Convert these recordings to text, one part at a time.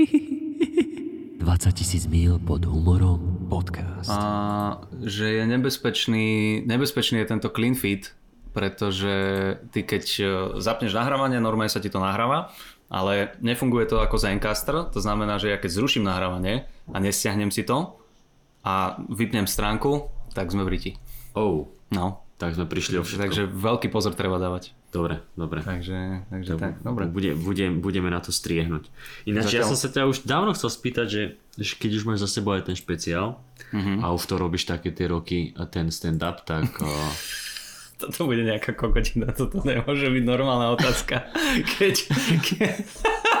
20 tisíc mil pod humorom podcast. A že je nebezpečný, nebezpečný je tento clean feed, pretože ty keď e, zapneš nahrávanie, normálne sa ti to nahráva, ale nefunguje to ako Zencaster, to znamená, že ja keď zruším nahrávanie a nestiahnem si to a vypnem stránku, tak sme v riti. Oh, No, tak sme prišli o všetko. takže veľký pozor treba dávať. Dobre, dobre. Takže, takže tak, Bu- dobre. Bude, bude, budeme na to striehnúť. Ináč ja Zatiaľ- som sa ťa už dávno chcel spýtať, že, keď už máš za sebou aj ten špeciál Mhm. a už to robíš také tie roky, a ten stand-up, tak uh, Toto bude nejaká kokotina, toto nemôže byť normálna otázka. Keď, keď...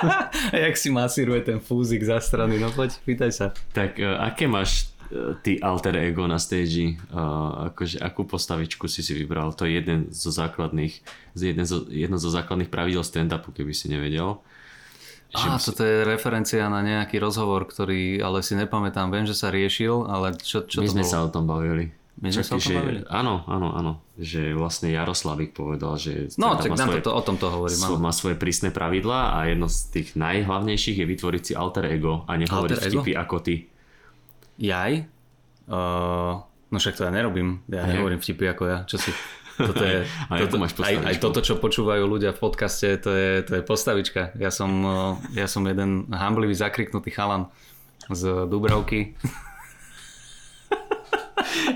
A jak si masíruje ten fúzik za strany, no poď, pýtaj sa. Tak uh, aké máš ty alter ego na stage? Uh, akože, akú postavičku si si vybral? To je jeden zo základných, jeden zo, jedno zo základných pravidel stand-upu, keby si nevedel. Á, toto je referencia na nejaký rozhovor, ktorý ale si nepamätám. Viem, že sa riešil, ale čo, čo My to sme bolo? sa o tom bavili. My sme sa o tom bavili? Áno, áno, áno. Že vlastne Jaroslavik povedal, že No, stand-up tak svoje- to, o tomto hovorím. svo- áno. má svoje prísne pravidlá a jedno z tých najhlavnejších je vytvoriť si alter ego a nehovoriť Alter ego? vtipy ako ty. Jaj? Uh, no však to ja nerobím. Ja Ne? nehovorím vtipy ako ja. Čo si... Toto je, A toto, máš aj, aj toto, čo počúvajú ľudia v podcaste, to je, to je postavička. Ja som, ja som jeden hamblivý zakriknutý chalan z Dubravky.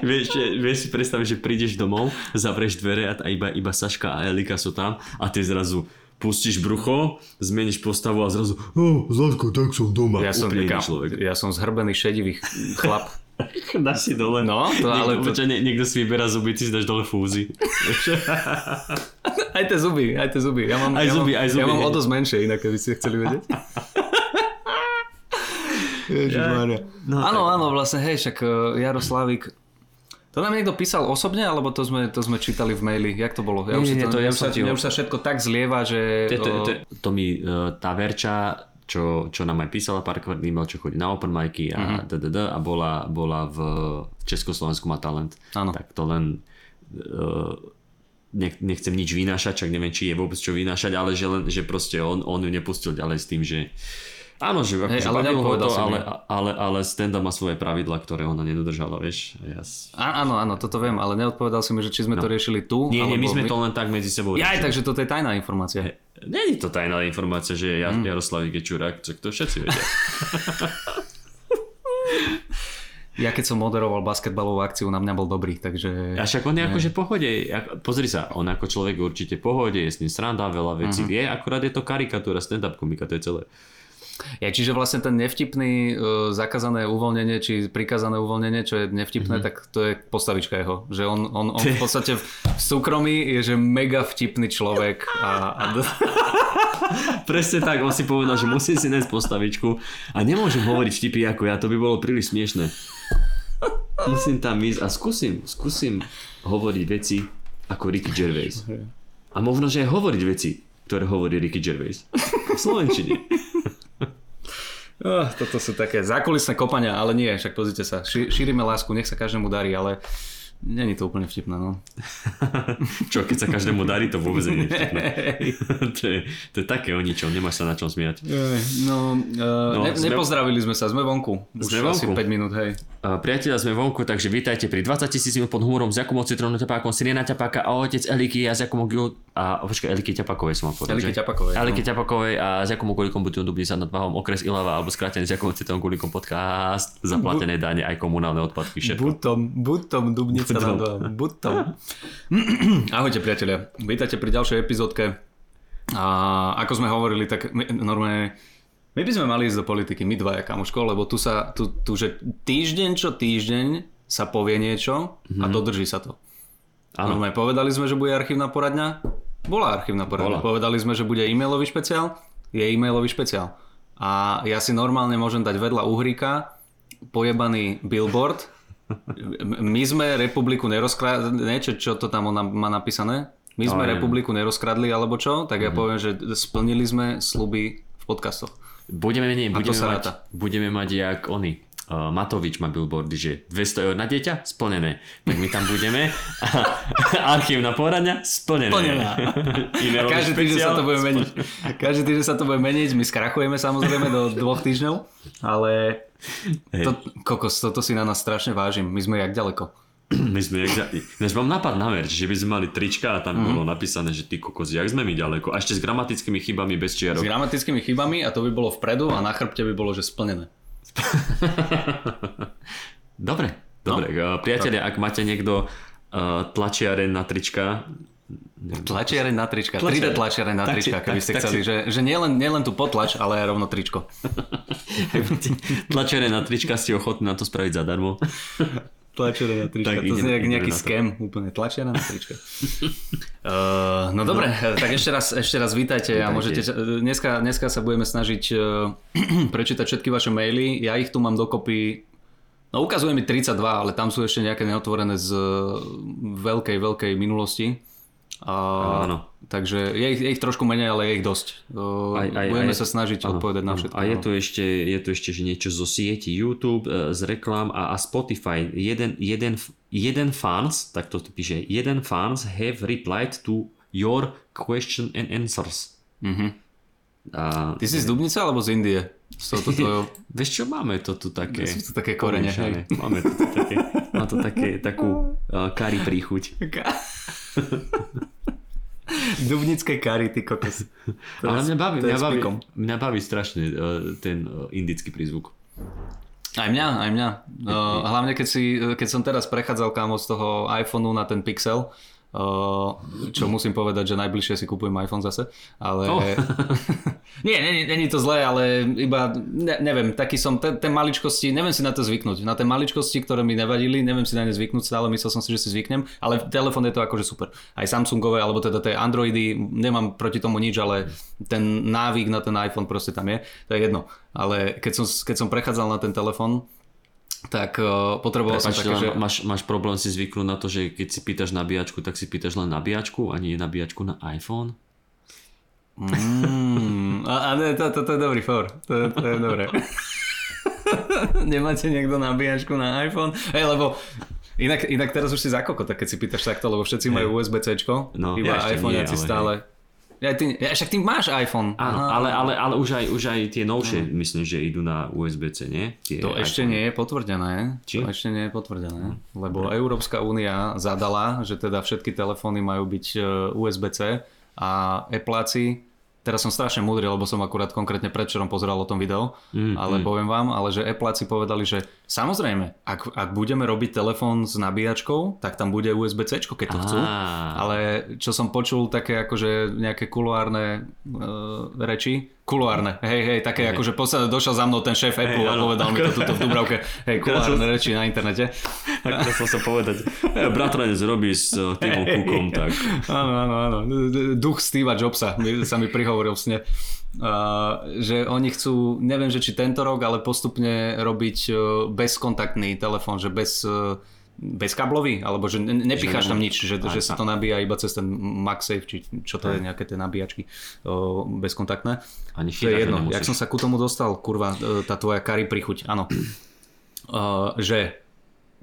Vieš, vieš si predstaviť, že prídeš domov, zavrieš dvere a iba, iba Saška a Elika sú tam a ty zrazu pustíš brucho, zmeníš postavu a zrazu oh, Zlatko, tak som doma. Ja som, kam, človek. ja som zhrbený šedivý chlap. Dáš si dole. No, to ale- Niekto, počkaj, nie, niekto si vyberá zuby, ty si dáš dole fúzy. Aj tie zuby, aj tie zuby. Ja mám, Aj ja zuby, mám, aj zuby, Ja mám o dosť menšie, inak keby ste chceli vedieť. Ježišmarja. No, áno, áno, vlastne, hej, však uh, Jaroslavik, to nám niekto písal osobne, alebo to sme, to sme čítali v maili? Jak to bolo? Ja Nie, už, si nie, to, to mne ja sa, už sa všetko tak zlieva, že... To, to, to, to mi uh, tá Verča, čo, čo nám aj písala párkrát e-mail, čo chodí na open micy a Mhm. uh-huh. a bola, bola v Československu má talent. Áno. Tak to len uh, nech, nechcem nič vynášať, čak neviem, či je vôbec čo vynášať, ale že, len, že proste on, on ju nepustil ďalej s tým, že Áno, že Hej, ale ho to, si ale, ale, ale stand-up má svoje pravidla, ktoré ona nedodržala, vieš. A Ja... s- á, áno, áno, toto viem, ale neodpovedal si mi, že či sme to riešili tu, No. Nie, nie, my sme to len tak medzi sebou Ja aj riešili. takže toto je tajná informácia. Je to tajná informácia, že ja, Mm. Jaroslavík je čurák, čo to všetci vedia. Ja keď som moderoval basketbalovú akciu, na mňa bol dobrý, takže... A však on je akože pohode, pozri sa, on ako človek je určite pohode, je s ním sranda, veľa vecí Mhm. vie, akurát je to karikatúra, stand-up komika, to je celé. Ja, čiže vlastne ten nevtipný uh, zakázané uvoľnenie, či prikázané uvoľnenie, čo je nevtipné, Mhm. tak to je postavička jeho. Že on, on, on v podstate v súkromí je, že mega vtipný človek a, a Presne tak, on si povedal, že musím si nájsť postavičku a nemôžem hovoriť vtipy ako ja, to by bolo príliš smiešné. Musím tam ísť a skúsim, skúsim hovoriť veci ako Ricky Gervais. A možno, že aj hovoriť veci, ktoré hovorí Ricky Gervais. V Slovenčine. Oh, toto sú také zákulisné kopania, ale nie, však pozrite sa, šírime lásku, nech sa každému darí, ale není to úplne vtipné, no. Čo, keď sa každému darí, to vôbec nie je vtipné. to, je, to je také o ničom, nemáš sa na čom smiať. No, uh, No, ne, sme- nepozdravili sme sa, sme vonku. Už Sme asi vonku. 5 minút, hej. Uh, priatelia, sme vonku, takže vítajte pri 20 tisíc pod humorom s Jakubom Citrónom Ťapákom, Sirena Ťapáka a otec Eliky a s Jakubom Gil... A počkaj, Eliky Ťapákovej som mal povedať, Eliky že? Ťapákovej, no. Eliky Ťapákovej a s Jakubom Kulikom budú dubli sa nad Váhom okres Ilava alebo skrátený s Jakubom Citrónom Kulikom podcast, zaplatené dane aj komunálne odpadky, všetko. Butom, butom, Dubnica Butom. Ahojte priatelia, vítajte pri ďalšej epizódke. A ako sme hovorili, tak my, normálne my by sme mali ísť do politiky, my dvaja kamoško, lebo tu sa, tu, tu že týždeň čo týždeň sa povie niečo a dodrží sa to. Áno. Normálne povedali sme, že bude archívna poradňa, bola archívna poradňa. Bola. Povedali sme, že bude e-mailový špeciál, je e-mailový špeciál. A ja si normálne môžem dať vedľa uhríka pojebaný billboard. My sme republiku nerozkradli, čo, čo to tam ona má napísané? My sme No, republiku nerozkradli alebo čo? Tak ja poviem, že splnili sme sluby v podcastoch. Budeme, nie, budeme, mať, budeme mať jak oni. uh, Matovič má billboardy, že 200 eur na dieťa, splnené. Tak my tam budeme. A, archívna poradňa, splnené. Splnená. Každý týždeň sa to bude meniť. Každý týždeň sa to bude meniť, my skrachujeme samozrejme do dvoch týždňov, ale Hej. to, kokos, toto si na nás strašne vážim, my sme jak ďaleko. My sme, jak. Než mám nápad na merch, že by sme mali trička a tam Mhm. bolo napísané, že ty kokos, jak sme my ďaleko. A ešte s gramatickými chybami bez S čiarok. gramatickými chybami a to by bolo vpredu a na chrbte by bolo, že splnené. Dobre, dobre. No. Priatelia, ak máte niekto uh, tlačiareň na trička, Tlačiareň na trička, Tlačiareň. 3D tlačiareň na Tak trička, keby ste chceli, si- že, že nielen, nielen tu potlač, ale aj rovno tričko. tlačiareň na trička ste ochotní na to spraviť zadarmo. Tlačiareň na trička, Tak to znie nejaký scam, úplne tlačiareň na trička. uh, no dobre, tak ešte raz, ešte raz vítajte a môžete, dneska, dneska sa budeme snažiť uh, prečítať všetky vaše maily, ja ich tu mám dokopy No ukazuje mi 32, ale tam sú ešte nejaké neotvorené z uh, veľkej, veľkej minulosti. A, Áno. Takže je ich, je ich trošku menej, ale je ich dosť. Aj- aj- budeme aj- sa snažiť Áno, odpovedať na všetko. A je tu ešte, je tu ešte že niečo zo sieti YouTube, e, z reklám a, a Spotify. Jeden, jeden, jeden fans, tak to píše, jeden fans have replied to your question and answers. Mhm. A, Ty si z Dubnice alebo z Indie? Tohoto tvojho... Vieš čo, máme to tu také... Sú to také korene. Máme to tu také, má to také, takú uh, kari príchuť. Dubnické kary, ty kokos. Ale mňa baví, mňa baví, mňa baví strašne uh, ten uh, indický prízvuk. Aj mňa, aj mňa. Uh, hlavne keď, si, keď som teraz prechádzal kámo z toho iPhoneu na ten Pixel, uh, čo musím povedať, že najbližšie si kúpujem iPhone zase, ale... Oh. nie, nie, nie, nie to zlé, ale iba, ne, neviem, taký som, te, tie maličkosti, neviem si na to zvyknúť. Na tie maličkosti, ktoré mi nevadili, neviem si na ne zvyknúť stále, myslel som si, že si zvyknem, ale telefón je to akože super. Aj Samsungové, alebo teda tie Androidy, nemám proti tomu nič, ale ten návyk na ten iPhone proste tam je, to je jedno. Ale keď som, keď som prechádzal na ten telefón, tak uh, potreboval som Prepač, také, že... máš, máš problém si zvyknúť na to, že keď si pýtaš nabíjačku, tak si pýtaš len nabíjačku a nie nabíjačku na iPhone? Mm, a, a ne, to, to, to je dobrý for. To, to je dobré. Nemáte niekto nabíjačku na iPhone? Hej, lebo inak, inak teraz už si za koko, tak keď si pýtaš takto, lebo všetci majú USB-C, No, iba ja iPhone nie, si ale stále... Ja, ty, ja, však ty máš iPhone. Áno, Aha. ale, ale, ale už, aj, už aj tie novšie, myslím, že idú na USB-C, nie? Tie To ešte iPhone. nie je potvrdené. Či? To ešte nie je potvrdené. Lebo Európska únia zadala, že teda všetky telefóny majú byť e, USB-C a Appleáci Teraz som strašne múdry, lebo som akurát konkrétne predčerom pozeral o tom video, Mm, ale mm. poviem vám, ale že Appleáci povedali, že samozrejme, ak, ak budeme robiť telefón s nabíjačkou, tak tam bude USB-C, keď to chcú. Á. Ale čo som počul, také akože nejaké kuloárne uh, reči, kuloárne, hej, hej, také akože posled, došiel za mnou ten šéf Apple a áno. povedal mi to tuto v Dubravke, hej, kuloárne reči na internete. Tak to som sa povedať. Ja, bratranec robí s uh, Timom Cookom, tak Áno, áno, áno. Duch Steva Jobsa sa mi prihovoril sne. Uh, že oni chcú, neviem, že či tento rok, ale postupne robiť uh, bezkontaktný telefón, že bez, uh, bezkablový, alebo že ne- nepicháš tam nič, že, že sa to nabíja iba cez ten MagSafe, či čo to je, nejaké tie nabíjačky uh, bezkontaktné. ani To je jedno. nemusíš. Jak som sa ku tomu dostal, kurva, e, tá tvoja kari prichuť, áno. Uh, že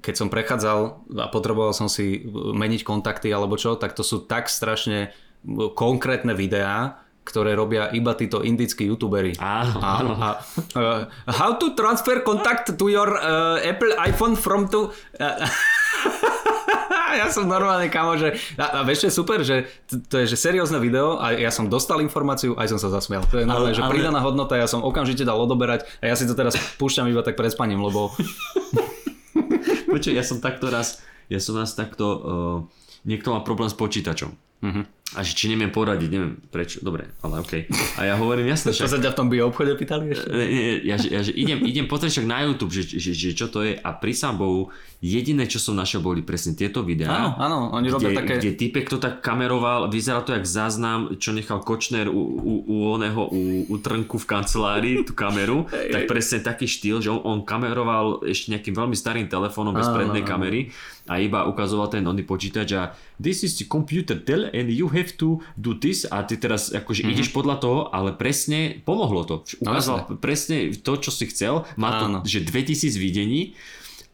keď som prechádzal a potreboval som si meniť kontakty alebo čo, tak to sú tak strašne konkrétne videá, ktoré robia iba títo indickí youtuberi. Áno, a, áno. a, uh, how to transfer contact to your uh, Apple iPhone from to... Uh, ja som normálne kamo, že... A, a vieš, je super, že to, to je že seriózne video a ja som dostal informáciu, aj som sa zasmial. To je normálne, Ale- že ale- pridaná hodnota, ja som okamžite dal odoberať a ja si to teraz púšťam iba tak pred spaním, lebo... Počuj, ja som takto raz, ja som raz takto, uh, niekto má problém s počítačom. Mhm. A že či neviem poradiť, neviem prečo, dobre, ale okej. A ja hovorím, jasne, To však, sa ťa v tom bio obchode pýtali ešte? Nie, ja, že- ja, že idem, idem pozrieť na YouTube, že, že, že čo to je a pri sám Bohu, jediné čo som našiel boli presne tieto videá. Áno, áno, oni kde, robia také... kde typek to tak kameroval, vyzerá to jak záznam, čo nechal Kočner u, u, u oného, u, u Trnku v kancelárii, tú kameru, tak presne taký štýl, že on, on kameroval ešte nejakým veľmi starým telefónom bez prednej kamery a iba ukazoval ten oný počítač a this is the computer tell and you have have to do this a ty teraz akože mm-hmm. ideš podľa toho, ale presne pomohlo to. Ukázal no, presne to, čo si chcel. Má to, Áno. že 2000 videní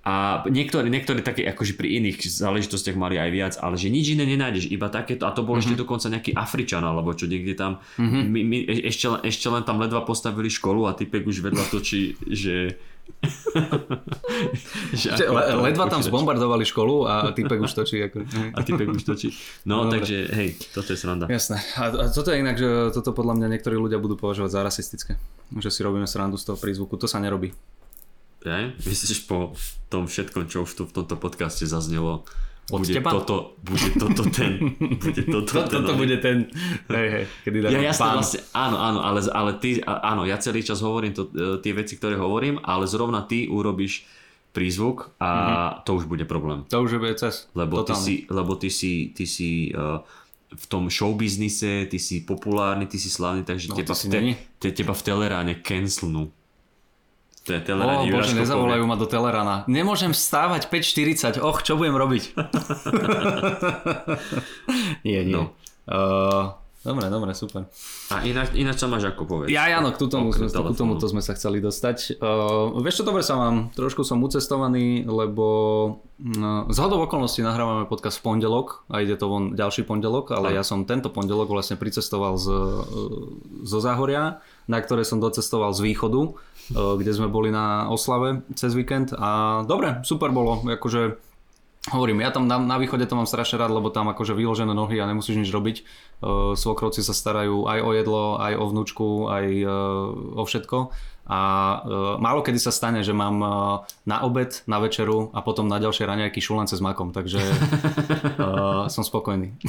a niektorí, niektorí také akože pri iných záležitostiach mali aj viac, ale že nič iné nenájdeš, iba takéto. A to bol mm-hmm. ešte mhm. dokonca nejaký Afričan, alebo čo niekde tam. Mm-hmm. My, my, ešte, ešte len tam ledva postavili školu a typek už vedľa točí, že že ako, Le, ledva tam zbombardovali školu a typek už točí. Ako... A typek už točí. No, no takže hej, toto je sranda. Jasné. A, a toto je inak, že toto podľa mňa niektorí ľudia budú považovať za rasistické. Že si robíme srandu z toho prízvuku. To sa nerobí. Ja? Myslíš po tom všetkom, čo už tu v tomto podcaste zaznelo, od bude teba? toto, bude toto ten, bude toto, toto, ten, toto bude ten, hej, hej, kedy ja, jasne, vlastne, áno, áno, ale, ale ty, áno, ja celý čas hovorím to, e, tie veci, ktoré hovorím, ale zrovna ty urobíš prízvuk a mm-hmm. to už bude problém. To už bude cez. Lebo ty si, lebo ty si, ty si uh, v tom showbiznise, ty si populárny, ty si slavný, takže no, teba, v te, te, teba v teleráne cancelnú. To je Teleran oh, bože, nezavolajú ma do Telerana. Nemôžem vstávať 5.40. Och, čo budem robiť? nie, nie. No. Uh, dobre, dobre, super. A ináč, ináč sa máš ako povedať. Ja, áno, k tomu, sme, k tomuto sme sa chceli dostať. Uh, vieš čo, dobre sa mám. Trošku som ucestovaný, lebo uh, z hodov okolností nahrávame podcast v pondelok a ide to von ďalší pondelok, ale ja som tento pondelok vlastne pricestoval z, zo Záhoria, na ktoré som docestoval z východu kde sme boli na oslave cez víkend a dobre, super bolo, akože hovorím, ja tam na, na východe to mám strašne rád, lebo tam akože vyložené nohy a nemusíš nič robiť. Svokrovci sa starajú aj o jedlo, aj o vnúčku, aj o všetko a uh, málo kedy sa stane, že mám uh, na obed, na večeru a potom na ďalšie raňajky šulance s makom, takže uh, som spokojný.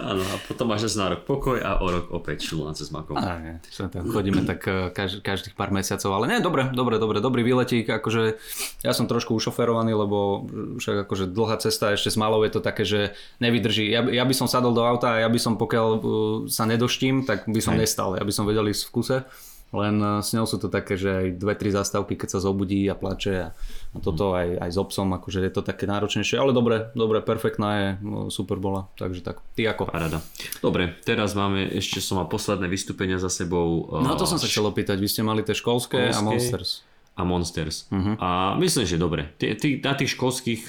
Áno, a potom máš zase na rok pokoj a o rok opäť šulance s makom. A nie, tam chodíme tak kaž, každých pár mesiacov, ale nie, dobre, dobre, dobre, dobrý výletík, akože ja som trošku ušoferovaný, lebo však akože dlhá cesta ešte s malou je to také, že nevydrží. Ja, ja by som sadol do auta a ja by som pokiaľ sa nedoštím, tak by som Hej. nestal, ja by som vedel ísť v kuse len eh, s ňou sú to také, že aj dve, tri zastávky, keď sa zobudí a plače a, a toto aj, aj s obsom, akože je to také náročnejšie, ale dobre, dobre, perfektná je, no, super bola, takže tak, ty ako? Rada. Dobre, teraz máme, ešte som mal posledné vystúpenia za sebou. No to som sa chcel opýtať, vy ste mali tie školské, školské a Monsters. A Monsters. Uh-huh. A myslím, že dobre. Ty, ty, na tých školských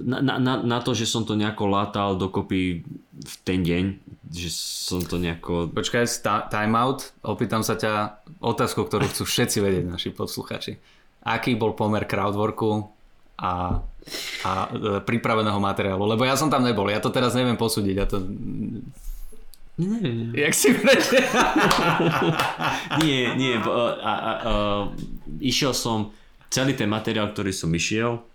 na, na, na to, že som to nejako látal dokopy v ten deň, že som to nejako... Počkaj, time out, opýtam sa ťa otázku, ktorú chcú všetci vedieť naši posluchači. Aký bol pomer crowdworku a, a e, pripraveného materiálu? Lebo ja som tam nebol, ja to teraz neviem posúdiť. Ja to... Nie. Jak si prečo? nie, nie. A, a, a, a, išiel som, celý ten materiál, ktorý som išiel,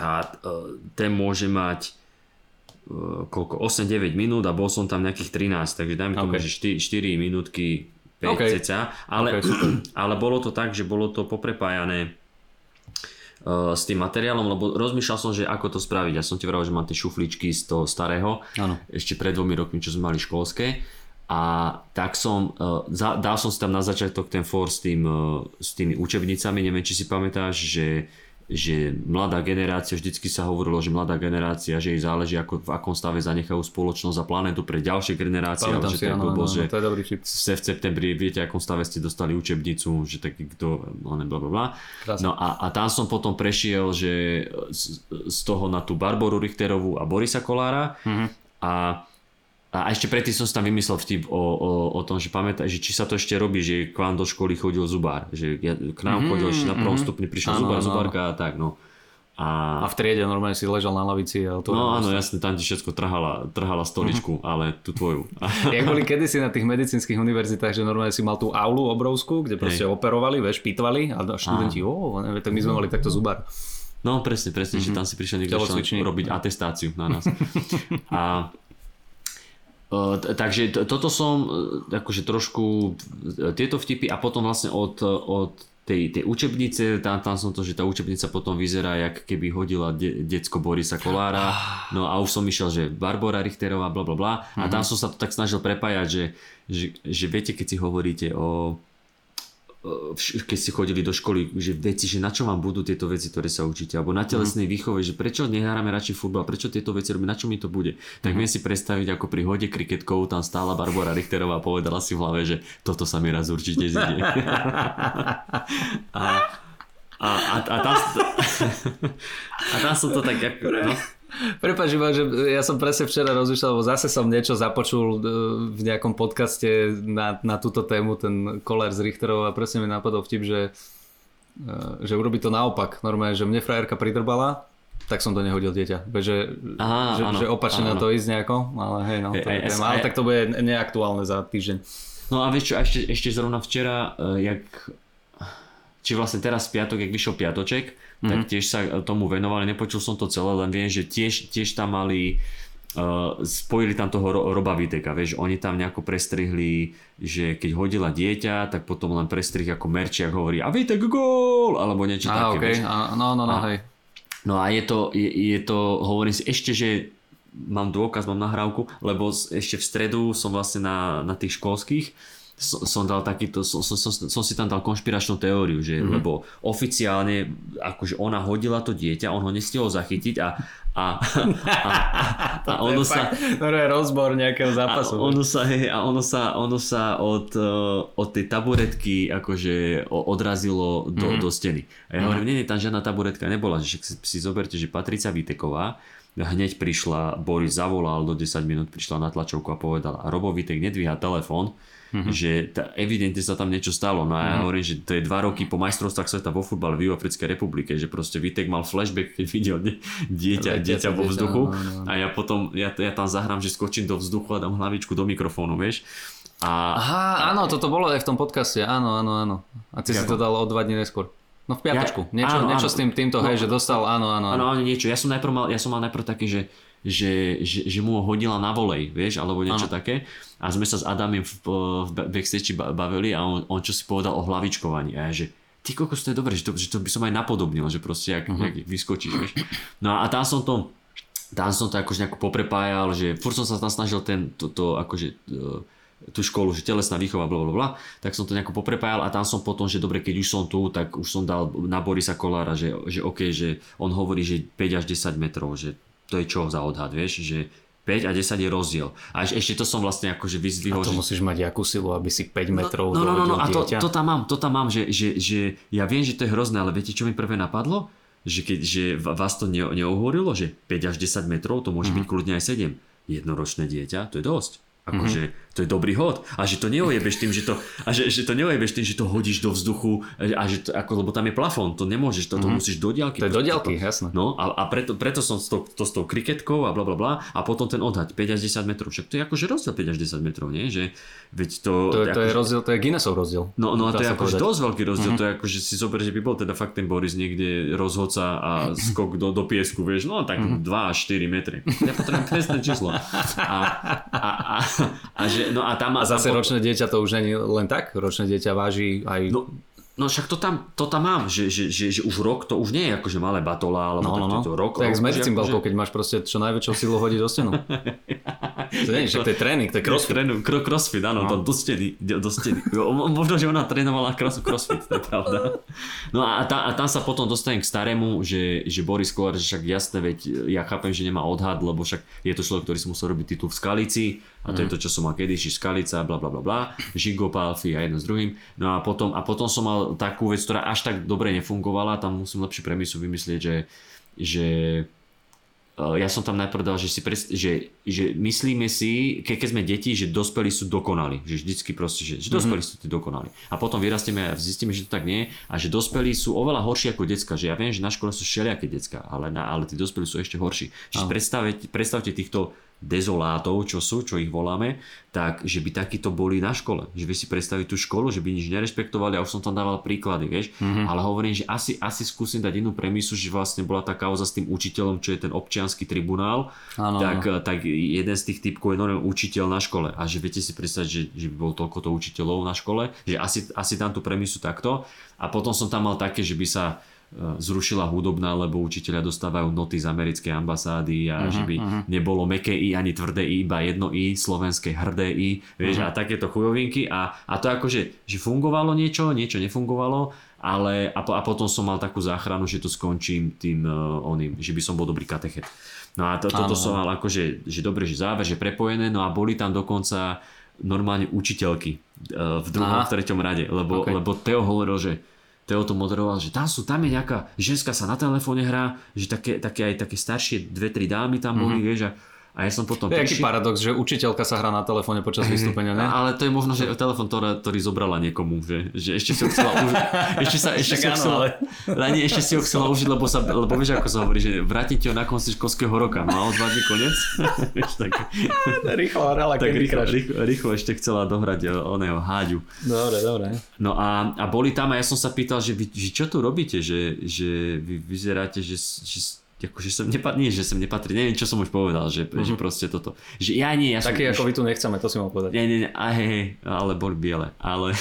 a uh, ten môže mať uh, koľko, 8-9 minút a bol som tam nejakých 13, takže dajme tomu, okay. že 4, 4 minútky 5 okay. cca, ale, okay, ale bolo to tak, že bolo to poprepájané uh, s tým materiálom, lebo rozmýšľal som, že ako to spraviť. Ja som ti vravel, že mám tie šufličky z toho starého, ano. ešte pred dvomi rokmi, čo sme mali školské. A tak som, uh, za, dal som si tam na začiatok ten for s, tým, uh, s tými učebnicami, neviem, či si pamätáš, že že mladá generácia, vždycky sa hovorilo, že mladá generácia, že jej záleží, ako, v akom stave zanechajú spoločnosť a planetu pre ďalšie generácie, ale že si, áno, bol, že to je dobrý vtip. v septembri viete, akom stave ste dostali učebnicu, že taký kto, no bla bla bla. No a, a tam som potom prešiel, že z, z toho na tú Barboru Richterovú a Borisa Kolára mm-hmm. a a ešte predtým som si tam vymyslel vtip o, o, o tom, že pamätaj, že či sa to ešte robí, že k vám do školy chodil zubár. Že ja, k nám mm, chodil na prvom mm, stupni, prišiel áno, zubár, áno, zubárka a tak, no. A... a v triede normálne si ležal na lavici. A to no áno, jasne, tam ti všetko trhala, trhala stoličku, uh-huh. ale tú tvoju. Jak boli kedysi na tých medicínskych univerzitách, že normálne si mal tú aulu obrovskú, kde proste Hej. operovali, vieš, pitvali a študenti, neviem, tak my sme mali takto zubár. No presne, presne, mm-hmm. že tam si prišiel niekto robiť atestáciu na nás. a takže to, toto som e, akože trošku e, tieto vtipy a potom vlastne od, od tej, tej učebnice, tam, tam som to, že tá učebnica potom vyzerá, jak keby hodila de, decko Borisa Kolára, no a už som išiel, že Barbara Richterová, bla bla bla a tam mhm. som sa to tak snažil prepájať, že, že, že viete, keď si hovoríte o keď ste chodili do školy, že veci, že na čo vám budú tieto veci, ktoré sa učíte, alebo na telesnej Mhm. výchove, že prečo nehráme radšej futbal, prečo tieto veci robíme, na čo mi to bude. Mhm. Tak viem si predstaviť, ako pri hode kriketkov tam stála Barbara Richterová a povedala si v hlave, že toto sa mi raz určite zíde. a, a, a, a, tam, a tam som to tak ako, no, Prepač, že ja som presne včera rozmýšľal, lebo zase som niečo započul e, v nejakom podcaste na, na túto tému, ten Koller z Richterov a presne mi napadol vtip, že, e, že urobí to naopak. Normálne, že mne frajerka pridrbala, tak som to nehodil dieťa. Že, Á, že, áno, že opačne na áno. to ísť nejako, ale hej, no, to je téma. Ale tak to bude neaktuálne za týždeň. No a vieš čo, ešte, ešte zrovna včera, eh, jak, či vlastne teraz piatok, jak vyšiel piatoček, mm-hmm. tak tiež sa tomu venovali, nepočul som to celé, len viem, že tiež, tiež tam mali, uh, spojili tam toho Ro- Roba Viteka, vieš, oni tam nejako prestrihli, že keď hodila dieťa, tak potom len prestrih ako Merčiak hovorí a Vitek gól, alebo niečo Á, také, okay. vieš. a, no, no, no, A- hej. No a je to, je, je to, hovorím si ešte, že mám dôkaz, mám nahrávku, lebo ešte v stredu som vlastne na, na tých školských som, som dal takýto, som, som, som, som si tam dal konšpiračnú teóriu, že mm-hmm. lebo oficiálne akože ona hodila to dieťa, on ho nestihol zachytiť a, a, a, a, a ono sa... To je rozbor nejakého A zápasu. ono sa, hej, a ono sa, ono sa od, uh, od tej taburetky akože odrazilo do, mm-hmm. do steny. A ja hovorím, nie, nie, tam žiadna taburetka nebola, že si, si zoberte, že Patricia Viteková hneď prišla, Boris zavolal, do 10 minút prišla na tlačovku a povedala, a Robo Vitek nedvíha telefón, mm-hmm. že tá, evidentne sa tam niečo stalo. No a ja Mhm. hovorím, že to je dva roky po majstrovstvách sveta vo futbale v Juhoafrickej republike, že proste Vitek mal flashback, keď videl dieťa, dieťa vo vzduchu no, no, no. a ja potom, ja, ja tam zahrám, že skočím do vzduchu a dám hlavičku do mikrofónu, vieš. A, Aha, áno, toto bolo aj v tom podcaste, áno, áno, áno. A ty si to dal o dva dní neskôr. No v piatočku. Ja- Niečo, áno, niečo áno. s tým, týmto, hej, No, že dostal, áno, áno. Áno, áno, niečo. Ja som najprv mal, ja som mal najprv také, že, že, že, že mu ho hodila na volej, vieš, alebo niečo Áno. také. A sme sa s Adamom v, v backstage ba- bavili a on, on čo si povedal o hlavičkovaní. A ja, že ty kokos, to je dobré, že to, že to by som aj napodobnil, že proste jak, uh-huh. jak vyskočíš, vieš. No a tam som to, tam som to akože nejako poprepájal, že furt som sa tam snažil ten, to, to akože e, tú školu, že telesná výchova, bla, bla, bla, tak som to nejako poprepájal a tam som potom, že dobre, keď už som tu, tak už som dal na Borisa Kolára, že, že OK, že on hovorí, že 5 až 10 metrov, že to je čo za odhad, vieš, že 5 a 10 je rozdiel. A eš- ešte to som vlastne akože A vyzdvihol, to že... musíš mať jakú silu, aby si 5 metrov No, no, no, no, a to, dieťa. to tam mám, to tam mám, že, že, že ja viem, že to je hrozné, ale viete, čo mi prvé napadlo? Že keď že vás to ne, neuhorilo, že 5 až 10 metrov, to môže byť kľudne aj 7. Jednoročné dieťa, to je dosť. Akože to je dobrý hod. A že to neojebeš tým, že to, a že, že to neojebeš tým, že to hodíš do vzduchu, a že to, ako, lebo tam je plafón, to nemôžeš, to, to musíš do diaľky. To je do to- jasné. No a, a preto, preto som s tou, to s tou kriketkou a bla bla bla a potom ten odhad 5 až 10 metrov. Však to je akože rozdiel 5 až 10 metrov, nie? Že, veď to, To, je- to je akože- rozdiel, to je Guinnessov rozdiel. No, no a to je akože dosť veľký rozdiel, to je akože si zober, že by bol teda fakt ten Boris niekde rozhodca a skok do, do piesku, vieš, no tak 2 až 4 metry. Ja potrebujem presné číslo. A, a, a, a, že, no a tam... A zase tam, ročné dieťa to už nie je len tak. Ročné dieťa váži aj... No, no však to tam, to tam mám, že, že, že, že už rok to už nie je akože malé batola, alebo No, no, tak no. to rok. Jak s medicimbalkou, akože- keď máš proste čo najväčšou silu hodiť do stenu. To nie, to je tréning, to je crossfit. Trénu, kro, crossfit, áno, No. do steny, do steny. Možno, že ona trénovala cross, crossfit, to je pravda. No a, tá, a tam sa potom dostanem k starému, že, že Boris Kolár, že však jasné, veď ja chápem, že nemá odhad, lebo však je to človek, ktorý si musel robiť titul v Skalici a to je to, čo som mal kedyši, Skalica, bla bla bla bla, Žigo Palfi a jedno s druhým. No a potom, a potom som mal takú vec, ktorá až tak dobre nefungovala, tam musím lepšiu premisu vymyslieť, že, že Uh, ja som tam najprv dal, že, si predst- že, že myslíme si, ke, keď sme deti, že dospelí sú dokonali. Že vždycky proste, že, že dospelí mm-hmm. sú tí dokonali. A potom vyrastieme a zistíme, že to tak nie je. A že dospelí sú oveľa horší ako decka. Že ja viem, že na škole sú všelijaké decka, ale, na, ale tí dospelí sú ešte horší. Čiže predstavte, predstavte týchto dezolátov, čo sú, čo ich voláme, tak, že by takíto boli na škole. Že by si predstaviť tú školu, že by nič nerešpektovali a už som tam dával príklady, vieš. Mm-hmm. Ale hovorím, že asi, asi skúsim dať inú premisu, že vlastne bola tá kauza s tým učiteľom, čo je ten občiansky tribunál, Áno, tak, tak jeden z tých typkov je normálne učiteľ na škole. A že viete si predstaviť, že, že by bol toľko to učiteľov na škole, že asi, asi tam tú premisu takto. A potom som tam mal také, že by sa zrušila hudobná, lebo učiteľia dostávajú noty z americkej ambasády a uh-huh, že by uh-huh. nebolo meké i ani tvrdé i, iba jedno i, slovenské hrdé i, vieš, uh-huh. a takéto chujovinky a, a to akože, že fungovalo niečo, niečo nefungovalo, ale a, po, a potom som mal takú záchranu, že to skončím tým uh, oným, že by som bol dobrý katechet. No a to, toto som mal akože, že dobre, že záver, že prepojené, no a boli tam dokonca normálne učiteľky uh, v druhom, Aha. v treťom rade, lebo, okay. lebo Teo hovoril, že Teo to moderoval, že tam sú, tam je nejaká ženská sa na telefóne hrá, že také, také aj také staršie dve, tri dámy tam boli, mm-hmm. vieš, a a ja som potom... To je aký paradox, že učiteľka sa hrá na telefóne počas vystúpenia, ne? Ale to je možno, že telefon, ktorý, ktorý zobrala niekomu, že, že ešte si ho chcela užiť. Ešte, sa, ešte, si ho chcela, ale... nie, ešte si ho chcela užiť, lebo, sa, lebo vieš, ako sa hovorí, že vrátiť ho na konci školského roka. Dva dní konec. vieš, tak, rýchlo hrala, tak rýchlo, rýchlo, rýchlo, ešte chcela dohrať oného háďu. Dobre, dobre. No a, a boli tam a ja som sa pýtal, že, vy, že čo tu robíte, že, že vy vyzeráte, že, že akože sem nepatrí, nie, že sem nepatrí, neviem, čo som už povedal, že, mm-hmm. že proste toto. Že ja nie, ja Taký som, ako už... vy tu nechceme, to si mal povedať. Nie, nie, nie, a hej, ale boli biele, ale...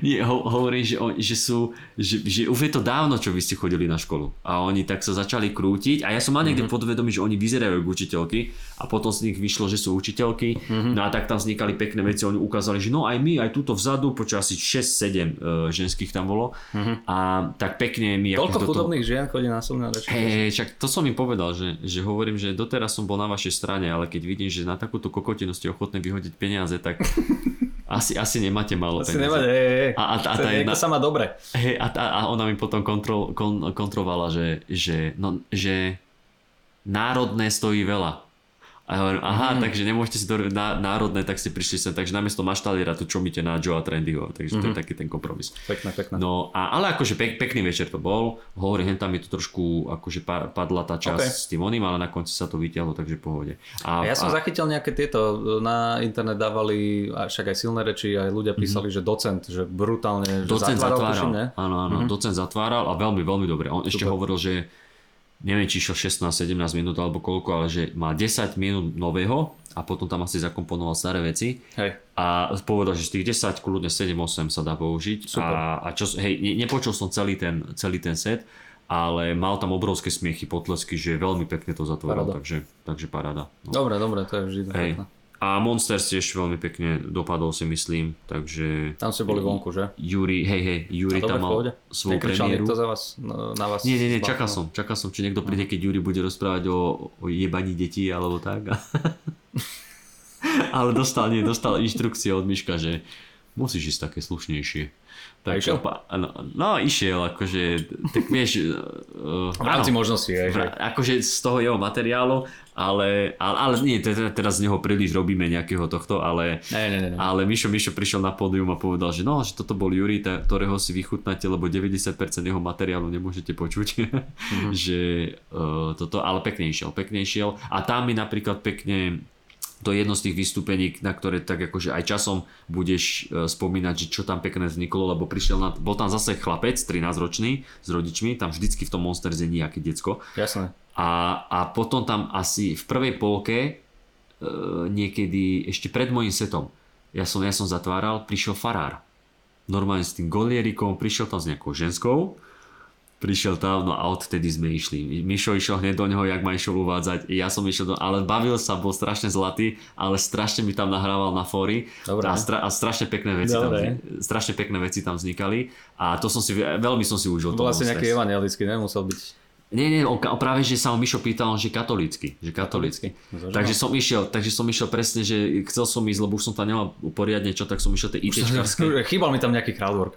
Nie, ho, hovorím, že, on, že sú, že, že už je to dávno, čo vy ste chodili na školu. A oni tak sa začali krútiť a ja som mal niekde mm-hmm. podvedomí, že oni vyzerajú ako učiteľky a potom z nich vyšlo, že sú učiteľky. Mm-hmm. No a tak tam vznikali pekné veci, oni ukázali, že no aj my, aj túto vzadu, počas asi 6-7 uh, ženských tam bolo. Mm-hmm. A tak pekne mi... Toľko chudobných žien chodí na súdne Hej, však to som im povedal, že, že hovorím, že doteraz som bol na vašej strane, ale keď vidím, že na takúto kokotinu ste ochotné vyhodiť peniaze, tak asi, asi nemáte málo asi nemáte, hej, hej. A, a, a, tá jedna, sa má dobre. Hej, a, a, a ona mi potom kontrol, kon, kontrovala, že, že, no, že národné stojí veľa. A ja hovorím, aha, mm. takže nemôžete si to na, národné, tak ste prišli sem, takže namiesto maštaliera tu čomíte na Joe a Trendyho, takže mm. to je mhm. taký ten kompromis. Pekné, pekné. No, a, ale akože pek, pekný večer to bol, hovorím, hen tam je to trošku, akože padla tá časť okay. s tým oným, ale na konci sa to vytiahlo, takže pohode. A, a ja som a... zachytil nejaké tieto, na internet dávali, však aj silné reči, aj ľudia mhm. písali, mm-hmm. že docent, že brutálne, docent že zatváral, zatváral, tuším? Áno, áno, mm-hmm. docent zatváral a veľmi, veľmi dobre. On Super. ešte hovoril, že neviem, či išiel 16-17 minút alebo koľko, ale že má 10 minút nového a potom tam asi zakomponoval staré veci. Hej. A povedal, že z tých 10 kľudne 7-8 sa dá použiť. Super. A, a čo, hej, ne, nepočul som celý ten, celý ten set, ale mal tam obrovské smiechy, potlesky, že veľmi pekne to zatvoril, takže, takže paráda. No. Dobre, dobre, to je vždy. Hej. A Monster tiež veľmi pekne dopadol si myslím, takže... Tam ste boli vonku, že? Juri, hej, hej, Juri tam mal svoju premiéru. to za vás, na vás? Nie, nie, nie, čakal som, čakal som, či niekto príde, keď Juri bude rozprávať o, o jebaní detí alebo tak. Ale dostal, nie, dostal inštrukcie od Miška, že musíš ísť také slušnejšie. Tak, išiel? No, no, išiel, akože, tak vieš... Uh, v rámci možnosti, že? Akože z toho jeho materiálu, ale, ale, ale nie, teraz z neho príliš robíme nejakého tohto, ale, ne, ne, ne. ale Mišo, Mišo prišiel na pódium a povedal, že no, že toto bol Juri, ktorého si vychutnáte, lebo 90% jeho materiálu nemôžete počuť, mm-hmm. že uh, toto, ale pekne išiel, pekne išiel a tam mi napríklad pekne to je jedno z tých vystúpení, na ktoré tak akože aj časom budeš e, spomínať, že čo tam pekné vzniklo, lebo prišiel na, bol tam zase chlapec, 13 ročný, s rodičmi, tam vždycky v tom Monsterze nejaké decko. Jasné. A, a potom tam asi v prvej polke, e, niekedy ešte pred môjim setom, ja som, ja som zatváral, prišiel farár. Normálne s tým golierikom, prišiel tam s nejakou ženskou, prišiel tam, no a odtedy sme išli. Mišo išiel hneď do neho, jak ma išiel uvádzať, ja som išiel do, ale bavil sa, bol strašne zlatý, ale strašne mi tam nahrával na fóry a, stra, a strašne pekné veci Dobre. tam, strašne pekné veci tam vznikali a to som si, veľmi som si užil. Bol asi nejaký evangelický, nemusel byť nie, nie, on práve, že sa ho Mišo pýtal, že katolícky, že katolícky. No, takže som išiel, takže som išiel presne, že chcel som ísť, lebo už som tam nemal poriadne čo, tak som išiel tie ITčkarské. Chýbal mi tam nejaký crowdwork.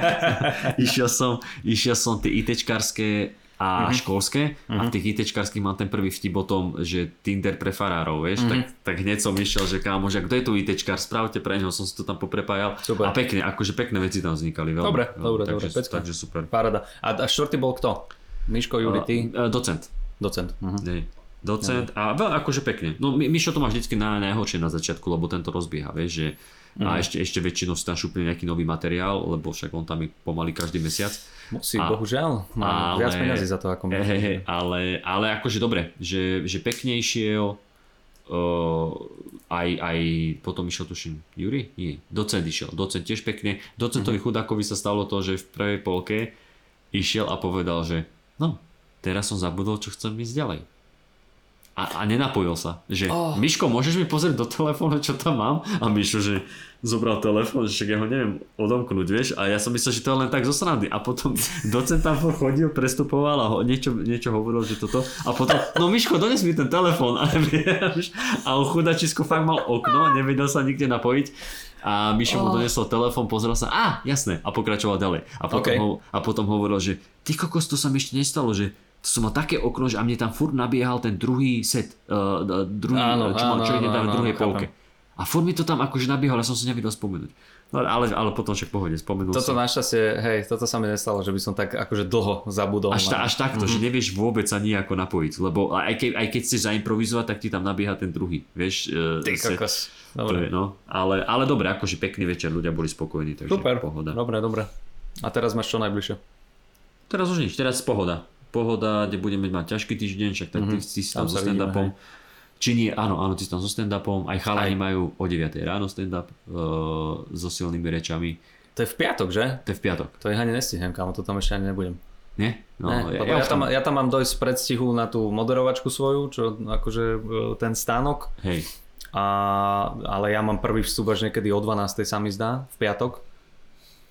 išiel som, išiel som tie ITčkarské a uh-huh. školské uh-huh. a v mhm. tých ITčkarských mám ten prvý vtip o tom, že Tinder pre farárov, vieš, uh-huh. tak, tak hneď som išiel, že kámo, že kto je tu ITčkar, spravte pre neho, som si to tam poprepájal super. a pekne, akože pekné veci tam vznikali. Veľmi, dobre, dobre, takže, dobre, takže super. Parada. A, a štvrtý bol kto? Miško Jurity? Uh, docent. Docent. Uh-huh. Nej. Docent a veľ, akože pekne. No Mišo to má vždycky na, najhoršie na začiatku, lebo tento rozbieha, vieš, že uh-huh. a mhm. ešte, ešte väčšinou si tam šupne nejaký nový materiál, lebo však on tam je pomaly každý mesiac. Musí, a, bohužiaľ. Má ale, viac peniazy za to, ako my. He, he, ale, ale akože dobre, že, že pekne išiel, Uh, aj, aj potom išiel tuším Juri? Nie, docent išiel, docent tiež pekne. Docentovi Mhm. chudákovi sa stalo to, že v prvej polke išiel a povedal, že no, teraz som zabudol, čo chcem ísť ďalej. A, a nenapojil sa, že oh. Miško, môžeš mi pozrieť do telefónu, čo tam mám? A Mišo, že zobral telefón, že ja ho neviem odomknúť, vieš? A ja som myslel, že to je len tak zo srandy. A potom docent tam chodil, prestupoval a ho, niečo, niečo hovoril, že toto. A potom, no Miško, dones mi ten telefón. A, vieš, a chudačisko fakt mal okno, nevedel sa nikde napojiť. A Mišo mu Oh. donesol telefón, pozrel sa, a jasné, a pokračoval ďalej. A potom, Okay. ho, a potom hovoril, že ty kokos, to sa mi ešte nestalo, že to som mal také okno, že a mne tam furt nabiehal ten druhý set, uh, druhý, Áno, čo, mal, čo áno, tam v áno, druhej áno, polke. A furt mi to tam akože nabiehalo, ja som si nevedel spomenúť. No, ale, ale potom však pohode, spomenul Toto našťastie, hej, toto sa mi nestalo, že by som tak akože dlho zabudol. Až, ta, až takto, že nevieš vôbec sa nejako napojiť, lebo aj, keď, aj keď chceš zaimprovizovať, tak ti tam nabieha ten druhý, vieš. e, Ty set. kokos. To je, Dobre. no, ale, ale dobre, akože pekný večer, ľudia boli spokojní, takže Super. pohoda. Dobre, dobre. A teraz máš čo najbližšie? Teraz už nič, teraz pohoda. Pohoda, kde budeme mať ťažký týždeň, však tak ty, ty si tam Tam so sa vidíme, stand-upom. Či nie, áno, áno, ty si tam so stand-upom, aj chalani majú o 9 ráno stand-up uh, so silnými rečami. To je v piatok, že? To je v piatok, To ich ani nestihnem, kámo, to tam ešte ani nebudem. nie? No, ne, ja, ja, už tam, ja tam mám dojsť z predstihu na tú moderovačku svoju, čo akože e, ten stánok, Hej, a, ale ja mám prvý vstup až niekedy o 12. sa mi zdá, v piatok.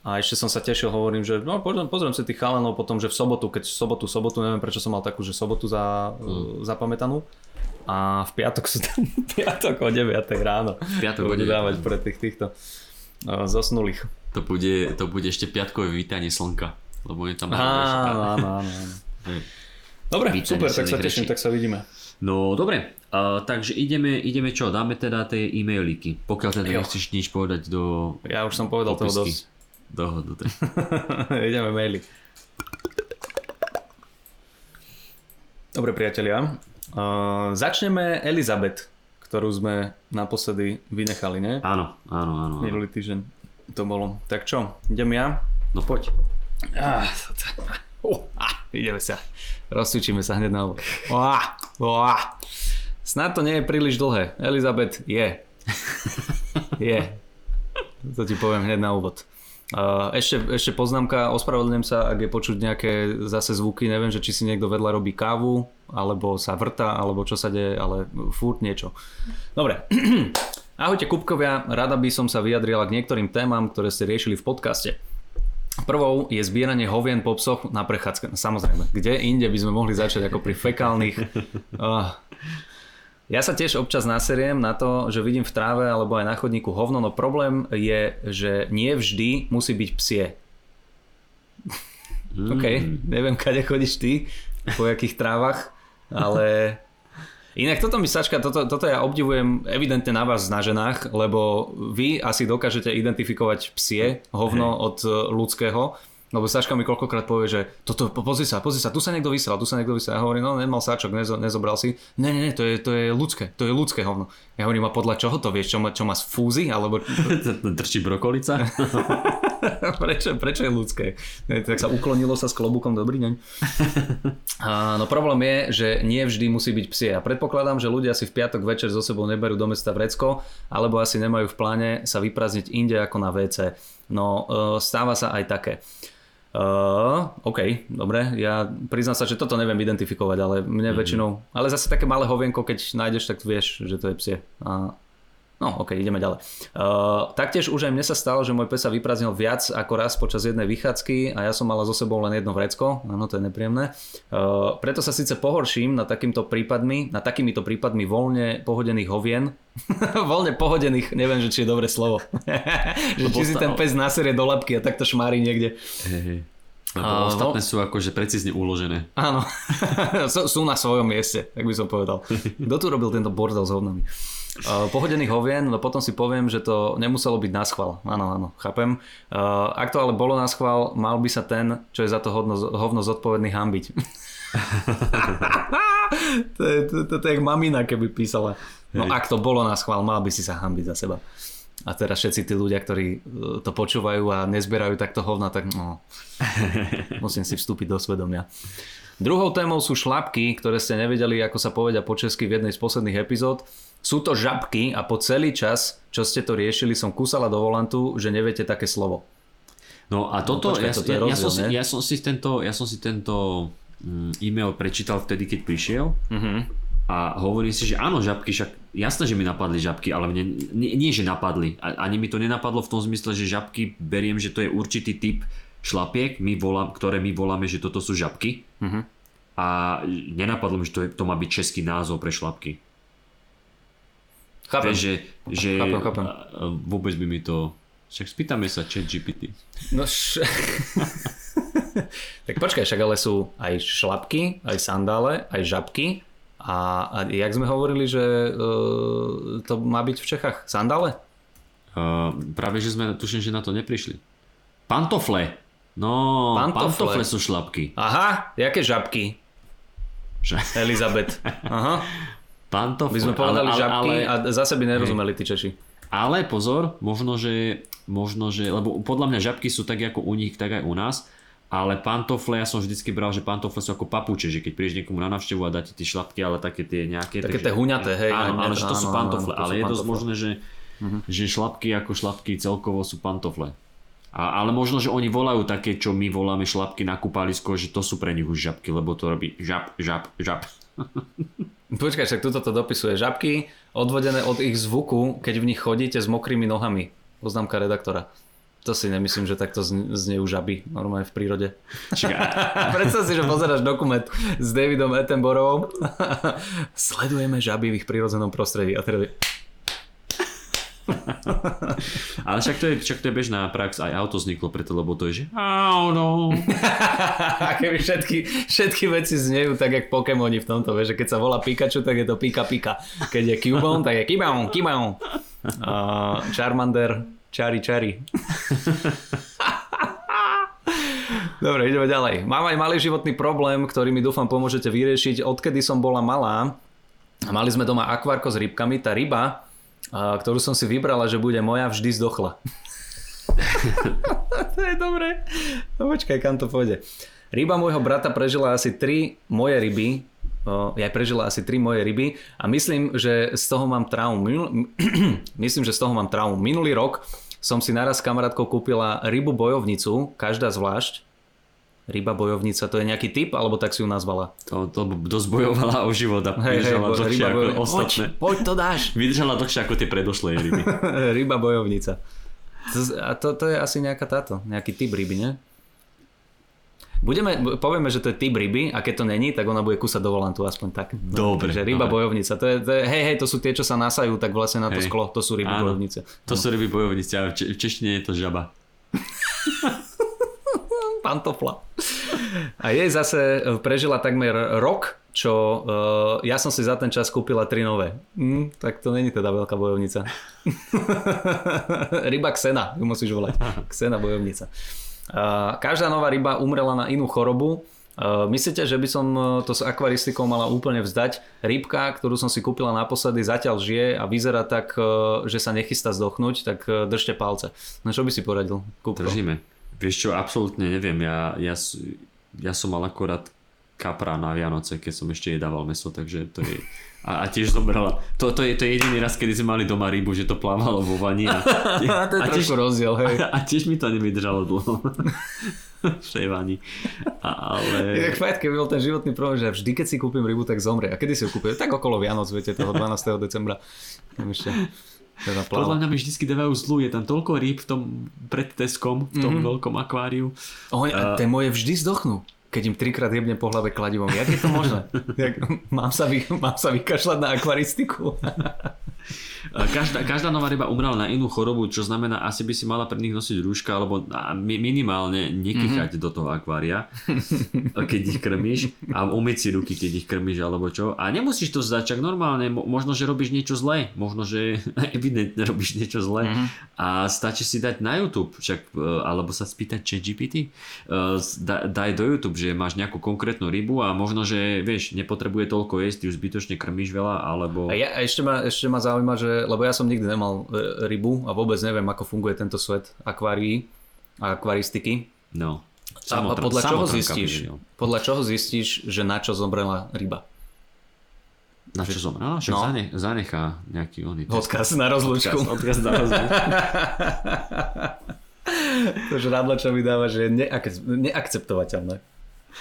A ešte som sa tešil, hovorím, že no pozriem, pozriem si tých chalanov potom, že v sobotu, keď v sobotu, sobotu, neviem prečo som mal takú, že sobotu za, mm. zapamätanú. A v piatok sú tam, v piatok o 9 ráno. piatok o Budú 9. dávať pre tých týchto uh, zosnulých. to bude, to bude ešte piatkové vítanie slnka, lebo je tam... Áno, áno, áno. Dobre, Vítanie super, tak sa teším, tak sa vidíme. No dobre, uh, takže ideme, ideme čo, dáme teda tie e-mailiky, pokiaľ teda nechceš nič povedať do Ja už som povedal toho popisky. dosť. Dohodnuté. Ideme maily. Dobre priatelia, uh, začneme Elizabeth, ktorú sme naposledy vynechali, ne? Áno, áno, áno. áno. Minulý týždeň to bolo. Tak čo, idem ja? No poď. Ah, uh, ah, ideme sa. Rozcvičíme sa hneď na úvod. Ah, ah. Snad to nie je príliš dlhé. Elizabeth je. je. To ti poviem hneď na úvod. Ešte, ešte poznámka, ospravedlňujem sa, ak je počuť nejaké zase zvuky, neviem, že či si niekto vedľa robí kávu, alebo sa vrta, alebo čo sa deje, ale furt niečo. Dobre. Ahojte Kupkovia, rada by som sa vyjadrila k niektorým témam, ktoré ste riešili v podcaste. Prvou je zbieranie hovien po psoch na prechádzke. Samozrejme, kde inde by sme mohli začať ako pri fekálnych... Uh. Ja sa tiež občas naseriem na to, že vidím v tráve alebo aj na chodníku hovno, no problém je, že nie vždy musí byť psie. Mm. OK, neviem, kade chodíš ty, po jakých trávach, ale... Inak toto mi Sačka, toto, toto ja obdivujem evidentne na vás na ženách, lebo vy asi dokážete identifikovať psie hovno od e, ľudského, lebo Sačka mi koľkokrát povie, že toto, po- pozri sa, pozri sa, tu sa niekto vysral, tu sa niekto vysral. Ja hovorím, no nemal sáčok, nezo, nezobral si. Ne, ne, ne, to je, to je ľudské, to je ľudské hovno. Ja hovorím, a podľa čoho to vieš, čo má, čo má z fúzy, alebo Trčí brokolica? prečo, prečo je ľudské? Ne, Tak sa uklonilo sa s klobúkom, dobrý deň. A, no problém je, že nie vždy musí byť psie. A predpokladám, že ľudia si v piatok večer so sebou neberú do mesta vrecko, alebo asi nemajú v pláne sa vyprázdniť inde ako na WC. No, e, stáva sa aj také. Uh, OK, dobre, ja priznám sa, že toto neviem identifikovať, ale mne mm-hmm. väčšinou, ale zase také malé hovienko, keď nájdeš, tak vieš, že to je psie. A No, ok, ideme ďalej. Uh, taktiež už aj mne sa stalo, že môj pes sa vyprázdnil viac ako raz počas jednej vychádzky a ja som mala so sebou len jedno vrecko, áno, to je nepríjemné. Uh, preto sa síce pohorším na takýmto prípadmi, na takýmito prípadmi voľne pohodených hovien, voľne pohodených, neviem, že či je dobré slovo, že či si ten pes naserie do labky a takto šmári niekde. Lebo A, ostatné sú akože precízne uložené. Áno, sú na svojom mieste, tak by som povedal. Kto tu robil tento bordel s hovnami? Uh, pohodených hovien, no potom si poviem, že to nemuselo byť na schvál. Áno, áno, chápem. Uh, ak to ale bolo na schvál, mal by sa ten, čo je za to hovno, hovno zodpovedný hambiť. to, je, to, to, to je jak mamina, keby písala. No Hej. ak to bolo na schvál, mal by si sa hambiť za seba. A teraz všetci tí ľudia, ktorí uh, to počúvajú a nezbierajú takto hovna, tak no, musím si vstúpiť do svedomia. Druhou témou sú šlapky, ktoré ste nevedeli, ako sa povedia po česky v jednej z posledných epizód. Sú to žabky a po celý čas, čo ste to riešili, som kúsala do volantu, že neviete také slovo. No a toto, počkaj, ja, toto je ja, som si, ne? ja, som si tento, ja som si tento mm, e-mail prečítal vtedy, keď prišiel Mhm. a hovorím si, že áno, žabky, však jasné, že mi napadli žabky, ale mne, nie, nie že napadli, ani mi to nenapadlo v tom zmysle, že žabky, beriem, že to je určitý typ šlapiek, my volám, ktoré my voláme, že toto sú žabky Mhm. a nenapadlo mi, že to, je, to má byť český názov pre šlapky. Chápem. Vieš, že, že Chápem, chápem. vôbec by mi to... Však spýtame sa chat GPT. No š... tak počkaj, však ale sú aj šlapky, aj sandále, aj žabky. A, a jak sme hovorili, že uh, to má byť v Čechách? Sandále? Uh, práve, že sme, tuším, že na to neprišli. Pantofle. No, Pantofle. pantofle, sú šlapky. Aha, jaké žabky? Že, Elizabet. Aha. Pantofle. By sme povedali ale, žabky ale, a zase by nerozumeli tí Češi. ale pozor, možno že, možno, že, lebo podľa mňa žabky sú tak ako u nich, tak aj u nás, ale pantofle, ja som vždycky bral, že pantofle sú ako papuče, že keď prídeš niekomu na návštevu a dáte tie šlapky, ale také tie nejaké... Také tie huňaté, hej, Áno, ale že to sú pantofle, to ale je dosť. Mhm. možné, že, že šlapky ako šlapky celkovo sú pantofle. A, ale možno, že oni volajú také, čo my voláme šlapky na kúpalisko, že to sú pre nich už žabky, lebo to robí žab, žab, žab. Počkaj, však tuto to dopisuje. Žabky odvodené od ich zvuku, keď v nich chodíte s mokrými nohami. Poznámka redaktora. To si nemyslím, že takto zn- znejú žaby normálne v prírode. Predstav si, že pozeráš dokument s Davidom Attenborough. Sledujeme žaby v ich prírodzenom prostredí. A teda... Ale však to, je, však to je bežná prax, aj auto vzniklo preto, lebo to je, že auto. A keby všetky, všetky veci znejú tak, jak Pokémoni v tomto, vieš, že keď sa volá Pikachu, tak je to Pika Pika. Keď je Cubone, tak je Kibon, Kibon. Uh, Charmander, Čari Čari. Dobre, ideme ďalej. Mám aj malý životný problém, ktorý mi dúfam pomôžete vyriešiť. Odkedy som bola malá, mali sme doma akvárko s rybkami. Tá ryba, ktorú som si vybrala, že bude moja, vždy zdochla. to je dobré. No počkaj, kam to pôjde. Ryba môjho brata prežila asi 3 moje ryby. Ja prežila asi 3 moje ryby a myslím, že z toho mám traumu. Myslím, že z toho mám traumu. Minulý rok som si naraz s kamarátkou kúpila rybu bojovnicu, každá zvlášť. Ryba bojovnica, to je nejaký typ, alebo tak si ju nazvala? To, to dosť bojovala o život a hej, vydržala bo- dlhšie ako bojovnica. ostatné. Poď, poď to dáš. Vydržala dlhšie ako tie predošlé ryby. ryba bojovnica. To, a to, to je asi nejaká táto, nejaký typ ryby, ne? Budeme, povieme, že to je typ ryby a keď to není, tak ona bude kúsať do volantu, aspoň tak. Dobre, Takže ryba dobre. bojovnica, to je, to je, hej, hej, to sú tie, čo sa nasajú tak vlastne na to Hej. sklo, to sú ryby Áno. bojovnice. To sú ryby bojovníci, ale v, če- v češtine je to žaba. Pantofla. A jej zase e, prežila takmer rok, čo uh, ja som si za ten čas kúpila tri nové. Mm, tak to není teda veľká bojovnica. ryba Xena, ju musíš volať. Xena bojovnica. Uh, každá nová ryba umrela na inú chorobu. Uh, myslíte, že by som to s akvaristikou mala úplne vzdať? Rybka, ktorú som si kúpila naposledy, zatiaľ žije a vyzerá tak, že sa nechystá zdochnúť, tak držte palce. No čo by si poradil? Kúpko. Držíme. Vieš čo, absolútne neviem. Ja, ja, ja som mal akorát kapra na Vianoce, keď som ešte jedával meso, takže to je... A, a tiež zomrela. To, to, je, to je jediný raz, kedy sme mali doma rybu, že to plávalo vo vani. A, to je a trošku rozdiel, hej. A, a tiež mi to nevydržalo dlho. v tej vani. A, ale... Jak fajn, keby bol ten životný problém, že vždy, keď si kúpim rybu, tak zomre. A kedy si ju kúpim? Tak okolo Vianoc, viete, toho 12. decembra. Ešte teda Podľa mňa mi vždycky dávajú zlu, je tam toľko rýb v tom pred Teskom, v tom mm-hmm. veľkom akváriu. Oni, a tie moje vždy zdochnú. Keď im trikrát jebne po hlave kladivom. Jak je to možné? Jak, mám, sa vy, mám sa vykašľať na akvaristiku? Každá, každá nová ryba umrela na inú chorobu, čo znamená, asi by si mala pre nich nosiť rúška, alebo minimálne nekychať do toho akvária, keď ich krmíš a umyť si ruky, keď ich krmíš, alebo čo. A nemusíš to zdať, čak normálne, mo- možno, že robíš niečo zlé, možno, že evidentne robíš niečo zlé. A stačí si dať na YouTube, však, e, alebo sa spýtať chat GPT, da, daj do YouTube, že máš nejakú konkrétnu rybu a možno, že vieš, nepotrebuje toľko jesť, ty už zbytočne krmíš veľa, alebo... A, ja, a ešte, ma, ešte ma zaujíma, že, lebo ja som nikdy nemal e, rybu a vôbec neviem, ako funguje tento svet akvárií a akvaristiky. No. A, a podľa čoho zistíš? Podľa čoho zistíš, že na čo zomrela ryba? Na čo som? No, však No. zane, zanechá nejaký oný. Odkaz na rozlúčku. Odkaz na rozlúčku. To žrádlo, čo mi dáva, že je neak- neakceptovateľné.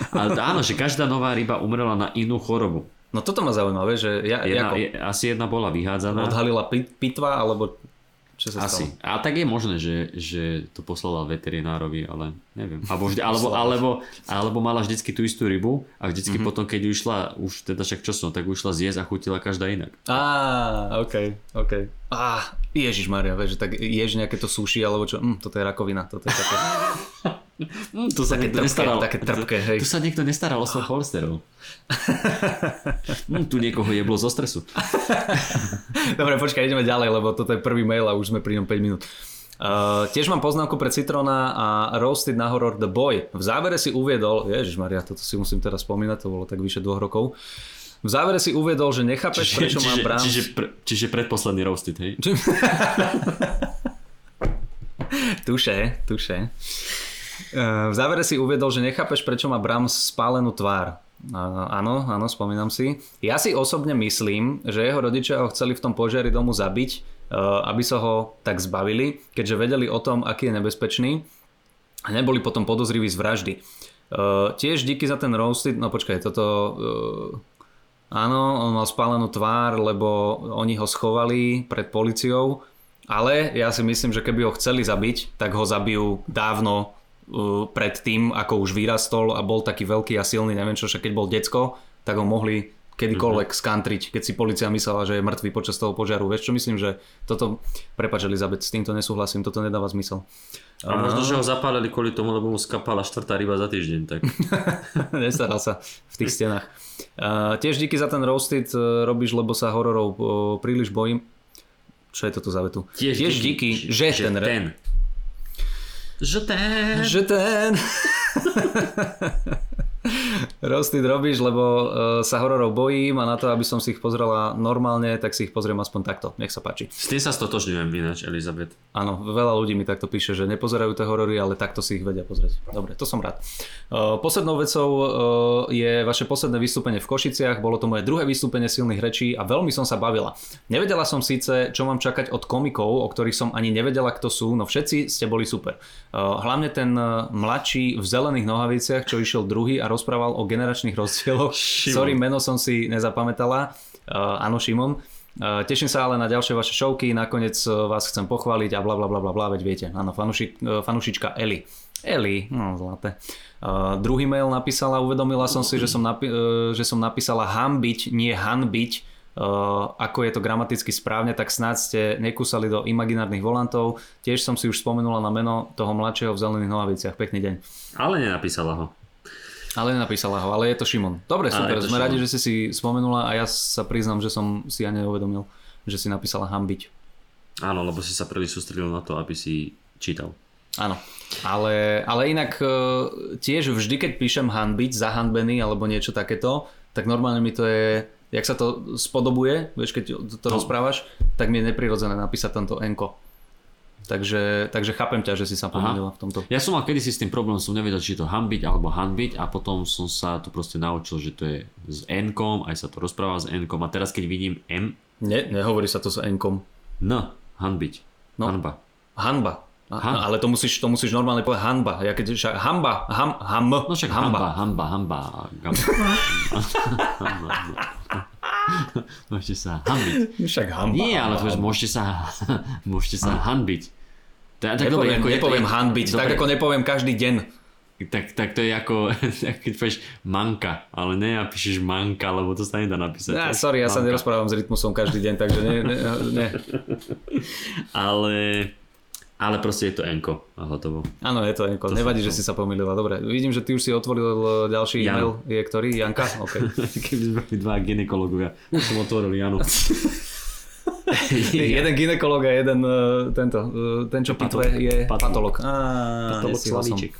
Ale áno, že každá nová ryba umrela na inú chorobu. No toto ma zaujímavé, že ja, Jedna, ako, je, asi jedna bola vyhádzaná. odhalila pit, pitva, alebo čo sa Asi. stalo? A tak je možné, že, že to poslala veterinárovi, ale neviem. Alebo, vždy, alebo, alebo, alebo mala vždycky tú istú rybu a vždycky mm-hmm. potom, keď išla, už teda však čo som, tak už išla zjesť a chutila každá inak. Á, ok, ok. Á, Ježiš Maria, vieš, že tak ješ nejaké to sushi, alebo čo, hm, toto je rakovina, toto je také, Mm, to sa Také niekto nestaral. také trpké, hej. Tu sa niekto nestaral o svoj cholesterol. mm, tu niekoho jeblo zo stresu. Dobre, počkaj, ideme ďalej, lebo toto je prvý mail a už sme pri ňom 5 minút. Uh, tiež mám poznámku pre Citrona a Roasted na horor The Boy. V závere si uviedol, Ježiš Maria, toto si musím teraz spomínať, to bolo tak vyše dvoch rokov. V závere si uviedol, že nechápeš, prečo čiže, mám Brahms... čiže, pre, čiže predposledný roasted, hej? Tuše, tuše. Uh, v závere si uviedol, že nechápeš, prečo má Brahms spálenú tvár. Áno, áno, spomínam si. Ja si osobne myslím, že jeho rodičia ho chceli v tom požiari domu zabiť, uh, aby sa ho tak zbavili, keďže vedeli o tom, aký je nebezpečný a neboli potom podozriví z vraždy. Uh, tiež díky za ten roasted, no počkaj, toto... Áno, on mal spálenú tvár, lebo oni ho schovali pred policiou, ale ja si myslím, že keby ho chceli zabiť, tak ho zabijú dávno pred tým, ako už vyrastol a bol taký veľký a silný, neviem čo, však keď bol decko, tak ho mohli kedykoľvek mm-hmm. skantriť, keď si policia myslela, že je mŕtvý počas toho požiaru. Vieš čo myslím, že toto, prepač Elizabeth, s týmto nesúhlasím, toto nedáva zmysel. A možno, že ho zapálili kvôli tomu, lebo mu skapala štvrtá ryba za týždeň. Tak. Nestaral sa v tých stenách. Uh, tiež díky za ten roasted uh, robíš, lebo sa hororov uh, príliš bojím. Čo je toto za vetu? Tiež, tiež díky, že, že ten... ten. Že ten. Že ten... Roasted robíš, lebo uh, sa hororov bojím a na to, aby som si ich pozrela normálne, tak si ich pozriem aspoň takto. Nech sa páči. S tým sa stotožňujem ináč, Elizabeth. Áno, veľa ľudí mi takto píše, že nepozerajú tie horory, ale takto si ich vedia pozrieť. Dobre, to som rád. Uh, poslednou vecou uh, je vaše posledné vystúpenie v Košiciach. Bolo to moje druhé vystúpenie silných rečí a veľmi som sa bavila. Nevedela som síce, čo mám čakať od komikov, o ktorých som ani nevedela, kto sú, no všetci ste boli super. Hlavne ten mladší v zelených nohaviciach, čo išiel druhý a rozprával o generačných rozdieloch. Šimon. Sorry, meno som si nezapamätala. Uh, áno, Šimon. Uh, teším sa ale na ďalšie vaše šovky, nakoniec uh, vás chcem pochváliť a bla bla bla bla bla, veď viete. Áno, fanuši, uh, fanušička Eli. Eli, no zlaté. Uh, druhý mail napísala, uvedomila som si, že som, napi- uh, že som napísala hambiť, nie hanbiť, uh, ako je to gramaticky správne, tak snáď ste nekúsali do imaginárnych volantov. Tiež som si už spomenula na meno toho mladšieho v zelených nohaviciach. Pekný deň. Ale nenapísala ho. Ale nenapísala ho, ale je to Šimon. Dobre, super, sme Šimon. radi, že si si spomenula a ja sa priznam, že som si ani neuvedomil, že si napísala hambiť. Áno, lebo si sa príliš sústredil na to, aby si čítal. Áno, ale, ale inak e, tiež vždy, keď píšem hanbiť, zahanbený alebo niečo takéto, tak normálne mi to je, jak sa to spodobuje, vieš, keď to, No. rozprávaš, tak mi je neprirodzené napísať tamto enko. Takže, takže chápem ťa, že si sa pomýlila v tomto. Ja som mal kedysi s tým problém, som nevedel, či je to hambiť alebo hanbiť a potom som sa to proste naučil, že to je s n-kom, aj sa to rozpráva s n-kom a teraz keď vidím m, Ne, nehovorí sa to s enkom. n, hanbiť, No. hanba. Hanba. Han- ale to musíš, to musíš normálne povedať hanba. Ja keď, však, hamba, ham, ham, No však hamba, hamba, hamba. hamba. Môžete sa hanbiť. Však hamba. Nie, ale to, môžete sa, môžete sa hanbiť. Tak, tak dobre, Nepoviem, ako je to- nepoviem hanbiť, tak dobre, ako nepoviem každý deň. tak, tak to je ako, keď povieš manka, ale nenapíšeš manka, lebo to sa nedá napísať. Ja, sorry, ja sa Manka. nerozprávam s rytmusom každý deň, takže ne, ne, ne. Ale, ale proste je to enko a hotovo. Áno, je to Enko. To Nevadí, že si sa pomýlila. Dobre, vidím, že ty už si otvoril e, ďalší Jan. e-mail. Je ktorý? Janka? OK. Keby sme boli dva ginekologovia. Už som otvoril Janu. jeden ginekolog a jeden uh, tento, uh, ten čo pitve je patolog. Patolog. Á, Patolog. Slavíček.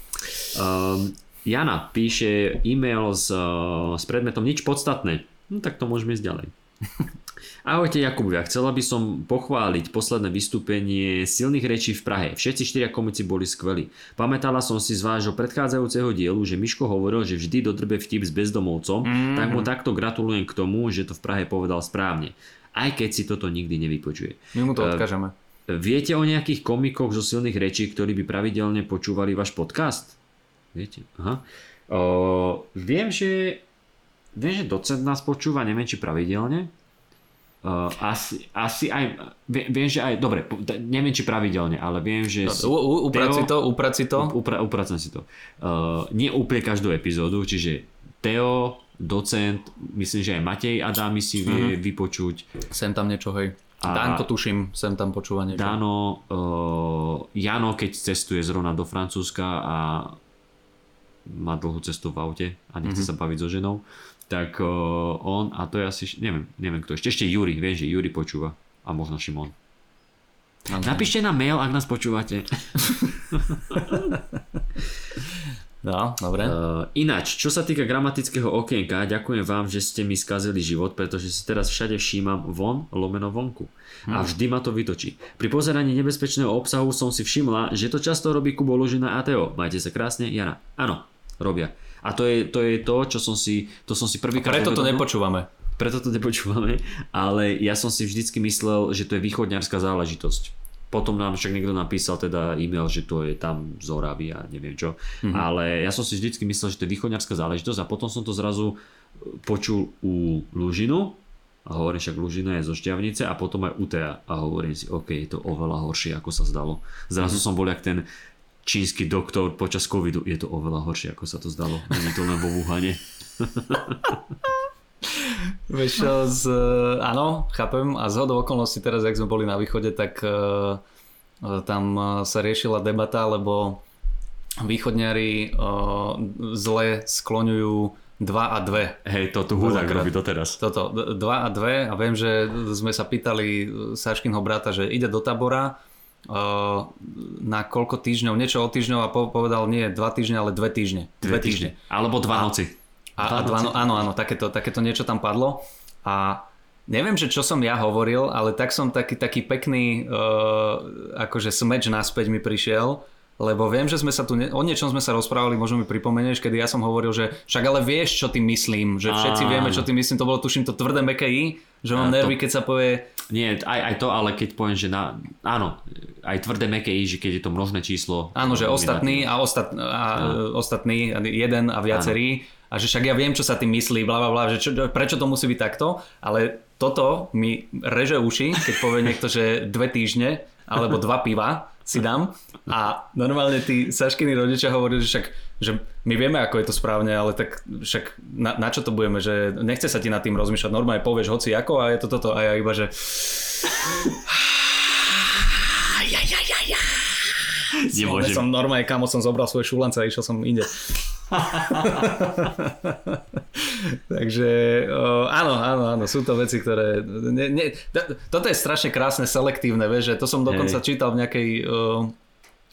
Um, Jana píše e-mail s, uh, s predmetom nič podstatné. No tak to môžeme ísť ďalej. Ahojte Jakubia, chcela by som pochváliť posledné vystúpenie silných rečí v Prahe. Všetci štyria komici boli skvelí. Pamätala som si z vášho predchádzajúceho dielu, že Miško hovoril, že vždy dodrbe vtip s bezdomovcom, mm-hmm. tak mu takto gratulujem k tomu, že to v Prahe povedal správne. Aj keď si toto nikdy nevypočuje. My mu to Eh, odkážeme. Viete o nejakých komikoch zo silných rečí, ktorí by pravidelne počúvali váš podcast? Viete? Aha. O, viem, že viem, že docent nás počúva, neviem, či pravidelne. O, asi, asi aj, viem, viem, že aj, dobre, neviem, či pravidelne, ale viem, že... si to, uprať si to. Upra, upracem si to. Uh, nie úplne každú epizódu, čiže Teo, docent, myslím, že aj Matej Adámy si vie Mhm. vypočuť. Sem tam niečo, hej. A- Dánko tuším, sem tam počúva niečo. Dano, uh, Jano, keď cestuje zrovna do Francúzska a má dlhú cestu v aute a nechce sa baviť so ženou, tak uh, on, a to je asi, neviem, neviem kto ešte, ešte Juri, viem, že Juri počúva a možno Šimon. Áno. Napíšte nám mail, ak nás počúvate. No, dobre. Uh, ináč, čo sa týka gramatického okienka, ďakujem vám, že ste mi skazili život, pretože si teraz všade všímam von, lomeno vonku. A vždy ma to vytočí. Pri pozeraní nebezpečného obsahu som si všimla, že to často robí Kubo Lužina a Teo. Majte sa krásne, Jana. Áno, robia. A to je to, je to čo som si, to som si prvýkrát Preto to nepočúvame. Preto to nepočúvame, ale ja som si vždycky myslel, že to je východňarská záležitosť. Potom nám však niekto napísal teda e-mail, že to je tam z Oravy a neviem čo. Mm-hmm. Ale ja som si vždycky myslel, že to je východňarská záležitosť a potom som to zrazu počul u Lužinu a hovorím však Lužina je zo Šťavnice a potom aj u Tea a hovorím si, OK, je to oveľa horšie, ako sa zdalo. Zrazu mm-hmm. som bol jak ten čínsky doktor počas covidu, je to oveľa horšie, ako sa to zdalo. Není to len vo Wuhane. Vieš z, áno, chápem. A z hodou okolností teraz, jak sme boli na východe, tak uh, tam sa riešila debata, lebo východňari uh, zle skloňujú 2 a 2. Hej, to tu hudák robí doteraz. Toto, 2 a 2 a viem, že sme sa pýtali Saškinho brata, že ide do tabora na koľko týždňov, niečo o týždňov a po- povedal nie 2 týždne, ale 2 týždne. Dve týždne. Alebo dva noci. A, a dva, no, áno, áno, takéto, takéto niečo tam padlo. A neviem, že čo som ja hovoril, ale tak som taký, taký pekný uh, akože smeč naspäť mi prišiel, lebo viem, že sme sa tu, ne, o niečom sme sa rozprávali, možno mi pripomenieš, kedy ja som hovoril, že však ale vieš, čo tým myslím, že všetci vieme, čo tým myslím, to bolo tuším to tvrdé meké I, že mám nervy, keď sa povie, Nie, aj, aj to, ale keď poviem, že na, áno, aj tvrdé meké I, že keď je to množné číslo. áno, že ostatný a, ostat, a ostatný, jeden a viacerí, a že však ja viem, čo sa tým myslí, bla bla bla, že čo, prečo to musí byť takto, ale toto mi reže uši, keď povie niekto, že dve týždne alebo dva piva si dám a normálne tí Saškiny rodičia hovorili, že však že my vieme, ako je to správne, ale tak však na, na čo to budeme, že nechce sa ti nad tým rozmýšľať, normálne povieš hoci ako a je to toto a ja iba, že Nemôžem. som normálne, kamo som zobral svoje šulance a išiel som inde. Takže uh, áno, áno, áno, sú to veci, ktoré... Ne, ne, toto je strašne krásne, selektívne, vieš, že to som dokonca Hej. čítal v nejakej uh,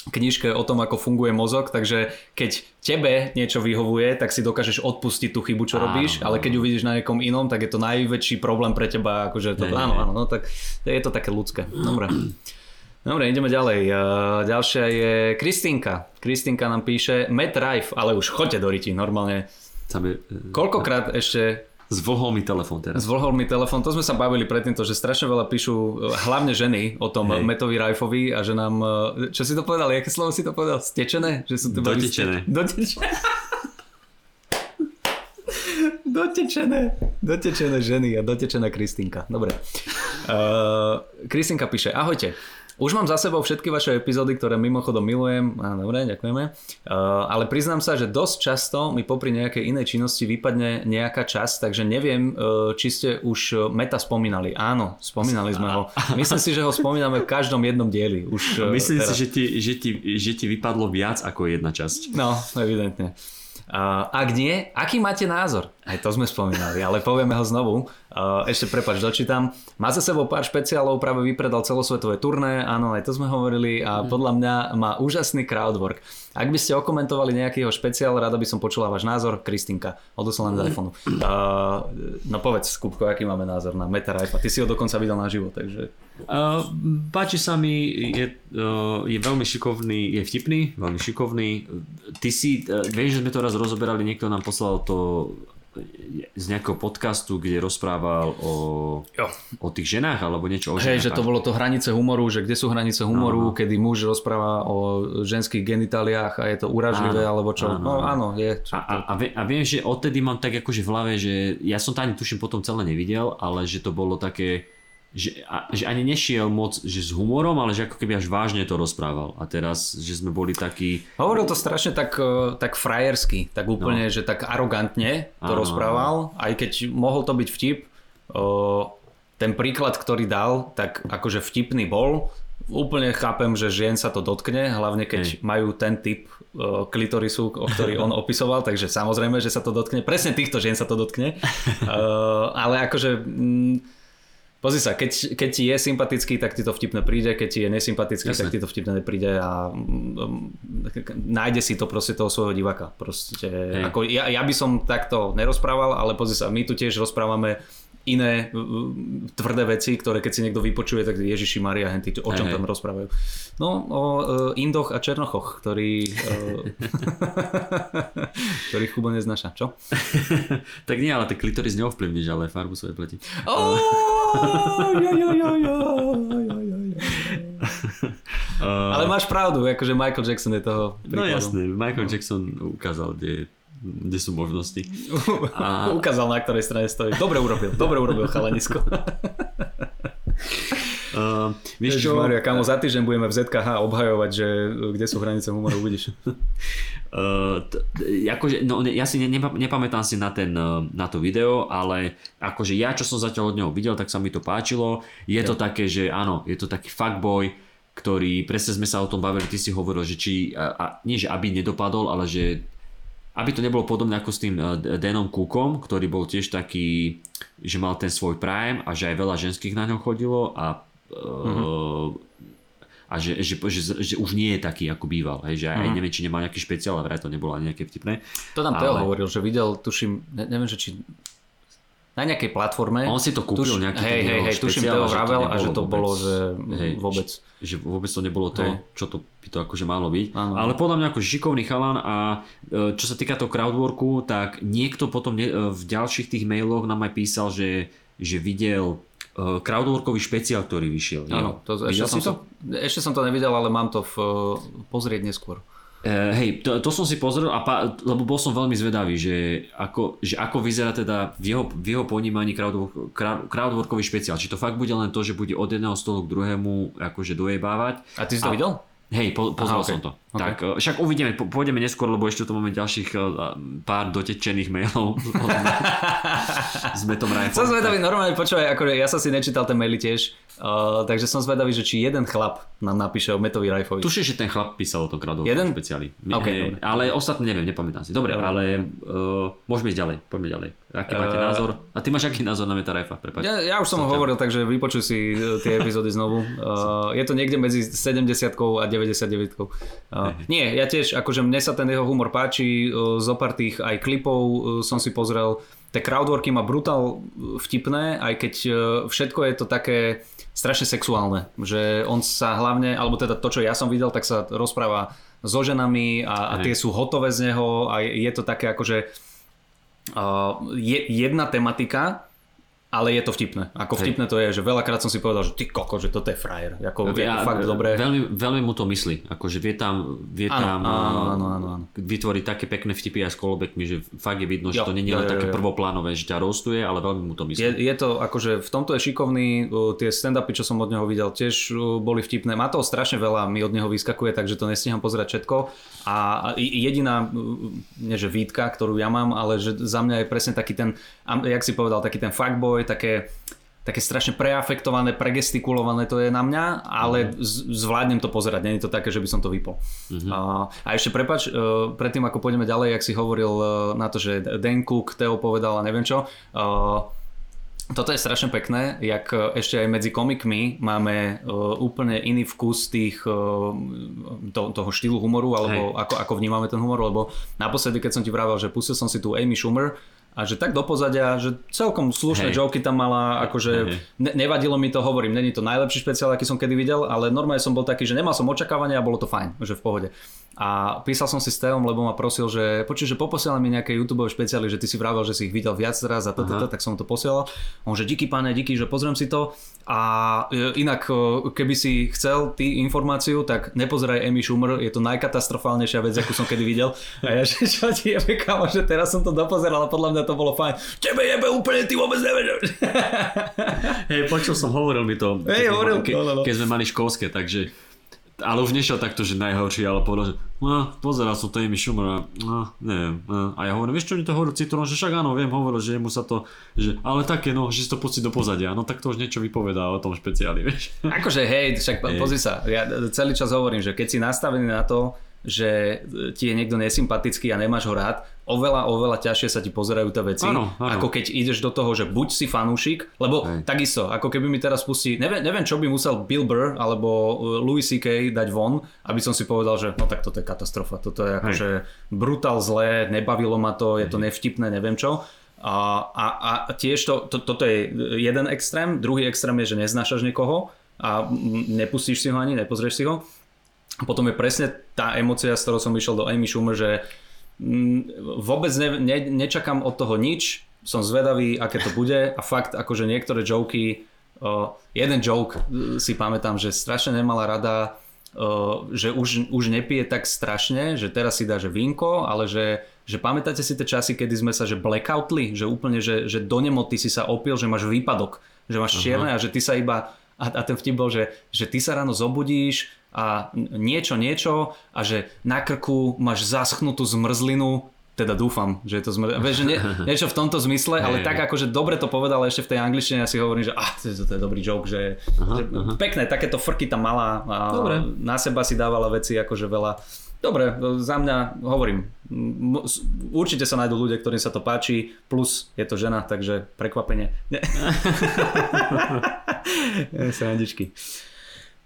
knižke o tom, ako funguje mozog, takže keď tebe niečo vyhovuje, tak si dokážeš odpustiť tú chybu, čo Áno, robíš, ale keď uvidíš na niekom inom, tak je to najväčší problém pre teba, akože to, Hej, áno, áno, no tak je to také ľudské. Dobre. Dobre, ideme ďalej. Uh, ďalšia je Kristínka. Kristínka nám píše Matt Rife, ale už choďte do riti, normálne. Tam je, Koľkokrát ešte zvlhol mi telefón teraz. zvolhol mi telefon, to sme sa bavili predtým, to, že strašne veľa píšu, hlavne ženy, o tom Hej. Metovi Rifeovi a že nám, čo si to povedal, aké slovo si to povedal? Stečené? Že sú to Dotečené. Dotečené. Dotečené. Dotečené ženy a dotečená Kristínka. Dobre. Uh, Kristínka píše, ahojte. Už mám za sebou všetky vaše epizódy, ktoré mimochodom milujem. Á, dobre, ďakujeme. Uh, ale priznám sa, že dosť často mi popri nejakej inej činnosti vypadne nejaká časť, takže neviem, uh, či ste už Meta spomínali. Áno, spomínali sme ho. Myslím si, že ho spomíname v každom jednom dieli. Už, uh, Myslím teraz. si, že ti, že, ti, že ti vypadlo viac ako jedna časť. No, evidentne. Ak nie, aký máte názor? Aj to sme spomínali, ale povieme ho znovu. Ešte prepač, dočítam. Má za sebou pár špeciálov, práve vypredal celosvetové turné, áno, aj to sme hovorili a Mhm. podľa mňa má úžasný crowdwork. Ak by ste okomentovali nejaký jeho špeciál, rada by som počula váš názor. Kristinka, odoslám Mhm. z iPhoneu. Uh, no povedz, Kupko, aký máme názor na Meta Rife? Ty si ho dokonca videl naživo, takže... Uh, páči sa mi, je, uh, je veľmi šikovný, je vtipný, veľmi šikovný. Ty si, uh, vieš, že sme to raz rozoberali, niekto nám poslal to z nejakého podcastu, kde rozprával o, Jo. o tých ženách alebo niečo o Hej, ženách. že to bolo to hranice humoru, že kde sú hranice humoru, Áno. kedy muž rozpráva o ženských genitáliách a je to uražlivé, Áno, alebo čo. áno, no áno, je. A, a, a, a viem, že odtedy mám tak akože v hlave, že ja som to ani tuším potom celé nevidel, ale že to bolo také, že, a, že ani nešiel moc že s humorom, ale že ako keby až vážne to rozprával. A teraz, že sme boli takí... Hovoril to strašne tak, eh, tak frajersky, tak úplne, že tak arogantne to Áno. rozprával, aj keď mohol to byť vtip. eh, Ten príklad, ktorý dal, tak akože vtipný bol. Úplne chápem, že žien sa to dotkne, hlavne keď Hej. majú ten typ eh, klitorisu, o ktorý on opisoval, takže samozrejme, že sa to dotkne. Presne týchto žien sa to dotkne. Ale akože... mm, Pozri sa, keď, keď ti je sympatický, tak ti to vtipne príde, keď ti je nesympatický, Jasné. tak ti to vtipne nepríde a mm, nájde si to proste toho svojho diváka. Proste, ako, ja, ja by som takto nerozprával, ale pozri sa, my tu tiež rozprávame iné tvrdé veci, ktoré keď si niekto vypočuje, tak Ježiši Maria, henty, o čom hej. tam rozprávajú. No, o uh, Indoch a Černochoch, ktorý, uh, ktorý Chubo neznáša. Čo? tak nie, ale ten klitoris neovplyvníš, ale farbu svojej pleti. Oh. Uh, Ale máš pravdu, akože Michael Jackson je toho no príkladom. jasné, Michael Jackson ukázal, kde, kde sú možnosti. A- Ukázal, na ktorej strane stojí. Dobre urobil, dobre urobil chalanisko. Uh, vieš čo? Maria, kamo, za týždeň budeme v ZKH obhajovať, že kde sú hranice humoru, uvidíš. Uh, t- akože, no, ne- ja si ne, nepa- nepamätám si na, ten, uh, na to video, ale akože ja, čo som zatiaľ od neho videl, tak sa mi to páčilo. Je to také, že áno, je to taký fuckboy, ktorý, presne sme sa o tom bavili, ty si hovoril, že či, a, a, nie že aby nedopadol, ale že aby to nebolo podobné ako s tým uh, Danom Cookom, ktorý bol tiež taký, že mal ten svoj prime a že aj veľa ženských na ňom chodilo a uh, a že, že, že, že, už nie je taký, ako býval. Hej, že aj neviem, či nemal nejaký špeciál, ale vraj to nebolo ani nejaké vtipné. To Teo Ale- hovoril, že videl, tuším, ne, neviem, že či na nejakej platforme. On si to kúpil nejaký hej, hej, hej, tuším Teo vravel a že to vôbec. bolo, že Hej, vôbec. Že vôbec to nebolo to, Hej. čo to by to akože malo byť. Áno. Ale podľa mňa ako šikovný chalan a e, čo sa týka toho crowdworku, tak niekto potom ne, e, v ďalších tých mailoch nám aj písal, že, že videl e, crowdworkový špeciál, ktorý vyšiel. Áno, to, ešte, som to? ešte som to nevidel, ale mám to v, pozrieť neskôr. Uh, hej, to, to som si pozrel, a pa, lebo bol som veľmi zvedavý, že ako, že ako vyzerá teda v jeho, v jeho ponímaní crowdwork, crowd- crowdworkový špeciál. Či to fakt bude len to, že bude od jedného stolu k druhému akože dojebávať. A ty si to A- videl? Hej, po, pozrel Aha, som okej. to. Ok. Tak, e, však uvidíme, po, pôjdeme neskôr, lebo ešte tu máme ďalších e, pár dotečených mailov. Sme tom rajfom. Som zvedavý, normálne počúvaj, akože ja som si nečítal ten maily tiež, uh, takže som zvedavý, že či jeden chlap nám napíše o Metovi Rajfovi. Tuším, že ten chlap písal o tom crowdworkovom Jeden? špeciáli. Ok, Hej, dobre. ale ostatné neviem, nepamätám si. Dobre, Dobre. ale uh, môžeme ísť ďalej. Poďme ďalej. Aký máte Eh, názor? A ty máš aký názor na Meta Rajfa? Prepáč. Ja, ja už som ho hovoril, takže vypočuj si uh, tie epizódy znovu. Uh, je to niekde medzi 70 a 99. Uh, nie, ja tiež, akože mne sa ten jeho humor páči, uh, zo pár tých aj klipov uh, som si pozrel. Tie crowdworky má brutál vtipné, aj keď uh, všetko je to také strašne sexuálne. Že on sa hlavne, alebo teda to, čo ja som videl, tak sa rozpráva so ženami a, a tie sú hotové z neho a je to také akože uh, je, jedna tematika, ale je to vtipné. Ako vtipné to je, že veľakrát som si povedal, že ty koko, že toto je frajer. Ako, je Ja- fakt dobré. Veľmi, veľmi mu to myslí. Akože vie tam, vie Áno, tam áno, uh, áno, áno, áno. vytvoriť také pekné vtipy aj s kolobekmi, že fakt je vidno, že Jo, to nie je jo, len jo, také jo. prvoplánové, že ťa roastuje, ale veľmi mu to myslí. Je, je to akože v tomto je šikovný, uh, tie stand-upy, čo som od neho videl, tiež uh, boli vtipné. Má toho strašne veľa, mi od neho vyskakuje, takže to nestíham pozerať všetko. A jediná, nie že výtka, ktorú ja mám, ale že za mňa je presne taký ten, jak si povedal, taký ten fuckboy, také, také strašne preafektované, pregestikulované to je na mňa, ale z- zvládnem to pozerať, nie je to také, že by som to vypol. A, a ešte prepač, uh, predtým ako pôjdeme ďalej, jak si hovoril uh, na to, že Dan Cook, Teo povedal a neviem čo, uh, toto je strašne pekné, jak ešte aj medzi komikmi máme uh, úplne iný vkus tých, uh, to, toho štýlu humoru, alebo ako, ako vnímame ten humor, lebo naposledy, keď som ti vravel, že pustil som si tu Amy Schumer a že tak do pozadia, že celkom slušné Hej. joky tam mala, akože ne, nevadilo mi to, hovorím, není to najlepší špeciál, aký som kedy videl, ale normálne som bol taký, že nemal som očakávania a bolo to fajn, že v pohode. A písal som si s Teom, lebo ma prosil, že počuj, že poposielaj mi nejaké YouTube špeciály, že ty si vravel, že si ich videl viac raz a toto, tak som to posielal. On že díky pane, díky, že pozriem si to. A e, inak, e, keby si chcel ty informáciu, tak nepozeraj Amy Schumer, je to najkatastrofálnejšia vec, akú som kedy videl. A ja, že čo ti jebe, kamo, že teraz som to dopozeral a podľa mňa to bolo fajn. Tebe jebe úplne, ty vôbec nevieš. Hej, počul som, hovoril mi to. Hej, hovoril, ke, no, no, no. keď sme mali školské, takže... Ale už nešiel takto, že najhorší, ale povedal, že no, pozeral som to Amy Schumer a no, neviem. No. A ja hovorím, vieš čo mi to hovoril Citrón, že však áno, viem, hovoril, že mu sa to, že, ale také no, že si to pustí do pozadia, no tak to už niečo vypovedá o tom špeciáli, vieš. Akože hej, však Hej. pozri sa, ja celý čas hovorím, že keď si nastavený na to, že ti je niekto nesympatický a nemáš ho rád, oveľa, oveľa ťažšie sa ti pozerajú tie veci, Áno, áno. ako keď ideš do toho, že buď si fanúšik, lebo Hej. takisto, ako keby mi teraz pustí, neviem, neviem, čo by musel Bill Burr alebo uh, Louis C.K. dať von, aby som si povedal, že no tak toto je katastrofa, toto je akože brutál zlé, nebavilo ma to, je to nevtipné, neviem čo. A, a, a tiež to, to, toto je jeden extrém, druhý extrém je, že neznášaš niekoho a nepustíš si ho ani, nepozrieš si ho. Potom je presne tá emocia, s ktorou som išiel do Amy Schumer, že mm, vôbec ne, ne, nečakám od toho nič, som zvedavý, aké to bude a fakt akože niektoré joky, uh, jeden joke si pamätám, že strašne nemala rada, uh, že už, už nepije tak strašne, že teraz si dá že vínko, ale že, že pamätáte si tie časy, kedy sme sa že blackoutli, že úplne, že, že do nemoty si sa opil, že máš výpadok, že máš čierne a že ty sa iba a, a ten vtip bol, že, že ty sa ráno zobudíš a niečo, niečo a že na krku máš zaschnutú zmrzlinu, teda dúfam, že je to zmrzlina. Že nie, niečo v tomto zmysle, ale tak akože dobre to povedal ešte v tej angličtine, ja si hovorím, že ah, to, je- to je dobrý joke, že, že pekné, takéto frky tam mala a Dobre. na seba si dávala veci akože veľa. Dobre, za mňa hovorím, určite sa nájdú ľudia, ktorým sa to páči, plus je to žena, takže prekvapenie. Nie.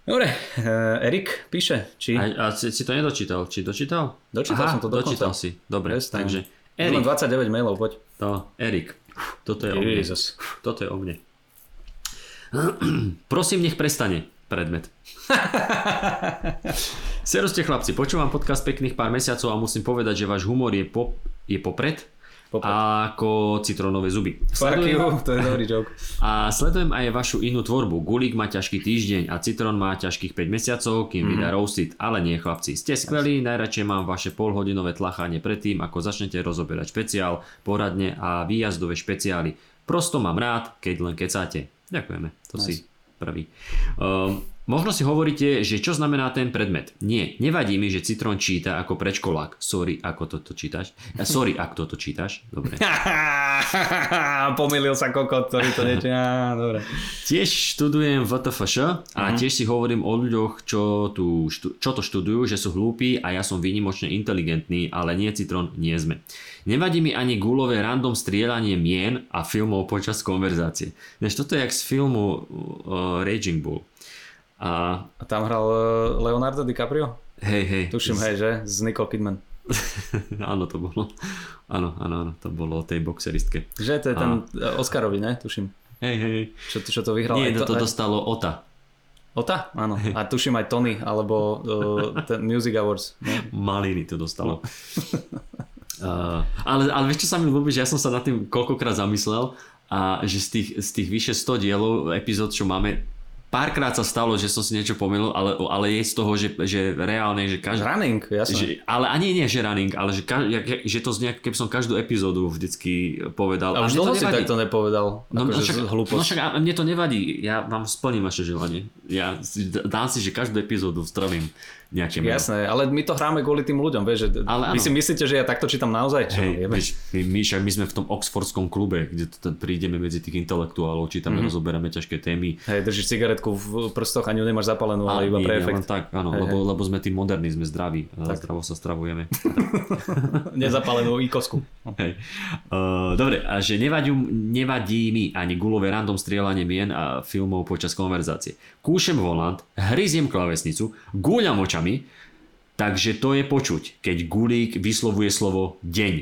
Dobre, eh, Erik píše, či... A, a si, si to nedočítal? Či dočítal? Dočítal som to dokonca. dočítal si. Dobre, Prestaň. takže Erik. Erik, 29 mailov, poď. to, Erik, toto je o mne. Jesus. Toto je o mne. Prosím, nech prestane predmet. Seroste chlapci, počúvam podcast pekných pár mesiacov a musím povedať, že váš humor je, po, je popred, Popred. ako citrónové zuby. Fuck Sledujem, you, to je dobrý joke. a sledujem aj vašu inú tvorbu. Gulík má ťažký týždeň a Citrón má ťažkých 5 mesiacov, kým Mhm. vydá Roasted. Ale nie, chlapci, ste skvelí, najradšej mám vaše polhodinové tlachanie predtým, ako začnete rozoberať špeciál, poradne a výjazdové špeciály. Prosto mám rád, keď len kecáte. Ďakujeme, to Nice. si prvý. Um, možno si hovoríte, že čo znamená ten predmet. Nie, nevadí mi, že Citrón číta ako predškolák. Sorry, ako toto čítaš. Sorry, ak toto čítaš. Dobre. Pomýlil sa kokot, ktorý to. Á, dobre. Tiež študujem VTFŠ a Mhm. tiež si hovorím o ľuďoch, čo, tu, čo to študujú, že sú hlúpi a ja som výnimočne inteligentný, ale nie Citron, nie sme. Nevadí mi ani gulové random strieľanie mien a filmov počas konverzácie. Než toto je jak z filmu uh, Raging Bull. A A tam hral eh, Leonardo DiCaprio? hej, hej. Tuším, hej, že? Z Nicole Kidman. áno, to bolo. Áno, áno, áno, to bolo o tej boxeristke. Že to je ten eh, Oscarový, ne? Tuším. Hej, hej. Čo, čo to vyhral? Nie, to, to dostalo Ota. Ota? Áno. A tuším aj Tony, alebo uh, ten Music Awards. Ne? Maliny to dostalo. Uh, ale, ale vieš, čo sa mi ľúbi, že ja som sa nad tým koľkokrát zamyslel a že z tých, z tých vyše 100 dielov epizód, čo máme, párkrát sa stalo, že som si niečo pomýlil, ale, ale je z toho, že, že reálne, že každý... Running, jasne. Že, ale ani nie, že running, ale že, ka, že to znie, keby som každú epizódu vždycky povedal. A už dlho si takto nepovedal. No, no, akože však, hlúposť. no však a mne to nevadí, ja vám splním vaše želanie. Ja dám si, že každú epizódu stravím nejaké meno. Jasné, ale my to hráme kvôli tým ľuďom, vieš, že Ale vy áno. si myslíte, že ja takto čítam naozaj? Čo, Hej, vieš, my, my, však my sme v tom oxfordskom klube, kde to prídeme medzi tých intelektuálov, čítame, mm-hmm. rozoberáme ťažké témy. Hej, držíš cigaretku v prstoch a ňu nemáš zapalenú, ale iba nie, pre efekt. tak, áno, Hej, lebo, lebo sme tí moderní, sme zdraví, tak. zdravo sa stravujeme. Nezapalenú ikosku. Hej. Uh, dobre, a že nevadí, nevadí mi ani gulové random strieľanie mien a filmov počas konverzácie. Kúšem volant, hryziem klávesnicu, gúľam očami, takže to je počuť, keď gulík vyslovuje slovo deň.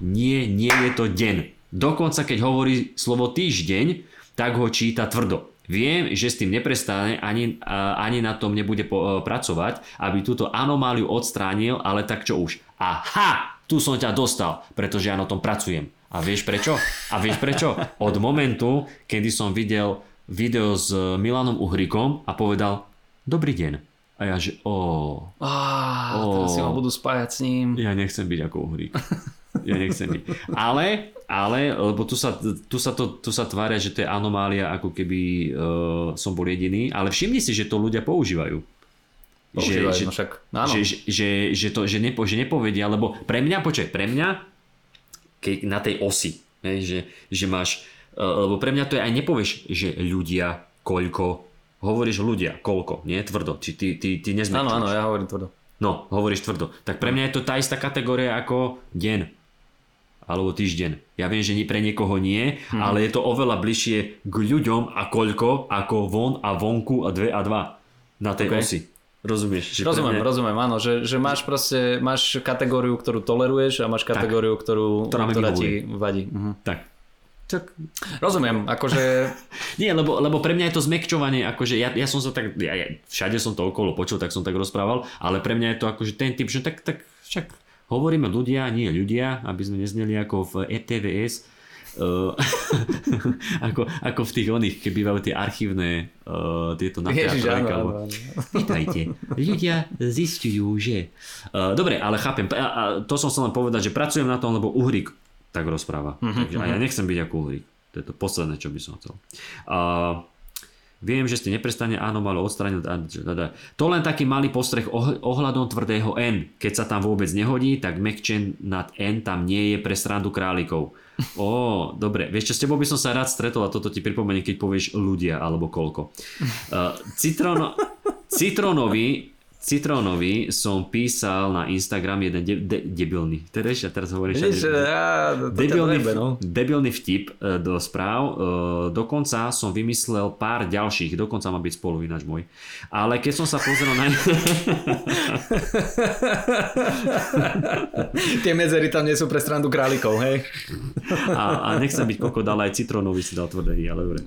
Nie, nie je to deň. Dokonca keď hovorí slovo týždeň, tak ho číta tvrdo. Viem, že s tým neprestane, ani, ani na tom nebude po, e, pracovať, aby túto anomáliu odstránil, ale tak čo už. Aha, tu som ťa dostal, pretože ja na tom pracujem. A vieš prečo? A vieš prečo? Od momentu, kedy som videl video s Milanom Uhrikom a povedal Dobrý deň. A ja že o, Á, Ó. teraz si ma budú spájať s ním. ja nechcem byť ako Uhrík. Ja nechcem byť. Ale, ale, lebo tu sa, tu sa, to, tu sa tvária, že to je anomália, ako keby uh, som bol jediný, ale všimni si, že to ľudia používajú. Používajú, že, no však, áno. že, že, že, že, to, že, nepo, že nepovedia, lebo pre mňa, počkaj, pre mňa, keď na tej osi, hej, že, že máš, uh, lebo pre mňa to je aj nepovieš, že ľudia, koľko, hovoríš ľudia, koľko, nie, tvrdo, či ty, ty, ty. Áno, áno, ja hovorím tvrdo. No, hovoríš tvrdo. Tak pre mňa je to tá istá kategória ako deň. Alebo týždeň. Ja viem, že nie- pre niekoho nie, hmm. ale je to oveľa bližšie k ľuďom a koľko, ako von a vonku a dve a dva na tej OK. okay. osi. Rozumieš? Že Rozumiem, mňa- rozumiem, áno, že, že máš proste, máš kategóriu, ktorú toleruješ a máš kategóriu, ktorú, Ktorá ktorá ti vadí. Mhm. Tak. Tak. Rozumiem, akože Nie, lebo, lebo pre mňa je to zmekčovanie, akože ja, ja som sa tak, ja, ja, všade som to okolo počul, tak som tak rozprával, ale pre mňa je to akože ten typ, že tak, tak však hovoríme ľudia, nie ľudia, aby sme nezneli ako v E ETVS, uh, ako, ako v tých oných, keď bývajú tie archívne uh, tieto na Ježiš, teatrojke, áno, alebo- áno, áno. Vítajte. Ľudia zistujú, že... Uh, dobre, ale chápem. A, a to som chcel len povedať, že pracujem na tom, lebo Uhrik tak rozpráva. Mhm, Takže, a ja nechcem byť ako Uhrik. To je to posledné, čo by som chcel. Uh, Viem, že ste neprestane áno, malo odstrániť. a- a- a- To len taký malý postreh oh- ohľadom tvrdého N. Keď sa tam vôbec nehodí, tak mekčen nad N tam nie je pre srandu králikov. Ó, dobre. Vieš čo, s tebou by som sa rád stretol a toto ti pripomeniem, keď povieš ľudia alebo koľko. Uh, citrono, citronový Citrónovi som písal na Instagram jeden de- de- debilný. Teraz, ja teraz hovoríš... Vidíš, že ja, to Debilný, dojebe, no. debilný vtip e, do správ. E, Dokonca som vymyslel pár ďalších, dokonca má byť spolu ináč môj. Ale keď som sa pozrel na... Tie medzery tam nie sú pre strandu králikov, hej? A, a nechcem byť kokot, ale aj citrónový si dal tvrdé ale dobre.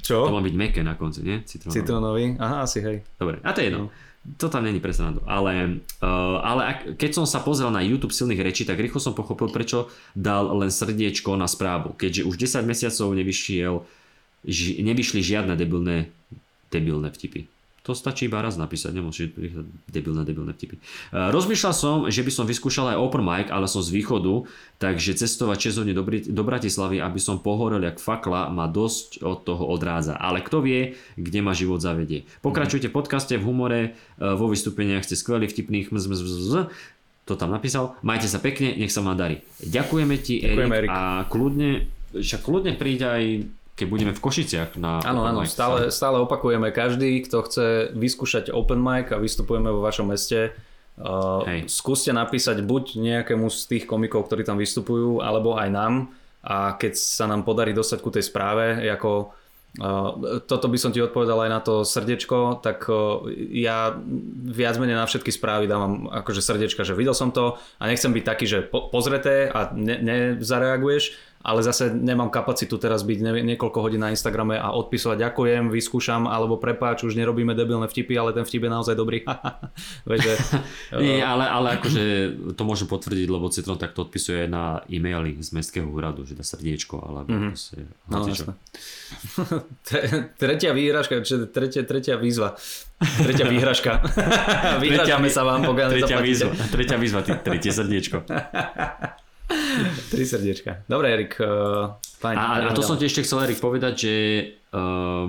Čo? To má byť meké na konci, nie? Citrónový. Citrónový? Aha, asi hej. Dobre, a to je jedno. To tam není pre srandu. Ale, uh, ale ak, keď som sa pozrel na YouTube silných rečí, tak rýchlo som pochopil, prečo dal len srdiečko na správu. Keďže už 10 mesiacov nevyšiel, ži, nevyšli žiadne debilné, debilné vtipy. To stačí iba raz napísať, nemusíš debilné, debilné vtipy. Uh, rozmýšľal som, že by som vyskúšal aj open mic, ale som z východu, takže cestovať 6 hodín do, do Bratislavy, aby som pohorel jak fakla, ma dosť od toho odrádza. Ale kto vie, kde ma život zavedie. Pokračujte v podcaste, v humore, uh, vo vystúpeniach ste skvelí, vtipných, mz, mz, mz, mz. to tam napísal. Majte sa pekne, nech sa vám darí. Ďakujeme ti, Ďakujeme, Erik, Erik. a kľudne, však kľudne príď aj keď budeme v Košiciach na Áno, áno, stále, stále opakujeme. Každý, kto chce vyskúšať open mic a vystupujeme vo vašom meste, uh, Hej. skúste napísať buď nejakému z tých komikov, ktorí tam vystupujú, alebo aj nám. A keď sa nám podarí dostať ku tej správe, ako Uh, toto by som ti odpovedal aj na to srdiečko, tak uh, ja viac menej na všetky správy dávam akože srdiečka, že videl som to a nechcem byť taký, že po, pozreté a ne, nezareaguješ, ale zase nemám kapacitu teraz byť niekoľko hodín na Instagrame a odpisovať ďakujem, vyskúšam, alebo prepáč, už nerobíme debilné vtipy, ale ten vtip je naozaj dobrý. Vieš, že, Nie, ale, ale akože to môžem potvrdiť, lebo Citron takto odpisuje na e-maily z mestského úradu, že dá srdiečko, alebo mm-hmm. proste, no, tretia výhražka, tretia, tretia výzva. Tretia výhražka. Vyhražame sa vám, pokiaľ tretia výzva, tretia výzva, tretie srdiečko. Tri srdiečka. Dobre, Erik. Uh, fajn. A, a to som ti ešte chcel, Erik, povedať, že uh,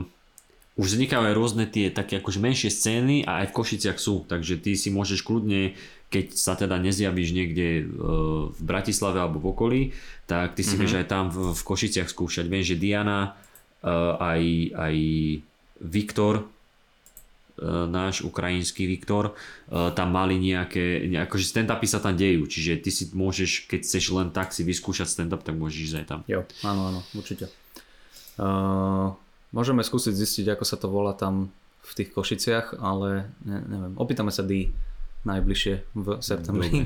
už vznikajú aj rôzne tie také akože menšie scény a aj v Košiciach sú, takže ty si môžeš kľudne, keď sa teda nezjavíš niekde uh, v Bratislave alebo v okolí, tak ty si mm-hmm. vieš aj tam v, v Košiciach skúšať. Viem, že Diana, uh, aj, aj Viktor, náš ukrajinský Viktor, uh, tam mali nejaké, ne, akože stand-upy sa tam dejú, čiže ty si môžeš, keď chceš len tak si vyskúšať stand-up, tak môžeš ísť aj tam. Jo, áno, áno, určite. Uh, môžeme skúsiť zistiť, ako sa to volá tam v tých Košiciach, ale ne, neviem, opýtame sa D najbližšie v septembri.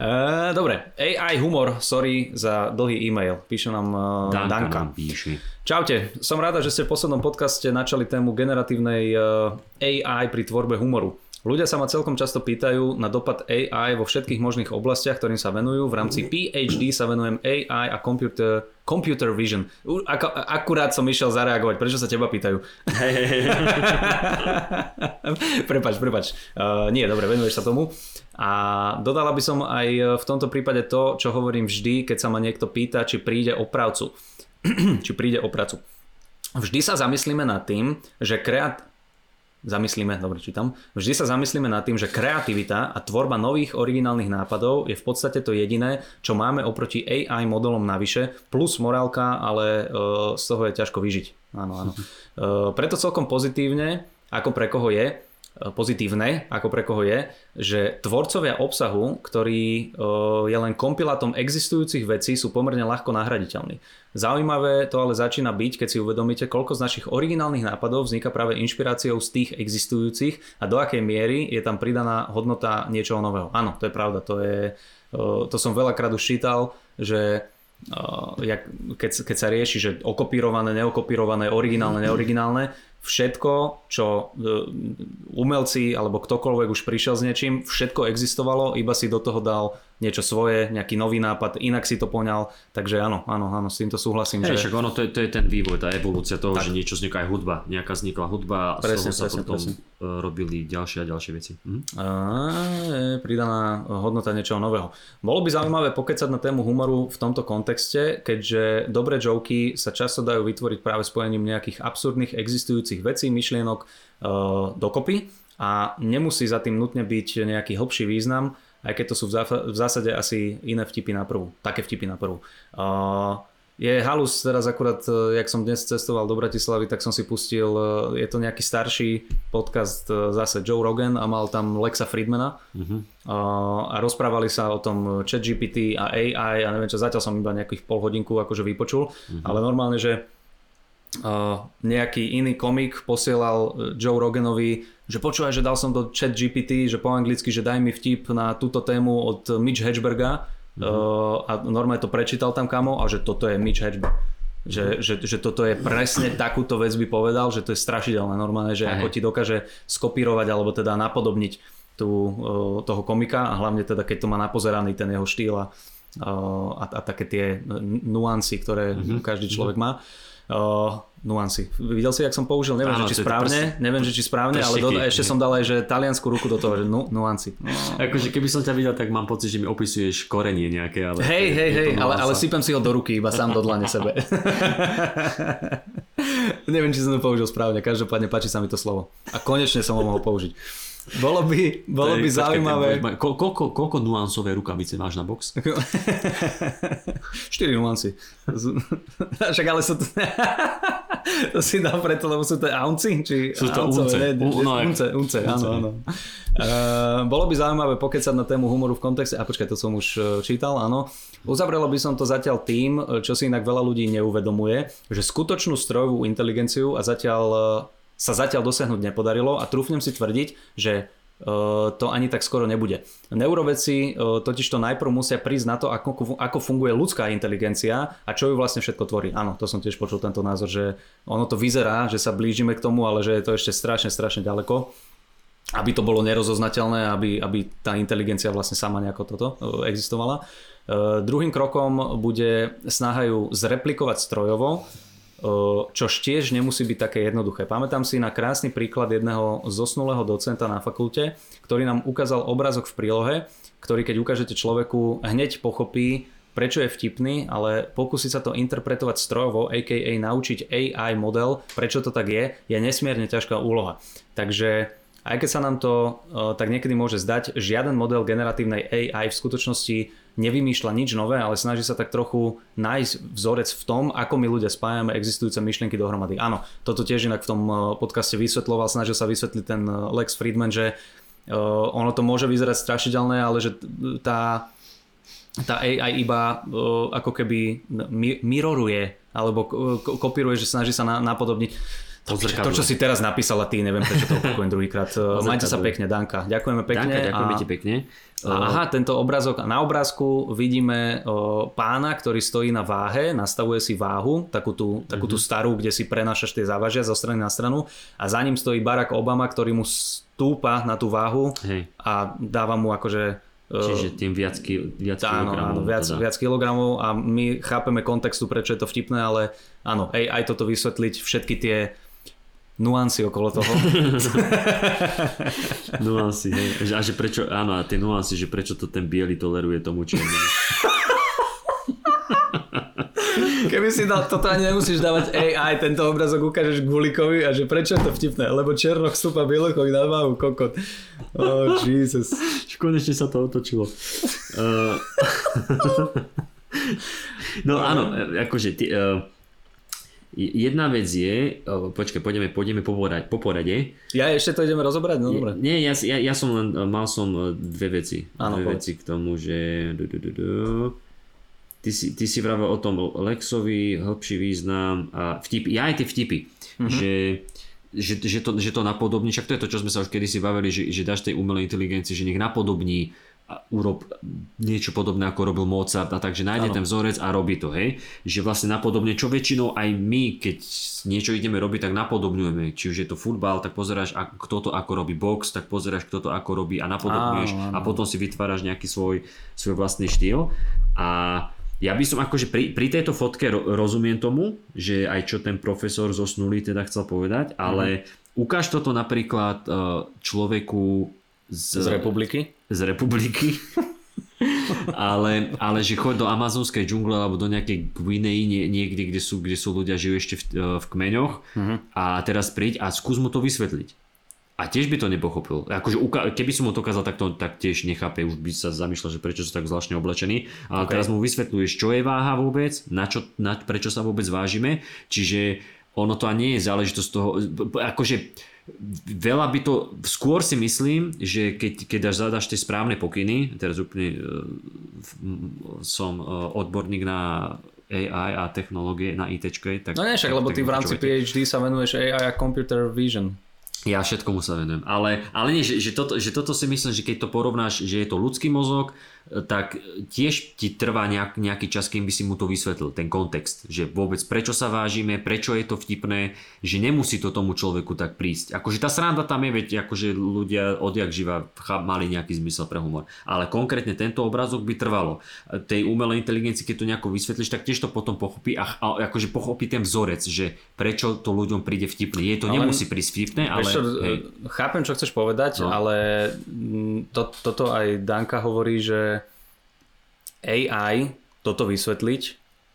uh, dobre, AI humor, sorry za dlhý e-mail, píše nám Danka, Danka. nám píše. Čaute, som rada, že ste v poslednom podcaste načali tému generatívnej eh, AI pri tvorbe humoru. Ľudia sa ma celkom často pýtajú na dopad AI vo všetkých možných oblastiach, ktorým sa venujú. V rámci PhD sa venujem AI a computer, computer vision. U, ako, akurát som išiel zareagovať. Prečo sa teba pýtajú? Prepač, prepač. Uh, nie, dobre, venuješ sa tomu. A dodala by som aj v tomto prípade to, čo hovorím vždy, keď sa ma niekto pýta, či príde o prácu. či príde o prácu. Vždy sa zamyslíme nad tým, že kreat... Zamyslíme, dobre čítam. Vždy sa zamyslíme nad tým, že kreativita a tvorba nových originálnych nápadov je v podstate to jediné, čo máme oproti AI modelom navyše, plus morálka, ale uh, z toho je ťažko vyžiť. Áno, áno. Uh, preto celkom pozitívne, ako pre koho je, pozitívne, ako pre koho je, že tvorcovia obsahu, ktorý je len kompilátom existujúcich vecí, sú pomerne ľahko nahraditeľní. Zaujímavé to ale začína byť, keď si uvedomíte, koľko z našich originálnych nápadov vzniká práve inšpiráciou z tých existujúcich a do akej miery je tam pridaná hodnota niečoho nového. Áno, to je pravda, to, je, to som veľakrát už čítal, že keď, keď sa rieši, že okopírované, neokopírované, originálne, neoriginálne, všetko, čo umelci alebo ktokoľvek už prišiel s niečím, všetko existovalo, iba si do toho dal niečo svoje, nejaký nový nápad, inak si to poňal, takže áno, áno, áno, s týmto súhlasím. Hej, že... však ono, to je, to je ten vývoj, tá evolúcia toho, tak. že niečo vzniká aj hudba, nejaká vznikla hudba a Presne, z toho sa presne, potom presne. e, robili ďalšie a ďalšie veci. Mhm. A je pridaná hodnota niečoho nového. Bolo by zaujímavé pokecať na tému humoru v tomto kontexte, keďže dobré joky sa často dajú vytvoriť práve spojením nejakých absurdných existujúcich vecí, myšlienok uh, dokopy a nemusí za tým nutne byť nejaký hlbší význam, aj keď to sú v zásade asi iné vtipy na prvú, také vtipy na prvú. Uh, je halus teraz akurát, e, jak som dnes cestoval do Bratislavy, tak som si pustil, e, je to nejaký starší podcast e, zase Joe Rogan a mal tam Lexa Friedmana Mhm. a rozprávali sa o tom ChatGPT a AI a neviem čo, zatiaľ som iba nejakých pol hodinku akože vypočul, ale normálne, že uh, nejaký iný komik posielal Joe Roganovi, že počúvaj, že dal som do chat GPT, že po anglicky, že daj mi vtip na túto tému od Mitch Hedgeberga uh, a normálne to prečítal tam kamo a že toto je Mitch Hedgeberg. Že, že, že toto je presne takúto vec by povedal, že to je strašidelné normálne, že Hej. ako ti dokáže skopírovať alebo teda napodobniť tú, uh, toho komika a hlavne teda keď to má napozeraný ten jeho štýl a, uh, a, a také tie nuancy, ktoré Mhm. každý človek má. Uh, nuancy. Videl si, jak som použil? Neviem, Áno, že či správne, neviem, že či správne, ale do, ešte som dal aj, že taliansku ruku do toho, že nu, nuancy. No. Akože keby som ťa videl, tak mám pocit, že mi opisuješ korenie nejaké, ale... Hej, hej, hej, ale, ale sypem si ho do ruky, iba sám do dlane sebe. Neviem, či som to použil správne, každopádne páči sa mi to slovo. A konečne som ho mohol použiť. Bolo by, bolo by zaujímavé... ko- Koľko, koľko nuansové rukavice máš na box? 4 nuancy. Z- Však ale sú to... to si dal preto, lebo sú to aunci? Či Sú to unce. Ne, U- no, unce, unce, áno, unce. áno. Uh, bolo by zaujímavé pokecať na tému humoru v kontexte, a počkaj, to som už eh, čítal, áno. Uzavrelo by som to zatiaľ tým, eh, čo si inak veľa ľudí neuvedomuje, že skutočnú strojovú inteligenciu a zatiaľ sa zatiaľ dosiahnuť nepodarilo a trúfnem si tvrdiť, že to ani tak skoro nebude. Neuroveci totiž to najprv musia prísť na to, ako, ako funguje ľudská inteligencia a čo ju vlastne všetko tvorí. Áno, to som tiež počul tento názor, že ono to vyzerá, že sa blížime k tomu, ale že je to ešte strašne, strašne ďaleko aby to bolo nerozoznateľné, aby, aby tá inteligencia vlastne sama nejako toto existovala. Uh, druhým krokom bude snaha zreplikovať strojovo, čož tiež nemusí byť také jednoduché. Pamätám si na krásny príklad jedného zosnulého docenta na fakulte, ktorý nám ukázal obrazok v prílohe, ktorý keď ukážete človeku, hneď pochopí, prečo je vtipný, ale pokúsi sa to interpretovať strojovo, aka naučiť AI model, prečo to tak je, je nesmierne ťažká úloha. Takže aj keď sa nám to tak niekedy môže zdať, žiaden model generatívnej AI v skutočnosti nevymýšľa nič nové, ale snaží sa tak trochu nájsť vzorec v tom, ako my ľudia spájame existujúce myšlienky dohromady. Áno, toto tiež inak v tom podcaste vysvetloval, snažil sa vysvetliť ten Lex Friedman, že ono to môže vyzerať strašidelné, ale že tá, tá AI iba ako keby miroruje alebo kopíruje, že snaží sa napodobniť to, to, čo si teraz napísala ty, neviem prečo to opakujem druhýkrát. Majte sa pekne, Danka. Ďakujeme pekne. Danka, ďakujeme a... ti pekne. Aha, tento obrázok. Na obrázku vidíme o, pána, ktorý stojí na váhe, nastavuje si váhu, takú tú, takú tú mhm. starú, kde si prenášaš tie závažia zo strany na stranu a za ním stojí Barack Obama, ktorý mu stúpa na tú váhu Hej. a dáva mu akože Čiže tým viac, ki, viac áno, kilogramov. Áno, viac, teda. viac kilogramov a my chápeme kontextu, prečo je to vtipné, ale áno, aj, aj toto vysvetliť, všetky tie nuancy okolo toho. nuancy, hej. A že prečo, áno, a tie nuancy, že prečo to ten biely toleruje tomu čiernu. Keby si dal, toto ani nemusíš dávať AI, tento obrazok ukážeš Gulikovi a že prečo je to vtipné, lebo Černoch stúpa Bielochok na váhu, kokot. Oh, Jesus. Konečne sa to otočilo. Uh, no áno, akože ty, uh, Jedna vec je, počkaj, pôjdeme, pôjdeme po, porade, po porade. Ja ešte to ideme rozobrať, no dobre. Nie, ja, ja, ja som len, mal som e, dve veci. Áno, dve veci k tomu, že... Du, du, du, du. Ty, si, ty si vravel o tom Lexovi, hĺbší význam a vtipy. Ja aj tie vtipy, mm-hmm. že že, že, to, že to napodobní, však to je to, čo sme sa už kedysi bavili, že, že dáš tej umelej inteligencii, že nech napodobní urob niečo podobné ako robil Mozart a takže nájde ano. ten vzorec a robí to, hej. Že vlastne napodobne, čo väčšinou aj my, keď niečo ideme robiť, tak napodobňujeme. Či už je to futbal, tak pozeráš, kto to ako robí box, tak pozeráš, kto to ako robí a napodobňuješ ano, ano. a potom si vytváraš nejaký svoj, svoj vlastný štýl. A ja by som akože pri, pri tejto fotke ro, rozumiem tomu, že aj čo ten profesor zosnulý teda chcel povedať, ale mm. ukáž toto napríklad e, človeku z, z republiky? Z republiky. ale, ale že choď do amazonskej džungle alebo do nejakej Guinei nie, niekde, kde sú, kde sú ľudia žijú ešte v, v kmeňoch uh-huh. a teraz príď a skús mu to vysvetliť. A tiež by to nepochopil. Akože, keby som mu to kázal, tak to tak tiež nechápe. Už by sa zamýšľal, že prečo sú tak zvláštne oblečení. A okay. teraz mu vysvetľuješ, čo je váha vôbec, na čo, na, prečo sa vôbec vážime. Čiže ono to ani nie je záležitosť toho, akože veľa by to, skôr si myslím, že keď, keď až zadaš tie správne pokyny, teraz úplne uh, som uh, odborník na AI a technológie na IT, tak... No nie, však, lebo ty v rámci PhD sa venuješ AI a computer vision. Ja všetkomu sa venujem, ale, ale nie, že, že, toto, že toto si myslím, že keď to porovnáš, že je to ľudský mozog, tak tiež ti trvá nejak, nejaký čas, kým by si mu to vysvetlil, ten kontext, že vôbec prečo sa vážime, prečo je to vtipné, že nemusí to tomu človeku tak prísť. Akože tá sranda tam je, veď akože ľudia odjak živa mali nejaký zmysel pre humor. Ale konkrétne tento obrazok by trvalo. Tej umelej inteligencii, keď to nejako vysvetlíš, tak tiež to potom pochopí a, a akože pochopí ten vzorec, že prečo to ľuďom príde vtipné. Je to ale, nemusí prísť vtipné, ale... Čo, hej. Chápem, čo chceš povedať, no. ale to, toto aj Danka hovorí, že AI toto vysvetliť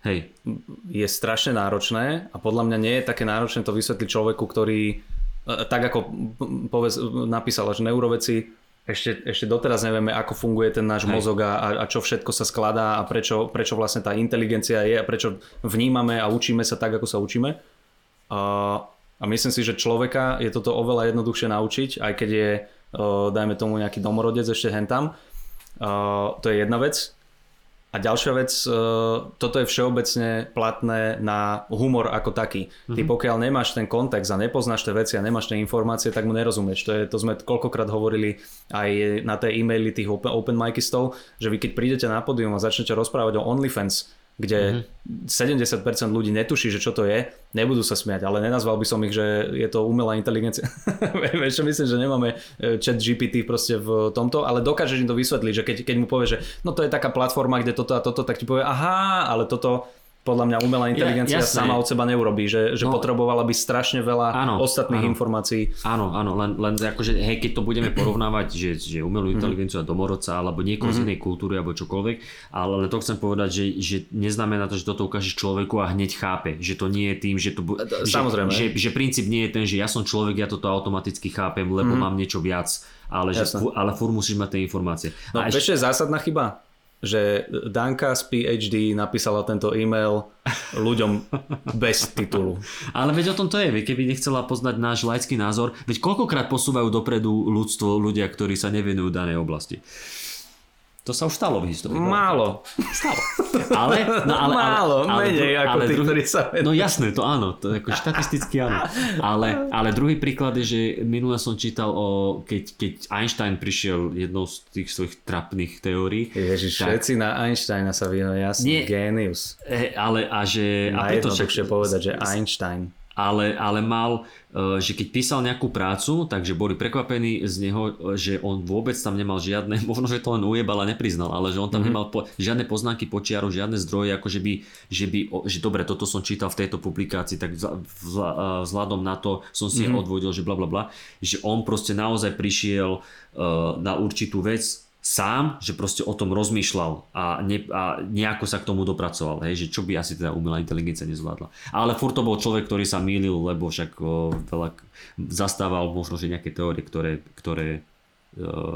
Hej. je strašne náročné a podľa mňa nie je také náročné to vysvetliť človeku, ktorý e, tak ako povedz, napísala, že neuroveci ešte, ešte doteraz nevieme, ako funguje ten náš Hej. mozog a, a čo všetko sa skladá a prečo, prečo vlastne tá inteligencia je a prečo vnímame a učíme sa tak, ako sa učíme. A, a myslím si, že človeka je toto oveľa jednoduchšie naučiť, aj keď je, e, dajme tomu, nejaký domorodec ešte hentam. Uh, to je jedna vec. A ďalšia vec, e, toto je všeobecne platné na humor ako taký. Ty Mhm. pokiaľ nemáš ten kontext a nepoznáš tie veci a nemáš tie informácie, tak mu nerozumieš. To, je, to sme koľkokrát hovorili aj na tej e-maily tých open, open micistov, že vy keď prídete na pódium a začnete rozprávať o OnlyFans, kde Mhm. 70% ľudí netuší, že čo to je, nebudú sa smiať, ale nenazval by som ich, že je to umelá inteligencia. Vieš myslím, že nemáme e, chat GPT proste v tomto, ale dokážeš im to vysvetliť, že keď, keď mu povie, že no to je taká platforma, kde toto a toto, tak ti povie, aha, ale toto podľa mňa umelá inteligencia jasné. sama od seba neurobí, že, že No. potrebovala by strašne veľa Áno, ostatných áno. informácií. Áno, áno, len, len akože, hej, keď to budeme porovnávať, že, že umelú inteligenciu a domorodca, alebo niekoho z inej kultúry, alebo čokoľvek, ale len to chcem povedať, že, že neznamená to, že toto ukážeš človeku a hneď chápe, že to nie je tým, že to... Bu- že, samozrejme. Že, že, princíp nie je ten, že ja som človek, ja toto automaticky chápem, lebo mám niečo viac, ale, že, ale furt musíš mať tie informácie. No, a je zásadná chyba? Že Danka z PhD napísala tento e-mail ľuďom bez titulu. Ale veď o tom to je, keby nechcela poznať náš laický názor, veď koľkokrát posúvajú dopredu ľudstvo ľudia, ktorí sa nevenujú danej oblasti. To sa už stalo v histórii. Málo. Stalo. Ale, no ale, Málo, ale, ale, menej dru- ako ale tí, druhý- ktorí sa venujú. No jasné, to áno, to ako štatisticky áno. Ale, ale druhý príklad je, že minule som čítal o, keď, keď Einstein prišiel jednou z tých svojich trapných teórií, Ježiš, Tak. všetci na Einsteina sa vyhojú, jasný, Nie. génius. eh, ale a že... A preto však- povedať, že Einstein. Ale, ale mal, e, že keď písal nejakú prácu, takže boli prekvapení z neho, e, že on vôbec tam nemal žiadne, možno, že to len ujebal a nepriznal, ale že on tam mm-hmm. nemal po, žiadne poznámky počiaru, žiadne zdroje, ako že by, že by, že dobre, toto som čítal v tejto publikácii, tak e, vzhľadom na to som si mm-hmm. odvodil, že bla bla bla, že on proste naozaj prišiel na určitú vec, sám, že proste o tom rozmýšľal a, ne, a nejako sa k tomu dopracoval, hej, že čo by asi teda umelá inteligencia nezvládla. Ale furt to bol človek, ktorý sa mýlil, lebo však o, veľa zastával možno, že nejaké teórie, ktoré, ktoré e,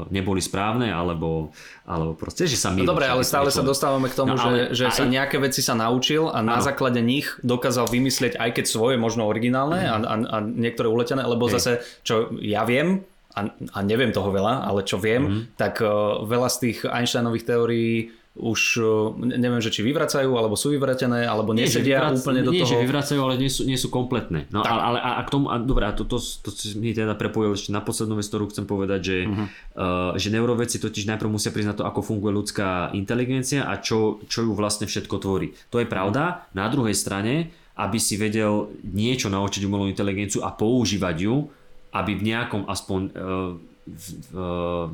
neboli správne, alebo, alebo proste, že sa No mýlil. dobre, však ale stále sa dostávame k tomu, No, že, ale že sa aj- nejaké veci sa naučil a na Áno. základe nich dokázal vymyslieť aj keď svoje možno originálne a, a, a niektoré uletené, lebo Hej. zase, čo ja viem, a, a neviem toho veľa, ale čo viem, Mhm. tak uh, veľa z tých Einsteinových teórií už uh, neviem, že či vyvracajú, alebo sú vyvratené, alebo Nie, že nesedia vyvrac- úplne do nie, že toho. vyvracajú, ale nie sú, nie sú kompletné. No, Tak. ale, ale a, a k tomu, a, dobré, a to, to, to, to mi teda prepojil ešte na poslednú vec, ktorú chcem povedať, že, uh-huh. uh, že neuroveci totiž najprv musia priznať to, ako funguje ľudská inteligencia a čo, čo ju vlastne všetko tvorí. To je pravda. Na druhej strane, aby si vedel niečo naučiť umelú inteligenciu a používať ju, aby v nejakom aspoň uh, v, v,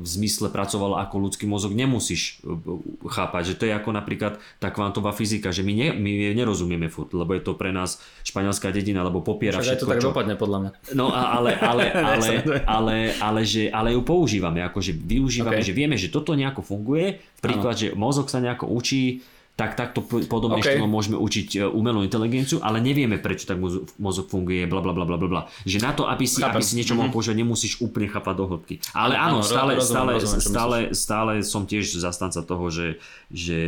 v zmysle pracovala ako ľudský mozog, nemusíš uh, chápať, že to je ako napríklad tá kvantová fyzika, že my, ne, my nerozumieme furt, lebo je to pre nás španielská dedina, lebo popiera Však všetko, to tak čo... dopadne podľa mňa. No a- ale, ale, ale, Nesledujem. ale, ale, že, ale ju používame, akože využívame, Ok. že vieme, že toto nejako funguje, príklad, že mozog sa nejako učí, tak takto po- podobným Ok. štýlom môžeme učiť e, umelú inteligenciu, ale nevieme, prečo tak mozo- mozog funguje, bla bla bla bla bla. Že na to, aby si, Chápem. aby si niečo mohol používať, nemusíš úplne chápať do hĺbky. Ale áno, Áno, stále, rozumiem, stále, rozumiem, stále, stále som tiež zastanca toho, že, že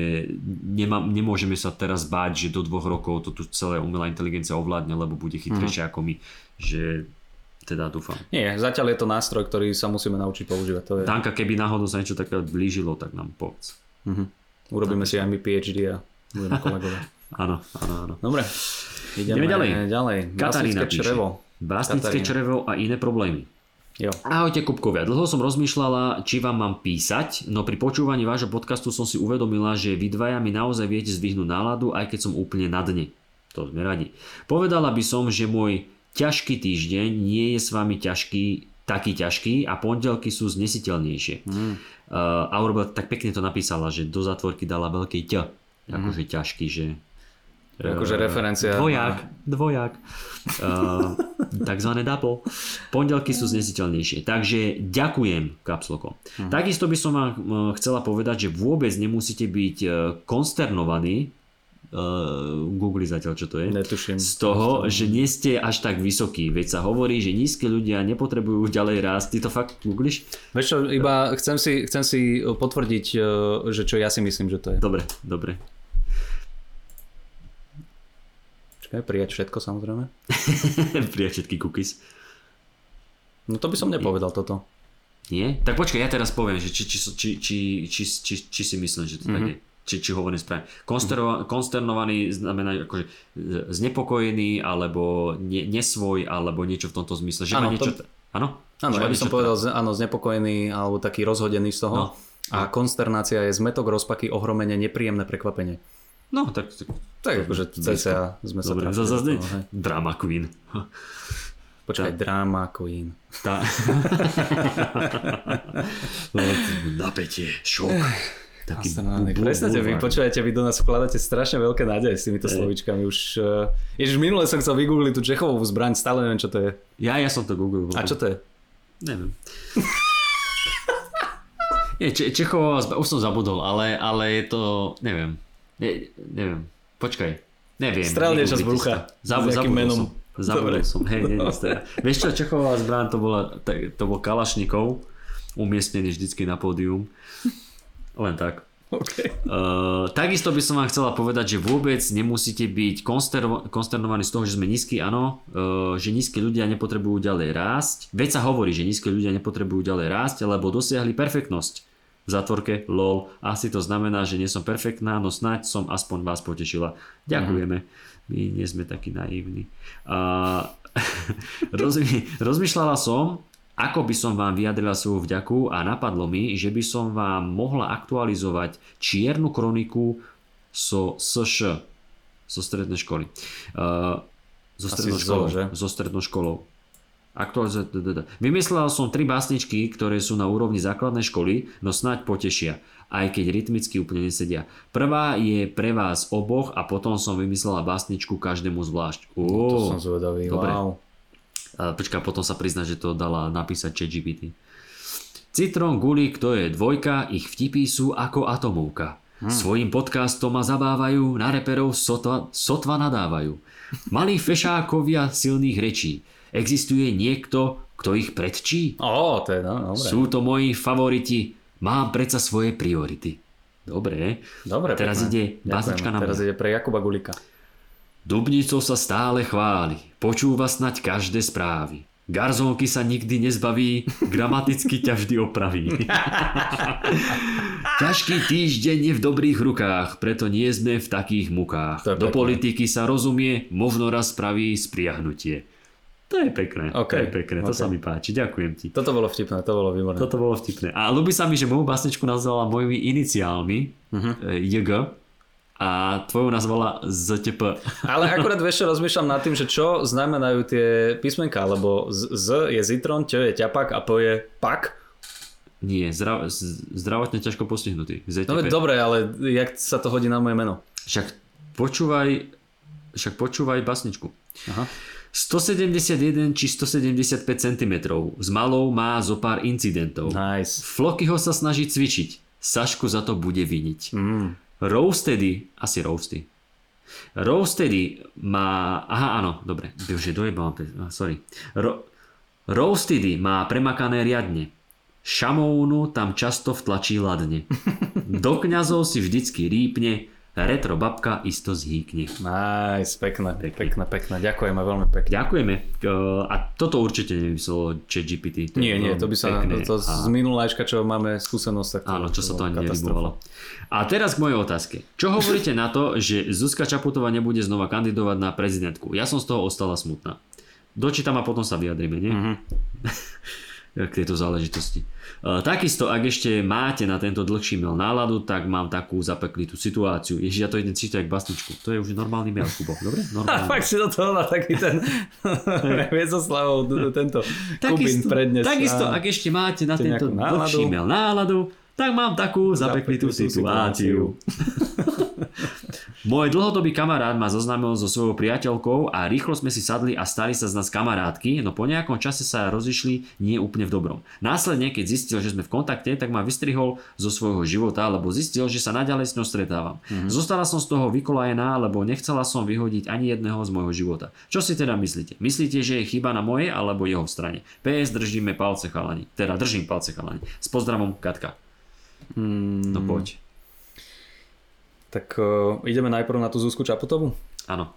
nemá, nemôžeme sa teraz báť, že do dvoch rokov to tu celé umelá inteligencia ovládne, lebo bude chytrejšia ako my. Že teda dúfam. Nie, zatiaľ je to nástroj, ktorý sa musíme naučiť používať. To je, Danka, keby náhodou sa niečo také blížilo, tak nám povedz. Urobíme si aj my PhD a budeme kolegovia. Áno, áno, áno. Dobre, ideme, Ideme ďalej. ďalej. Katarína črevo. Katarína. črevo a iné problémy. Jo. Ahojte Kupkovia, dlho som rozmýšľala, či vám mám písať, no pri počúvaní vášho podcastu som si uvedomila, že vy dvaja mi naozaj viete zdvihnúť náladu, aj keď som úplne na dne. To sme radi. Povedala by som, že môj ťažký týždeň nie je s vami ťažký, taký ťažký a pondelky sú znesiteľnejšie. Mm. Uh, a urobila, tak pekne to napísala, že do zatvorky dala veľký ť. Akože ťažký, že Akože referencia. Dvojak, dvojak. Uh, takzvané double. Pondelky sú znesiteľnejšie. Takže ďakujem kapslokom. Mhm. Takisto by som vám uh, chcela povedať, že vôbec nemusíte byť uh, konsternovaní uh, Google zatiaľ, čo to je. Netuším. Z toho, že nie ste až tak vysokí. Veď sa hovorí, že nízke ľudia nepotrebujú ďalej rásť. Ty to fakt googliš? Vieš čo, iba chcem si, chcem si potvrdiť, e, že čo ja si myslím, že to je. Dobre, dobre. Čakaj, prijať všetko samozrejme. Prijať všetky cookies. No to by som nepovedal toto. Nie? Tak počkaj, ja teraz poviem, že či, či, či, či, či, či, či si myslím, že to tak je. Či či, hovorím správne. Konsterno, konsternovaný znamená akože znepokojený, alebo ne, nesvoj, alebo niečo v tomto zmysle. Že má niečo... to- Áno? Áno, ja by som povedal, z- áno, znepokojený alebo taký rozhodený z toho. No. A konsternácia je zmetok, rozpaky, ohromenie, nepríjemné prekvapenie. No, tak... tak Tak akože cca sme sa Dobre, zase drama queen. Počkaj, drama queen. Tá... Napätie, šok. Taký bu- Presne, vy bulvár. počúvate, vy do nás vkladáte strašne veľké nádeje s týmito slovíčkami. Už, uh, ježiš, minule som chcel vygoogliť tú Čechovú zbraň, stále neviem, čo to je. Ja, ja som to googlil. A čo to je? Neviem. Nie, Če- Čechová, zba- už som zabudol, ale, ale je to, neviem. Ne, neviem. Počkaj. Neviem. Strel niečo z brucha. si to. Zab, S zabudol menom. som. Zabudol Dobre. som. Hej, nie. Vieš čo, Čechová zbraň to, bola, to bol Kalašnikov, umiestnený vždycky na pódium. Len tak. Okay. Uh, takisto by som vám chcela povedať, že vôbec nemusíte byť konsterno- konsternovaní z toho, že sme nízki, áno, uh, že nízki ľudia nepotrebujú ďalej rásť. Veď sa hovorí, že nízki ľudia nepotrebujú ďalej rásť, lebo dosiahli perfektnosť. V zatvorke, lol, asi to znamená, že nie som perfektná, no snáď som aspoň vás potešila. Ďakujeme. My nie sme takí naivní. Uh, rozmýšľala som, ako by som vám vyjadrila svoju vďaku a napadlo mi, že by som vám mohla aktualizovať čiernu kroniku so SŠ, zo strednej školy. Uh, zo Asi strednou školou. že? Zo strednou školou. Vymyslel som tri básničky, ktoré sú na úrovni základnej školy, no snáď potešia, aj keď rytmicky úplne nesedia. Prvá je pre vás oboch a potom som vymyslela básničku každému zvlášť. To Ó, som zvedavý, dobre. wow. A počká, potom sa prizna, že to dala napísať ChatGPT. Citron, Gulík, to je dvojka, ich vtipy sú ako atomovka. Svojim podcastom ma zabávajú, na reperov sotva, sotva nadávajú. Malí fešákovia silných rečí. Existuje niekto, kto ich predčí? Ó, to je, no, dobre. Sú to moji favoriti, mám predsa svoje priority. Dobre, Dobre, teraz pekné. ide básnička na Teraz mňa. ide pre Jakuba Gulika. Dubnicou sa stále chváli, počúva snať každé správy. Garzónky sa nikdy nezbaví, gramaticky ťa vždy opraví. Ťažký týždeň je v dobrých rukách, preto nie sme v takých mukách. To Do pekné. politiky sa rozumie, možno raz spraví spriahnutie. To je pekné, OK, to je pekné, to OK. sa mi páči, ďakujem ti. Toto bolo vtipné, to bolo výborné. Toto bolo vtipné. A ľúbi sa mi, že moju básničku nazvala mojimi iniciálmi, uh-huh. JG, a tvoju nazvala ZTP. Ale akurát čo, rozmýšľam nad tým, že čo znamenajú tie písmenka, lebo z, z je zitron, Č je ťapak a P je pak. Nie, zdrav, zdravotne ťažko postihnutý. No ZTP. veď dobre, ale jak sa to hodí na moje meno? Však počúvaj, však počúvaj basničku. Aha. 171 či 175 cm. S malou má zo pár incidentov. Nice. Flokyho sa snaží cvičiť. Sašku za to bude viniť. Mm. Roastedy, asi roasty. Roastedy má, aha áno, dobre, už je dojebal, sorry. Ro, roastedy má premakané riadne. Šamónu tam často vtlačí ladne. Do kňazov si vždycky rýpne, retro babka isto zhýkne. Nice, pekné, pekné, pekné. Ďakujeme veľmi pekne. Ďakujeme. A toto určite nevymyslelo ChatGPT. Nie, nie, to by sa, pekné. to A- z minulajška, čo máme skúsenosť, tak to, Áno, čo sa to ani nevybovalo. A teraz k mojej otázke. Čo hovoríte na to, že Zuzka Čaputová nebude znova kandidovať na prezidentku? Ja som z toho ostala smutná. Dočítam a potom sa vyjadrime, nie? Mhm. k tejto záležitosti. Uh, takisto, ak ešte máte na tento dlhší mail náladu, tak mám takú zapeklitú situáciu. Ježiš, ja to idem čítať k basničku. To je už normálny mail, Kubo. Dobre? A Normálny. fakt si do toho dá taký ten Viezoslavov, tento Kubín prednes. takisto ak ešte máte na tento dlhší mail náladu, tak mám takú Zapeklitú situáciu. Môj dlhodobý kamarát ma zoznámil so svojou priateľkou a rýchlo sme si sadli a stali sa z nás kamarátky, no po nejakom čase sa rozišli nie úplne v dobrom. Následne, keď zistil, že sme v kontakte, tak ma vystrihol zo svojho života, lebo zistil, že sa naďalej s ňou stretávam. Mm-hmm. Zostala som z toho vykolajená, lebo nechcela som vyhodiť ani jedného z môjho života. Čo si teda myslíte? Myslíte, že je chyba na mojej alebo jeho strane? PS držíme palce chalani. Teda držím palce chalani. S pozdravom Katka. Hmm, No poď. Tak uh, ideme najprv na tú Zuzku Čaputovú. Áno.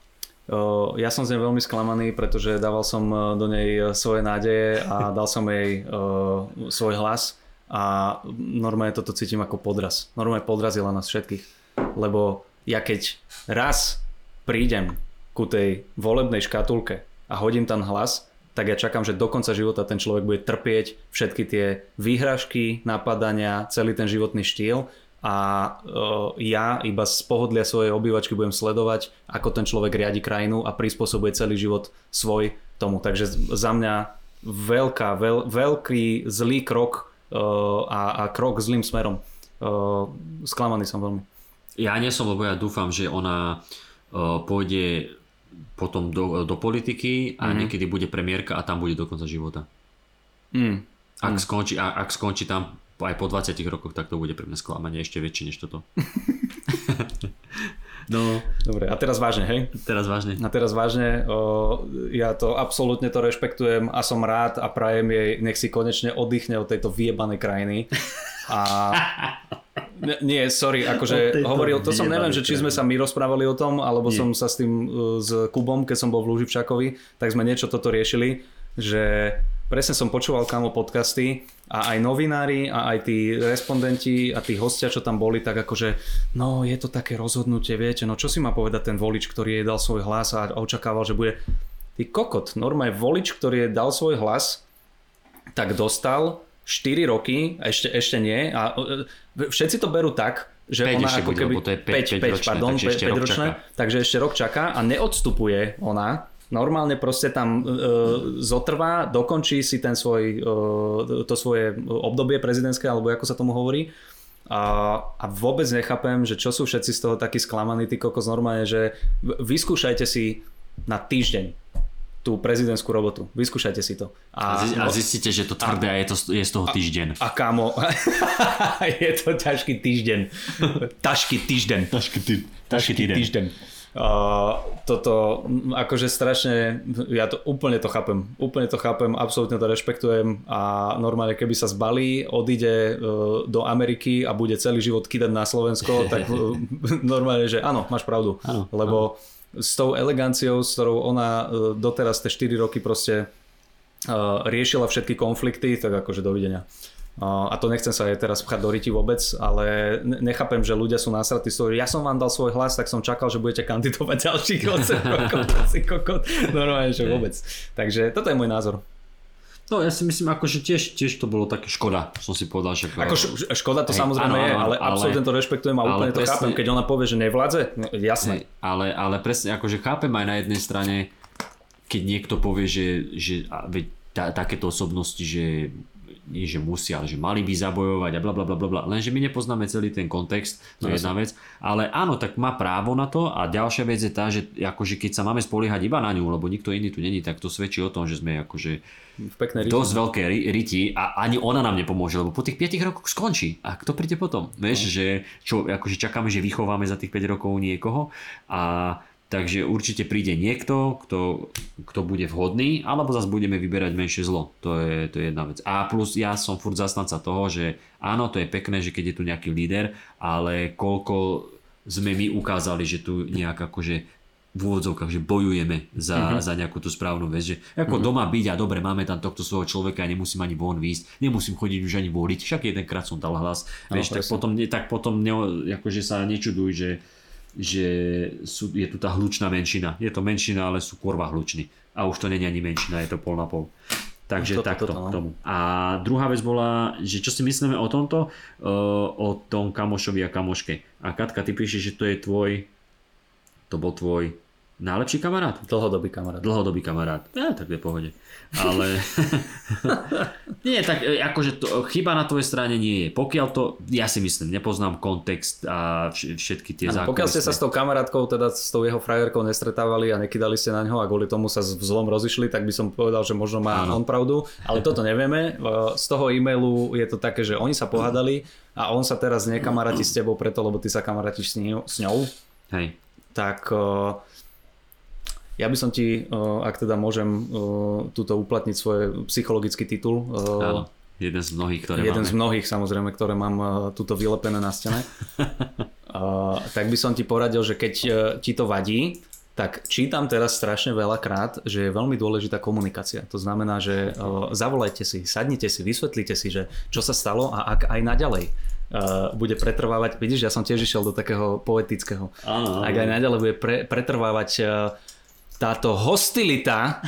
Uh, ja som z nej veľmi sklamaný, pretože dával som uh, do nej svoje nádeje a dal som jej uh, svoj hlas a normálne toto cítim ako podraz. Normálne podrazila nás všetkých. lebo ja keď raz prídem ku tej volebnej škatulke a hodím tam hlas, tak ja čakám, že do konca života ten človek bude trpieť všetky tie výhražky, napadania, celý ten životný štýl a uh, ja iba z pohodlia svojej obývačky budem sledovať, ako ten človek riadi krajinu a prispôsobuje celý život svoj tomu. Takže za mňa veľká, veľ, veľký zlý krok uh, a, a krok zlým smerom. Uh, sklamaný som veľmi. Ja nie som, lebo ja dúfam, že ona pôjde potom do, do politiky a mm-hmm. niekedy bude premiérka a tam bude do konca života. Mm. Ak, mm. Skončí, a, ak skončí tam aj po 20 rokoch, tak to bude pre mňa sklamanie ešte väčšie než toto. no. Dobre, a teraz vážne, hej? Teraz vážne. A teraz vážne, o, ja to absolútne to rešpektujem a som rád a prajem jej, nech si konečne oddychne od tejto vyjebanej krajiny. A nie, sorry, akože hovoril, to som neviem, že či sme sa my rozprávali o tom, alebo Nie. som sa s tým uh, s Kubom, keď som bol v Lúživčakovi, tak sme niečo toto riešili, že presne som počúval kamo podcasty a aj novinári a aj tí respondenti a tí hostia, čo tam boli, tak akože no je to také rozhodnutie, viete, no čo si má povedať ten volič, ktorý jej dal svoj hlas a očakával, že bude ty kokot, normálne volič, ktorý jej dal svoj hlas, tak dostal 4 roky, ešte, ešte nie. A e, všetci to berú tak, že 5 ona ako bude, keby... to je 5, 5, 5 ročné, pardon, takže 5, 5 ročné, takže ešte rok čaká a neodstupuje ona. Normálne proste tam e, zotrvá, dokončí si ten svoj, e, to svoje obdobie prezidentské, alebo ako sa tomu hovorí. A, a vôbec nechápem, že čo sú všetci z toho takí sklamaní, ty kokos normálne, že vyskúšajte si na týždeň tú prezidentskú robotu. Vyskúšajte si to. A, a zistíte, že to tvrdé a je, to, je z toho týždeň. A, a kámo, je to ťažký týždeň. Tašký týždeň. Tašký, tý, tašký týždeň. Uh, toto akože strašne, ja to úplne to chápem, úplne to chápem, absolútne to rešpektujem a normálne keby sa zbalí, odíde uh, do Ameriky a bude celý život kýdať na Slovensko, tak uh, normálne, že áno, máš pravdu, áno, lebo áno. s tou eleganciou, s ktorou ona e, doteraz tie 4 roky proste riešila všetky konflikty, tak akože dovidenia. A to nechcem sa aj teraz pchať do ryti vôbec, ale nechápem, že ľudia sú násratí z toho, ja som vám dal svoj hlas, tak som čakal, že budete kandidovať ďalších 8 rokov. Normálne, že vôbec. Takže toto je môj názor. No ja si myslím, že tiež, tiež to bolo také škoda, som si povedal, že... Ako škoda to hej, samozrejme áno, je, ale, ale absolútne to rešpektujem a úplne to presne, chápem, keď ona povie, že nevládze, no, jasné. Hej, ale, ale presne, akože chápem aj na jednej strane, keď niekto povie, že, že veď tá, takéto osobnosti, že nie že musia, ale že mali by zabojovať a bla bla bla bla. Lenže my nepoznáme celý ten kontext, to je jedna vec. Ale áno, tak má právo na to a ďalšia vec je tá, že akože keď sa máme spoliehať iba na ňu, lebo nikto iný tu není, tak to svedčí o tom, že sme akože v peknej dosť veľké riti a ani ona nám nepomôže, lebo po tých 5 rokoch skončí. A kto príde potom? Vieš, no. že čo, akože čakáme, že vychováme za tých 5 rokov niekoho a Takže určite príde niekto, kto, kto bude vhodný, alebo zase budeme vyberať menšie zlo. To je, to je jedna vec. A plus ja som furt zastanca toho, že áno, to je pekné, že keď je tu nejaký líder, ale koľko sme my ukázali, že tu nejak akože v úvodzovkách, že bojujeme za, uh-huh. za nejakú tú správnu vec, že ako uh-huh. doma byť a dobre, máme tam tohto svojho človeka a nemusím ani von výjsť, nemusím chodiť už ani voliť, však jedenkrát som dal hlas, no, vieš, tak potom, tak potom ne, akože sa nečuduj, že že sú, je tu tá hlučná menšina. Je to menšina, ale sú kurva hluční. A už to není ani menšina, je to pol na pol. Takže toto, takto toto, no. k tomu. A druhá vec bola, že čo si myslíme o tomto, o tom kamošovi a kamoške. A Katka, ty píšeš, že to je tvoj, to bol tvoj Najlepší kamarát? Dlhodobý kamarát. Dlhodobý kamarát. Ja, tak je pohode. Ale... nie, tak e, akože to, chyba na tvojej strane nie je. Pokiaľ to, ja si myslím, nepoznám kontext a všetky tie zákony. Pokiaľ ste sa s tou kamarátkou, teda s tou jeho frajerkou nestretávali a nekydali ste na ňo a kvôli tomu sa v zlom rozišli, tak by som povedal, že možno má ano. on pravdu. Ale toto nevieme. E, z toho e-mailu je to také, že oni sa pohádali a on sa teraz nekamaráti s tebou preto, lebo ty sa kamarátiš s ňou. Hej. Tak uh, ja by som ti, ak teda môžem túto uplatniť svoj psychologický titul. Áno, jeden z mnohých, ktoré Jeden máme. z mnohých, samozrejme, ktoré mám túto vylepené na stene. tak by som ti poradil, že keď ti to vadí, tak čítam teraz strašne veľakrát, že je veľmi dôležitá komunikácia. To znamená, že zavolajte si, sadnite si, vysvetlite si, že čo sa stalo a ak aj naďalej bude pretrvávať. Vidíš, ja som tiež išiel do takého poetického. Áno, áno. Ak aj naďalej bude pre, pretrvávať táto hostilita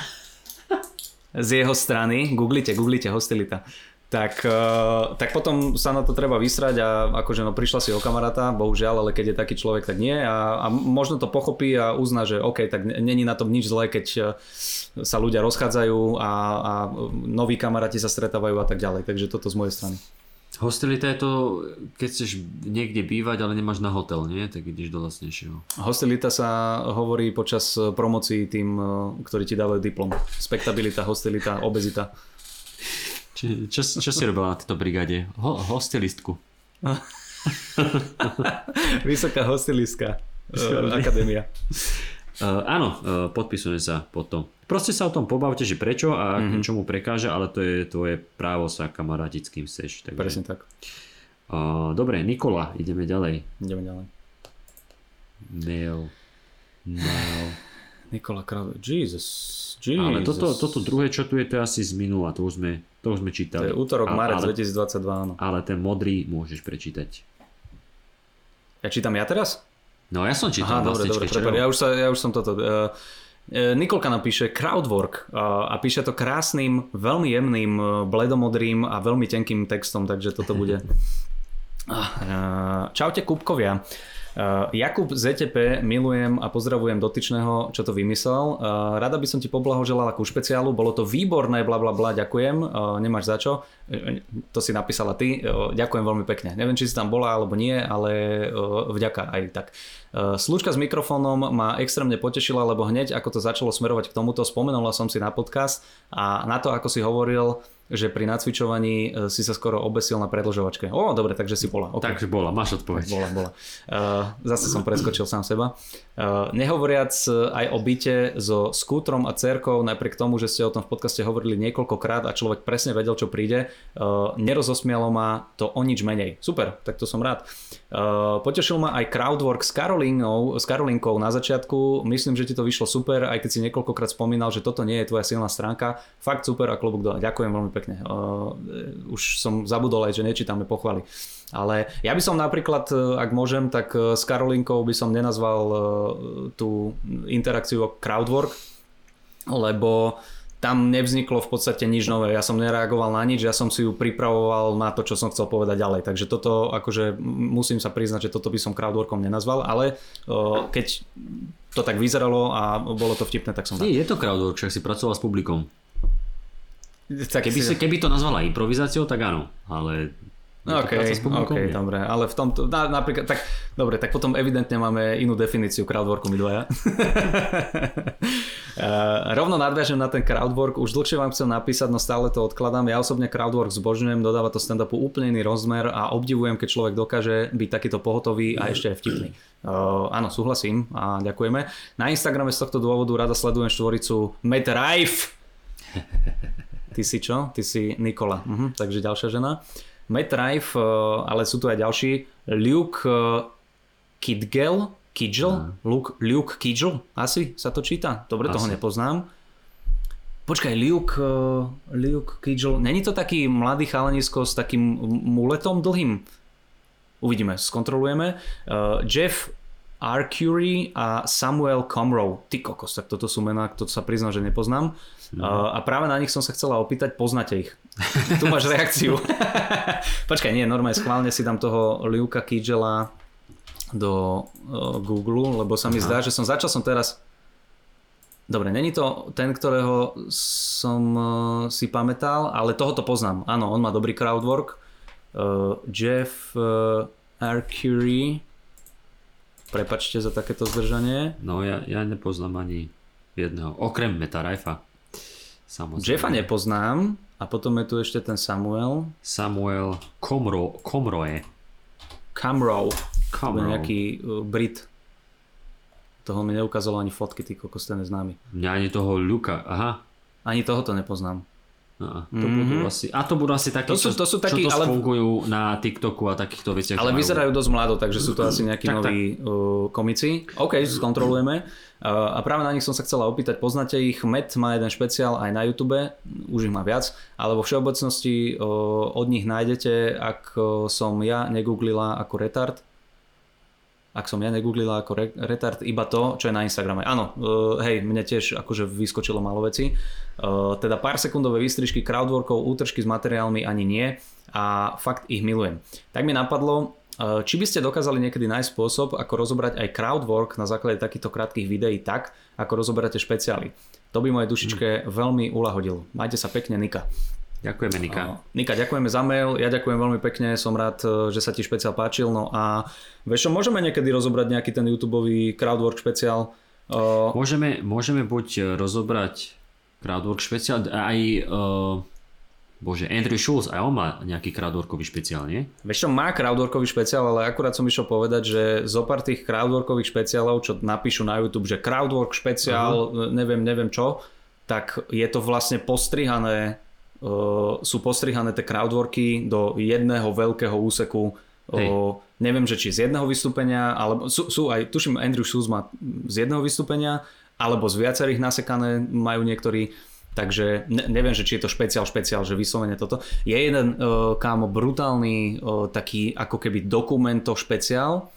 z jeho strany, googlite, googlite hostilita, tak, uh, tak potom sa na to treba vysrať a akože no prišla si o kamaráta, bohužiaľ, ale keď je taký človek, tak nie a, a možno to pochopí a uzná, že OK, tak není na tom nič zlé, keď uh, sa ľudia rozchádzajú a, a noví kamaráti sa stretávajú a tak ďalej, takže toto z mojej strany. Hostilita je to, keď chceš niekde bývať, ale nemáš na hotel, nie? Tak ideš do lacnejšieho. Hostilita sa hovorí počas promocií tým, uh, ktorí ti dávajú diplom. Spektabilita, hostilita, obezita. Či, čo, čo si robila na tejto brigáde? Ho, hostilistku. Vysoká hostilistka. Uh, akadémia. Uh, áno, uh, podpisujem sa pod to. Proste sa o tom pobavte, že prečo a mm-hmm. čo mu prekáža, ale to je tvoje právo sa kamarátiť s kým chceš. Takže, Presne tak. Uh, dobre, Nikola, ideme ďalej. Ideme ďalej. Mail. Mail. Nikola Krav... Jesus. Jesus. Ale toto, toto druhé, čo tu je, to je asi z minula, to už sme, to už sme To čítali. je útorok, A- marec ale, 2022, áno. ale ten modrý môžeš prečítať. Ja čítam ja teraz? No ja som čítal Aha, dobre, dobre, jo? ja už, sa, ja už som toto... Uh, Nikolka nám píše crowdwork uh, a píše to krásnym, veľmi jemným, uh, bledomodrým a veľmi tenkým textom, takže toto bude... Uh, čaute Kupkovia. Uh, Jakub ZTP, milujem a pozdravujem dotyčného, čo to vymyslel. Uh, rada by som ti poblahoželala ku špeciálu, bolo to výborné, bla bla bla, ďakujem, uh, nemáš za čo. To si napísala ty, ďakujem veľmi pekne. Neviem, či si tam bola alebo nie, ale vďaka aj tak. Slučka s mikrofónom ma extrémne potešila, lebo hneď ako to začalo smerovať k tomuto, spomenula som si na podcast a na to, ako si hovoril, že pri nacvičovaní e, si sa skoro obesil na predlžovačke. Ó, dobre, takže si bola. Okay. Takže bola, máš odpoveď. Bola, bola. Uh, zase som preskočil sám seba. Uh, nehovoriac uh, aj o byte so skútrom a cerkou, napriek tomu, že ste o tom v podcaste hovorili niekoľkokrát a človek presne vedel, čo príde, uh, nerozosmialo ma to o nič menej. Super, tak to som rád. Potešil ma aj crowdwork s Karolínou, s Karolinkou na začiatku. Myslím, že ti to vyšlo super, aj keď si niekoľkokrát spomínal, že toto nie je tvoja silná stránka. Fakt super a klobúk dole. Ďakujem veľmi pekne. Už som zabudol aj, že nečítame pochvaly. Ale ja by som napríklad, e, ak môžem, tak e, s Karolinkou by som nenazval e, tú interakciu crowdwork, lebo tam nevzniklo v podstate nič nové. Ja som nereagoval na nič, ja som si ju pripravoval na to, čo som chcel povedať ďalej. Takže toto, akože musím sa priznať, že toto by som crowdworkom nenazval, ale keď to tak vyzeralo a bolo to vtipné, tak som. Nie, je to crowdwork, však si pracoval s publikom. Tak Keby, si, keby to nazvala improvizáciou, tak áno, ale je to OK, práca s publikom? OK, Nie. dobre, ale v tomto, na, napríklad, tak, dobre, tak potom evidentne máme inú definíciu crowdworku my dvaja. Uh, rovno nadviažem na ten crowdwork, už dlhšie vám chcem napísať, no stále to odkladám. Ja osobne crowdwork zbožňujem, dodáva to stand-upu úplne iný rozmer a obdivujem, keď človek dokáže byť takýto pohotový a ešte aj vtipný. Uh, áno, súhlasím a ďakujeme. Na Instagrame z tohto dôvodu rada sledujem štvoricu Matt Rife. Ty si čo? Ty si Nikola. Uh-huh, takže ďalšia žena. Matt Rife, uh, ale sú tu aj ďalší. Luke uh, Kidgel, Kidgel, Luke, Luke Kidgel, asi sa to číta? Dobre, toho Asi. nepoznám. Počkaj, Luke, uh, Luke Kidgel, není to taký mladý chalanisko s takým muletom dlhým? Uvidíme, skontrolujeme. Uh, Jeff Arcury a Samuel Comroe. Ty kokos, tak toto sú mená, to sa priznám, že nepoznám. Uh, a práve na nich som sa chcela opýtať, poznáte ich? tu máš reakciu. Počkaj, nie, normálne schválne si dám toho Liuka Kidgela do uh, Google, lebo sa mi zdá, že som začal som teraz Dobre, není to ten, ktorého som uh, si pamätal, ale tohoto poznám. Áno, on má dobrý crowdwork. Uh, Jeff uh, Arcury. Prepačte za takéto zdržanie. No ja, ja nepoznám ani jedného, okrem Meta Rajfa. Samozrejme. Jeffa nepoznám. A potom je tu ešte ten Samuel. Samuel. Camrow. To bol Komro. nejaký uh, Brit. Toho mi neukázalo ani fotky, ty kokos, ten je známy. Mňa ani toho Luka, aha. Ani tohoto nepoznám. A, to budú asi, a to budú asi takí, To sú- čo- to sú čo takí, to ale- fungujú na TikToku a takýchto veciach. Ale vyzerajú dosť mlado, takže sú to asi nejakí Tak, noví uh, komici. OK, skontrolujeme. Uh, a práve na nich som sa chcela opýtať, poznáte ich? Met má jeden špeciál aj na YouTube, už ich má viac, ale vo všeobecnosti uh, od nich nájdete, ak uh, som ja negooglila ako retard, ak som ja negooglila ako re- retard, iba to, čo je na Instagrame. Áno, uh, hej, mne tiež akože vyskočilo málo veci. Uh, teda pár sekundové výstrižky crowdworkov, útržky s materiálmi ani nie a fakt ich milujem. Tak mi napadlo, uh, či by ste dokázali niekedy nájsť spôsob, ako rozobrať aj crowdwork na základe takýchto krátkých videí tak, ako rozoberáte špeciály. To by moje dušičke veľmi ulahodilo. Majte sa pekne, Nika. Ďakujeme, Nika. No. Nika, ďakujeme za mail, ja ďakujem veľmi pekne, som rád, e, že sa ti špeciál páčil, no a vieš môžeme niekedy rozobrať nejaký ten YouTube crowdwork špeciál. Uh, Môžeme, môžeme buď rozobrať crowdwork špeciál, aj uh, bože, Andrew Schulz, aj on má nejaký crowdworkový špeciál, nie? vieš čo, má crowdworkový špeciál, ale akurát som išiel povedať, že zo pár tých crowdworkových špeciálov, čo napíšu na YouTube, že crowdwork špeciál, uh-huh. neviem, neviem čo, tak je to vlastne postrihané, sú postrihané tie crowdworky do jedného veľkého úseku Hej. O, neviem, že či z jedného vystúpenia, alebo sú, sú aj, tuším, Andrew Schulz má z jedného vystúpenia, alebo z viacerých nasekané majú niektorí, takže ne, neviem, že či je to špeciál, špeciál, že vyslovene toto. Je jeden, uh, kámo, brutálny uh, taký ako keby dokumento špeciál,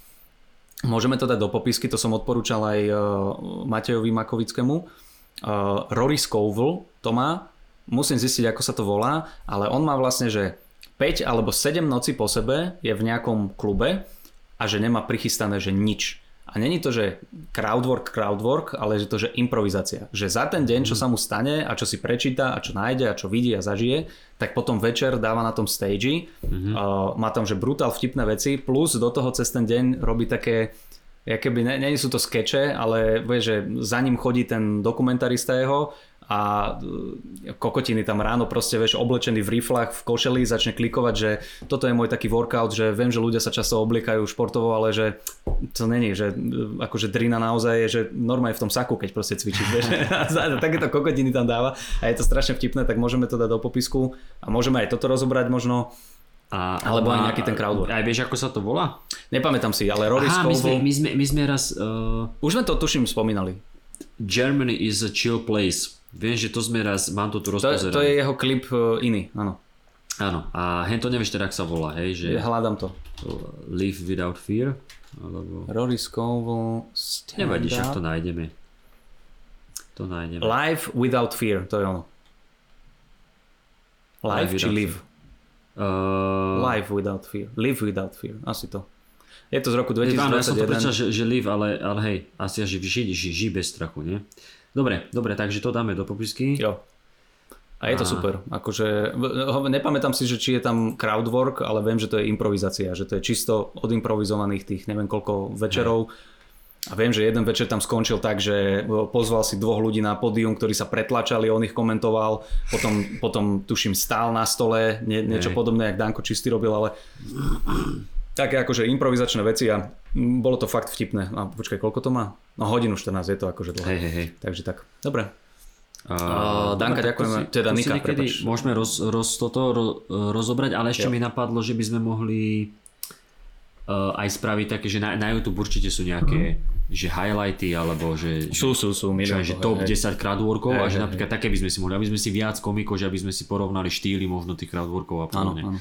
môžeme to dať do popisky, to som odporúčal aj uh, Matejovi Makovickému. Uh, Rory Scovel to má, musím zistiť, ako sa to volá, ale on má vlastne, že 5 alebo 7 noci po sebe je v nejakom klube a že nemá prichystané, že nič. A není to, že crowdwork, crowdwork, ale že to, že improvizácia. Že za ten deň, čo sa mu stane a čo si prečíta a čo nájde a čo vidí a zažije, tak potom večer dáva na tom stage. Mm-hmm. Uh, má tam, že brutál vtipné veci, plus do toho cez ten deň robí také keby, ne, nie sú to skeče, ale vieš, že za ním chodí ten dokumentarista jeho a e, kokotiny tam ráno proste, vieš, oblečený v riflách, v košeli, začne klikovať, že toto je môj taký workout, že viem, že ľudia sa často obliekajú športovo, ale že to není, že e, akože drina naozaj je, že normálne v tom saku, keď proste cvičíš, vieš. Takéto kokotiny tam dáva a je to strašne vtipné, tak môžeme to dať do popisku a môžeme aj toto rozobrať možno. A, Alebo aj nejaký ten crowdwork. Aj vieš, ako sa to volá? Nepamätám si, ale Rory Aha, my sme, my, sme, my sme raz... Uh, Už sme to tuším spomínali. Germany is a chill place. Viem, že to sme raz, mám to tu To, rozpozerané. to je jeho klip e, iný, áno. Áno, a hen to nevieš teda, ak sa volá, hej, že Ja hľadám to. Live without fear, alebo... Rory Scovel, stand Nevadí, však to nájdeme. To nájdeme. Live without fear, to je ono. Live, Live či live? Uh, Live without fear. Live without fear, asi to. Je to z roku Áno, ja som to prečítal, 2021. že, že live, ale, ale hej, asi že ži, ži, ži bez strachu, nie? Dobre, dobre, takže to dáme do popisky. Jo. A je to A- super. Akože, nepamätám si, že či je tam crowdwork, ale viem, že to je improvizácia, že to je čisto od improvizovaných tých neviem koľko večerov. A viem, že jeden večer tam skončil tak, že pozval si dvoch ľudí na pódium, ktorí sa pretlačali, on ich komentoval, potom, potom tuším stál na stole, nie, niečo Hej. podobné, jak Danko Čistý robil, ale také akože improvizačné veci a mm, bolo to fakt vtipné. A počkaj, koľko to má? No hodinu 14, je to akože dlhé. Hej, hej, hej. Takže tak. Dobre. Uh, Danka, ďakujeme. Teda Nika, niekedy prepač. môžeme roz, roz, toto ro, rozobrať, ale ešte Jo. mi napadlo, že by sme mohli uh, aj spraviť také, že na, na YouTube určite sú nejaké že highlighty, alebo že, Sú, sú, sú, že, milión že top hej. 10 crowdworkov a Hej, že hej, napríklad také by sme si mohli, aby sme si viac komikov, že aby sme si porovnali štýly možno tých crowdworkov a Áno, podobne. áno.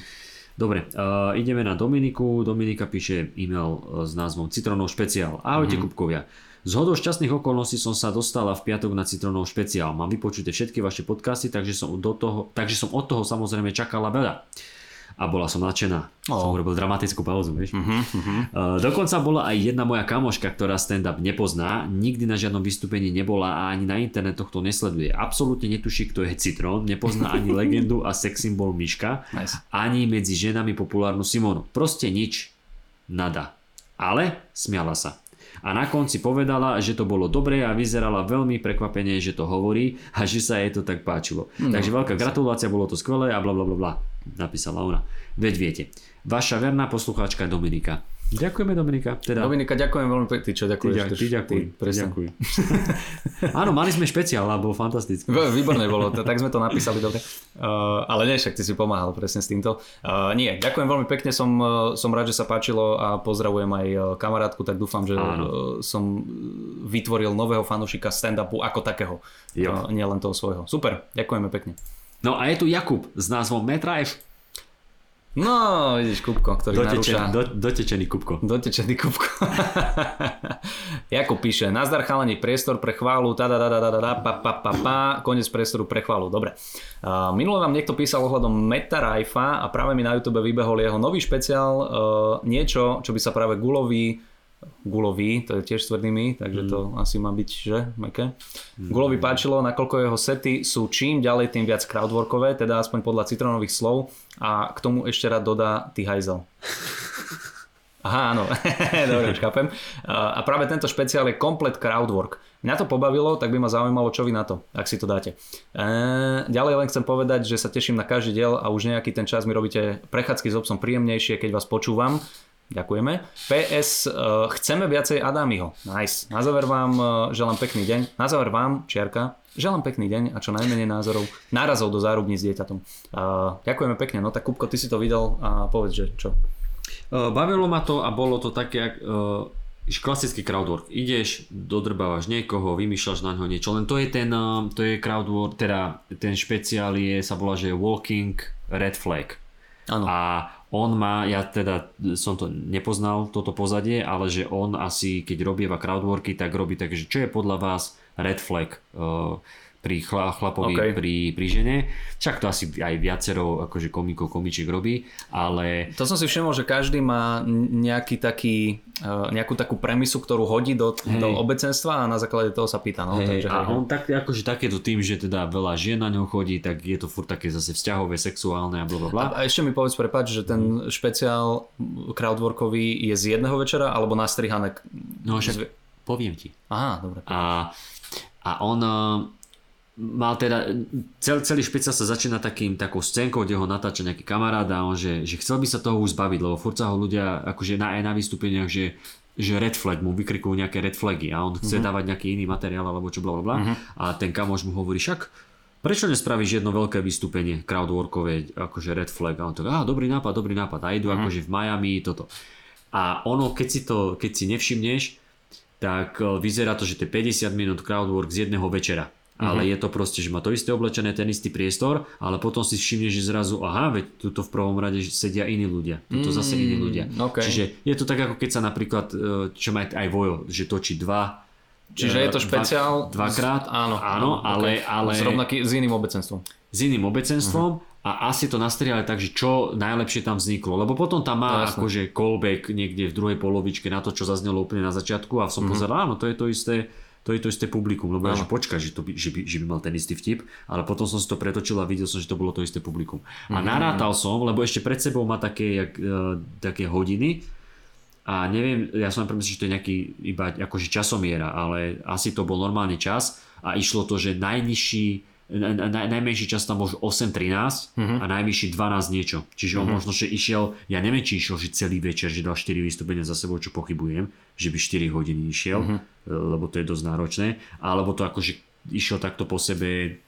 Dobre, uh, ideme na Dominiku. Dominika píše e-mail uh, s názvom Citronov špeciál. Ahojte mm-hmm. Kupkovia. Z hodou šťastných okolností som sa dostala v piatok na Citronov špeciál. Mám vypočuté všetky vaše podcasty, takže som, do toho, takže som od toho samozrejme čakala veľa. A bola som nadšená. Oh. Som urobil dramatickú pauzu, vieš. Uh-huh, uh-huh. Uh, dokonca bola aj jedna moja kamoška, ktorá stand-up nepozná, nikdy na žiadnom vystúpení nebola a ani na internetoch to nesleduje. Absolútne netuší, kto je Citrón, nepozná ani legendu a sex symbol Miška, Nice. ani medzi ženami populárnu Simonu. Proste nič. Nada. Ale smiala sa. A na konci povedala, že to bolo dobré a vyzerala veľmi prekvapene, že to hovorí a že sa jej to tak páčilo. No, Takže veľká gratulácia, bolo to skvelé a bla bla bla bla. Napísala ona. Veď viete. Vaša verná poslucháčka Dominika. Ďakujeme Dominika. Teda, Dominika, ďakujem veľmi pekne. Ty čo ďakuješ? Ty, ty ďakuj. presne. ďakuj. Áno, mali sme špeciál a bol fantastický. Výborné bolo, tak sme to napísali dobre. Uh, ale nie, však ty si pomáhal presne s týmto. Uh, nie, ďakujem veľmi pekne, som, uh, som rád, že sa páčilo a pozdravujem aj uh, kamarátku, tak dúfam, že Áno. uh, som vytvoril nového fanúšika stand-upu ako takého. Jo. Uh, nie len toho svojho. Super, ďakujeme pekne. No a je tu Jakub s názvom Metra F. No, vidíš, Kupko, ktorý Dotečený, narúša. do, dotečený Kupko. Dotečený Kupko. Jakub píše, nazdar chalani, priestor pre chválu, ta da da da da da pa pa pa pa, konec priestoru pre chválu, dobre. Uh, minule vám niekto písal ohľadom Meta Rajfa a práve mi na YouTube vybehol jeho nový špeciál, uh, niečo, čo by sa práve Gulovi Gulovi, to je tiež s tvrdými, takže to asi má byť, že, meké. Gulovi páčilo, nakoľko jeho sety sú čím ďalej, tým viac crowdworkové, teda aspoň podľa citronových slov a k tomu ešte rád dodá ty hajzel. Aha, áno, dobre, už chápem. A práve tento špeciál je komplet crowdwork. Mňa to pobavilo, tak by ma zaujímalo, čo vy na to, ak si to dáte. E, ďalej len chcem povedať, že sa teším na každý diel a už nejaký ten čas mi robíte prechádzky s obsom príjemnejšie, keď vás počúvam. Ďakujeme. PS, e, chceme viacej Adamiho. Nice. Na záver vám e, želám pekný deň. Na záver vám, čiarka, želám pekný deň a čo najmenej názorov, nárazov do zárubní s dieťatom. E, ďakujeme pekne. No tak Kupko, ty si to videl a povedz, že čo. Uh, Bavilo ma to a bolo to také, uh, klasický crowdwork. Ideš, dodrbávaš niekoho, vymýšľaš na ňo niečo, len to je ten, uh, to je crowdwork, teda ten špeciál je, sa volá, že Walking Red Flag. Áno. A on má, ja teda som to nepoznal, toto pozadie, ale že on asi, keď robieva crowdworky, tak robí tak, že čo je podľa vás red flag? Uh, pri chla, chlapovi, OK. pri, pri žene. Však to asi aj viacero akože komikov, komičiek robí, ale To som si všimol, že každý má nejaký taký, eh, nejakú takú premisu, ktorú hodí do, do obecenstva a na základe toho sa pýta. No, Hej, takže, a on tak, akože takéto tým, že teda veľa žien na ňo chodí, tak je to furt také zase vzťahové, sexuálne a blablabla. a ešte mi povedz, prepáč, že ten špeciál crowdworkový je z jedného večera alebo nastrihané? No však z- poviem ti. Aha, dobre. A, a on mal teda, cel, celý špeciál sa začína takým, takou scénkou, kde ho natáča nejaký kamarát a on, že, že chcel by sa toho už zbaviť, lebo furt sa ho ľudia, akože na, aj na vystúpeniach, že že red flag, mu vykrikujú nejaké red flagy a on chce dávať nejaký iný materiál alebo čo bla bla bla. A ten kamoš mu hovorí však prečo nespravíš jedno veľké vystúpenie crowdworkové, akože red flag? A on tak, á, dobrý nápad, dobrý nápad. A idú akože v Miami toto. A ono, keď si to, keď si nevšimneš tak e, vyzerá to, že to je 50 minút crowdwork z jedného večera. Ale je to proste, že má to isté oblečené, ten istý priestor, ale potom si všimneš, že zrazu, aha, veď tuto v prvom rade sedia iní ľudia, tuto zase iní ľudia. ok. Čiže je to tak, ako keď sa napríklad, e, čo má aj Vojo, že točí dva Čiže e, je to špeciál... Dva, dvakrát, Áno, áno ale, ok. ale S, rovnaký, s iným obecenstvom. s iným obecenstvom a asi to nastriali tak, že čo najlepšie tam vzniklo. Lebo potom tam má No, akože callback niekde v druhej polovičke na to, čo zaznelo úplne na začiatku a som Mhm. pozeral, áno, to je to isté, to je to isté publikum, Áno. že počkaj, že, to by, že, by, že by mal ten istý vtip, ale potom som si to pretočil a videl som, že to bolo to isté publikum. Mhm. A narátal som, lebo ešte pred sebou má také, jak, e, také hodiny a neviem, ja som premyslel, že to je nejaký iba akože časomiera, ale asi to bol normálny čas a išlo to, že najnižší na, na, najmenší čas tam bol 8.13 a najvyšší 12 niečo. Čiže on možno, že išiel, ja neviem, či išiel že celý večer, že dal 4 vystúpenia za sebou, čo pochybujem, že by 4 hodiny išiel, lebo to je dosť náročné, alebo to akože išiel takto po sebe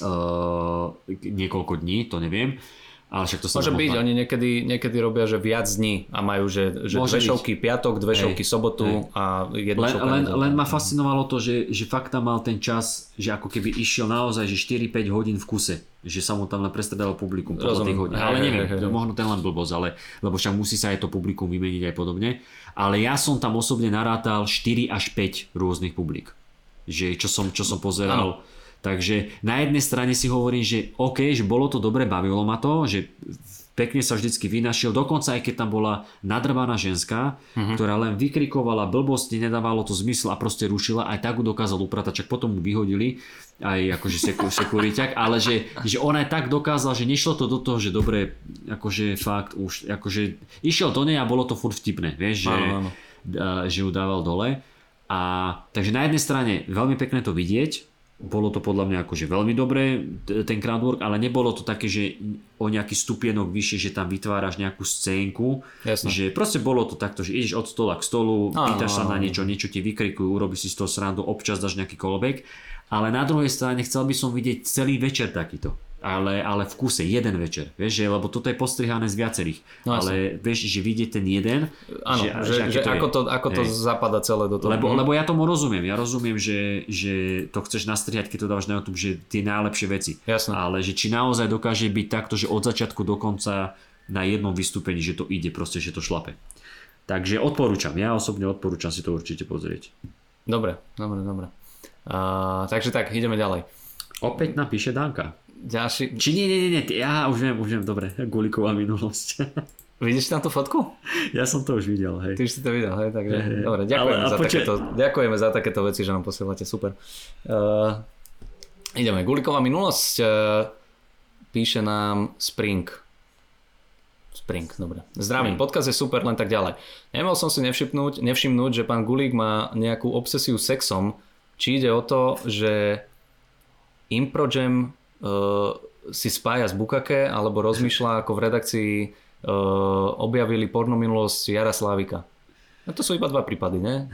uh, niekoľko dní, to neviem. Ale však to Môže byť, oni niekedy, niekedy robia, že viac dní a majú, že, že Môže dve byť. šovky piatok, dve Hej, šovky sobotu hej. a jednu Len, len, len ma fascinovalo to, že, že fakt tam mal ten čas, že ako keby išiel naozaj že 4-5 hodín v kuse. Že sa mu tam prestredalo publikum podľa Rozumiem. tých hodín. Ale neviem, hej, hej. možno ten len blbosť, ale, lebo však musí sa aj to publikum vymeniť aj podobne. Ale ja som tam osobne narátal 4 až 5 rôznych publik. Že čo som, čo som pozeral. Takže na jednej strane si hovorím, že OK, že bolo to dobre, bavilo ma to, že pekne sa vždycky vynašiel, dokonca aj keď tam bola nadrbaná ženská, ktorá len vykrikovala blbosti, nedávalo to zmysel a proste rušila, aj tak ju dokázal upratať, čak potom mu vyhodili, aj akože seku, sekuriťak, ale že, že on aj tak dokázal, že nešlo to do toho, že dobre, akože fakt už, akože išiel do nej a bolo to furt vtipné, vieš, že, Áno, áno. že ju dával dole. A takže na jednej strane veľmi pekné to vidieť, bolo to podľa mňa akože veľmi dobré, ten crowdwork, ale nebolo to také, že o nejaký stupienok vyššie, že tam vytváraš nejakú scénku, Jasné. že proste bolo to takto, že ideš od stola k stolu, Áno, pýtaš sa na niečo, niečo ti vykrikujú, urobíš si z toho srandu, občas dáš nejaký kolobek, ale na druhej strane chcel by som vidieť celý večer takýto. Ale, ale v kuse, jeden večer, vieš, že, lebo toto je postrihané z viacerých. No, ale vieš, že vidieť ten jeden, Áno, že, že, aké že je. ako, to, ako to Hej. zapada celé do toho. Lebo, lebo ja tomu rozumiem. Ja rozumiem, že, že to chceš nastrihať, keď to dávaš na YouTube, že tie najlepšie veci. Jasné. Ale že či naozaj dokáže byť takto, že od začiatku do konca na jednom vystúpení, že to ide proste, že to šlape. Takže odporúčam. Ja osobne odporúčam si to určite pozrieť. Dobre, dobre, dobre. Uh, takže tak, ideme ďalej. Opäť napíše Danka. Ďalší... Či nie, nie, nie, Ja už viem, už viem, dobre. Guliková minulosť. Vidíš tam tú fotku? ja som to už videl, hej. Ty už si to videl, hej? Takže, Hej, hej. dobre, ďakujeme, Ale- za počkaj- takéto, ďakujeme za takéto veci, že nám posielate, super. Uh, ideme, Guliková minulosť. Uh, píše nám Spring. Spring, dobre. Zdravím, Spring. podcast je super, len tak ďalej. Nemohol som si nevšimnúť, nevšimnúť, že pán Gulík má nejakú obsesiu sexom. Či ide o to, že Improjam si spája z Bukake, alebo rozmýšľa ako v redakcii uh, objavili porno minulosť Jara Slávika. No to sú iba dva prípady, ne?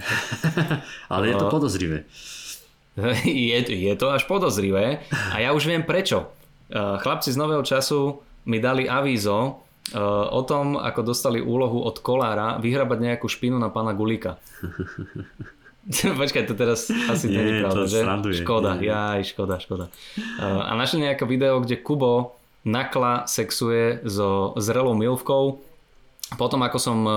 Ale je to podozrivé. je, je to až podozrivé a ja už viem prečo. Chlapci z nového času mi dali avízo o tom, ako dostali úlohu od Kolára vyhrabať nejakú špinu na pána Gulíka. Počkaj, to teraz asi Nie, nie, je pravda, to že? sranduje. Škoda, Nie. jaj, škoda, škoda. Uh, a našli nejaké video, kde Kubo nakla sexuje so zrelou milvkou. Potom, ako som uh,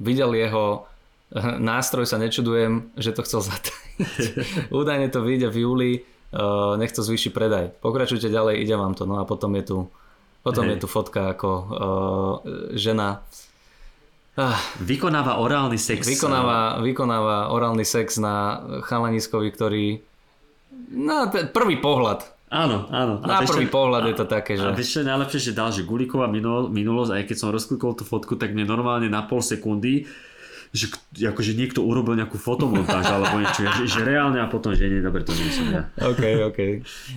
videl jeho eh, nástroj, sa nečudujem, že to chcel zatajiť. Údajne to vyjde v júli, uh, nech to zvýši predaj. Pokračujte ďalej, ide vám to. No a potom je tu, potom Hej. je tu fotka ako uh, žena ah, Vykonáva orálny sex. vykonáva, vykonáva orálny sex na chalaniskovi, ktorý na ten prvý pohľad Áno, áno. na vieš prvý čo- pohľad je to také, A že... čo je najlepšie, že dal, že Gulíková minul, minulosť, aj keď som rozklikol tú fotku, tak mne normálne na pol sekundy že akože niekto urobil nejakú fotomontáž alebo niečo, že, že reálne a potom, že nie, dobre, to nie som ja. OK, OK.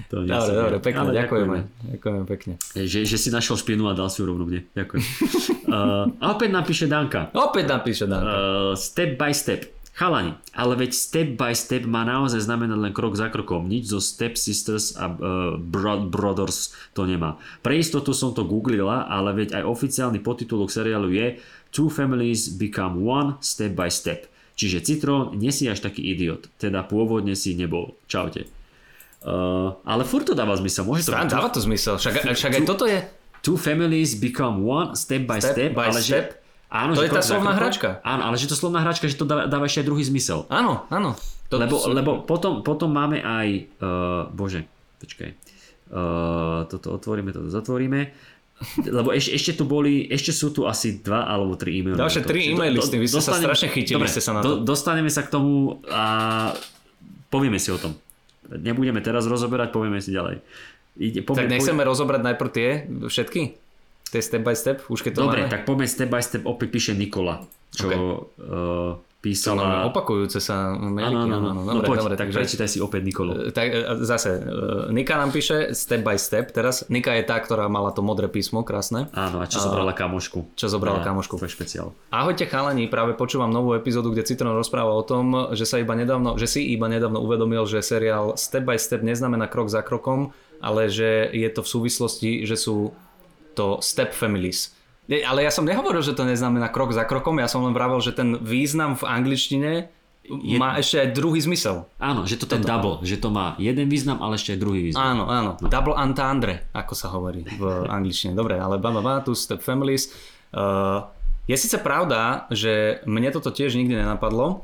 To nie Dobre, dobre, pekne, Ale ďakujeme. Ďakujeme pekne. Že, že si našiel špinu a dal si ju rovno mne. Ďakujem. uh, a opäť napíše Danka. Opäť napíše Dan. Uh, step by step. Chalani, ale veď step by step má naozaj znamenať len krok za krokom. Nič zo Step Sisters a uh, Bro- Brothers to nemá. Pre istotu som to googlila, ale veď aj oficiálny podtitulok seriálu je Two families become one step by step. Čiže Citrón, nie si až taký idiot. Teda pôvodne si nebol. Čaute. Uh, ale furt to dáva zmysel. Môže to Dá- Dáva to zmysel, však, však aj toto je... Two families become one step by Step step, by ale step? že... Áno, To že je tá slovná hračka. Áno, ale že to slovná hračka, že to dáva, dáva ešte aj druhý zmysel. Áno, áno. To, Lebo, sú- lebo potom, potom máme aj... Uh, bože, počkaj. Uh, toto otvoríme, toto zatvoríme. Lebo ešte, ešte tu boli, ešte sú tu asi dva alebo tri e-maily. Ďalšie tri e-maily s tým, vy ste sa strašne chytili Dobre, ste sa na do- to. dostaneme sa k tomu a povieme si o tom. Nebudeme teraz rozoberať, povieme si ďalej. Ide, tak poďme- nechceme rozobrať najprv tie všetky? Tie step by step? Už keď to Dobre, máme? tak poďme step by step, opäť píše Nikola, čo Ok. uh, písala... máme opakujúce sa mailiky. Áno, áno, áno. No Dobre, poď, dobre, tak takže- prečítaj si opäť Nikolu. Tak e, zase, e, Nika nám píše step by step teraz. Nika je tá, ktorá mala to modré písmo, krásne. Áno, a čo zobrala kamošku. Čo zobrala Na kamošku. Tvoj špeciál. Ahojte chalani, práve počúvam novú epizódu, kde Citron rozpráva o tom, že sa iba nedávno, že si iba nedávno uvedomil, že seriál Step by Step neznamená krok za krokom, ale že je to v súvislosti, že sú to step families. Ale ja som nehovoril, že to neznamená krok za krokom, ja som len vravel, že ten význam v angličtine je... má ešte aj druhý zmysel. Áno, že to ten double, že to má jeden význam, ale ešte aj druhý význam. Áno, áno. Double entendre, ako sa hovorí v angličtine. Dobre, ale baba, baba, tu step families. Uh, je síce pravda, že mne toto tiež nikdy nenapadlo,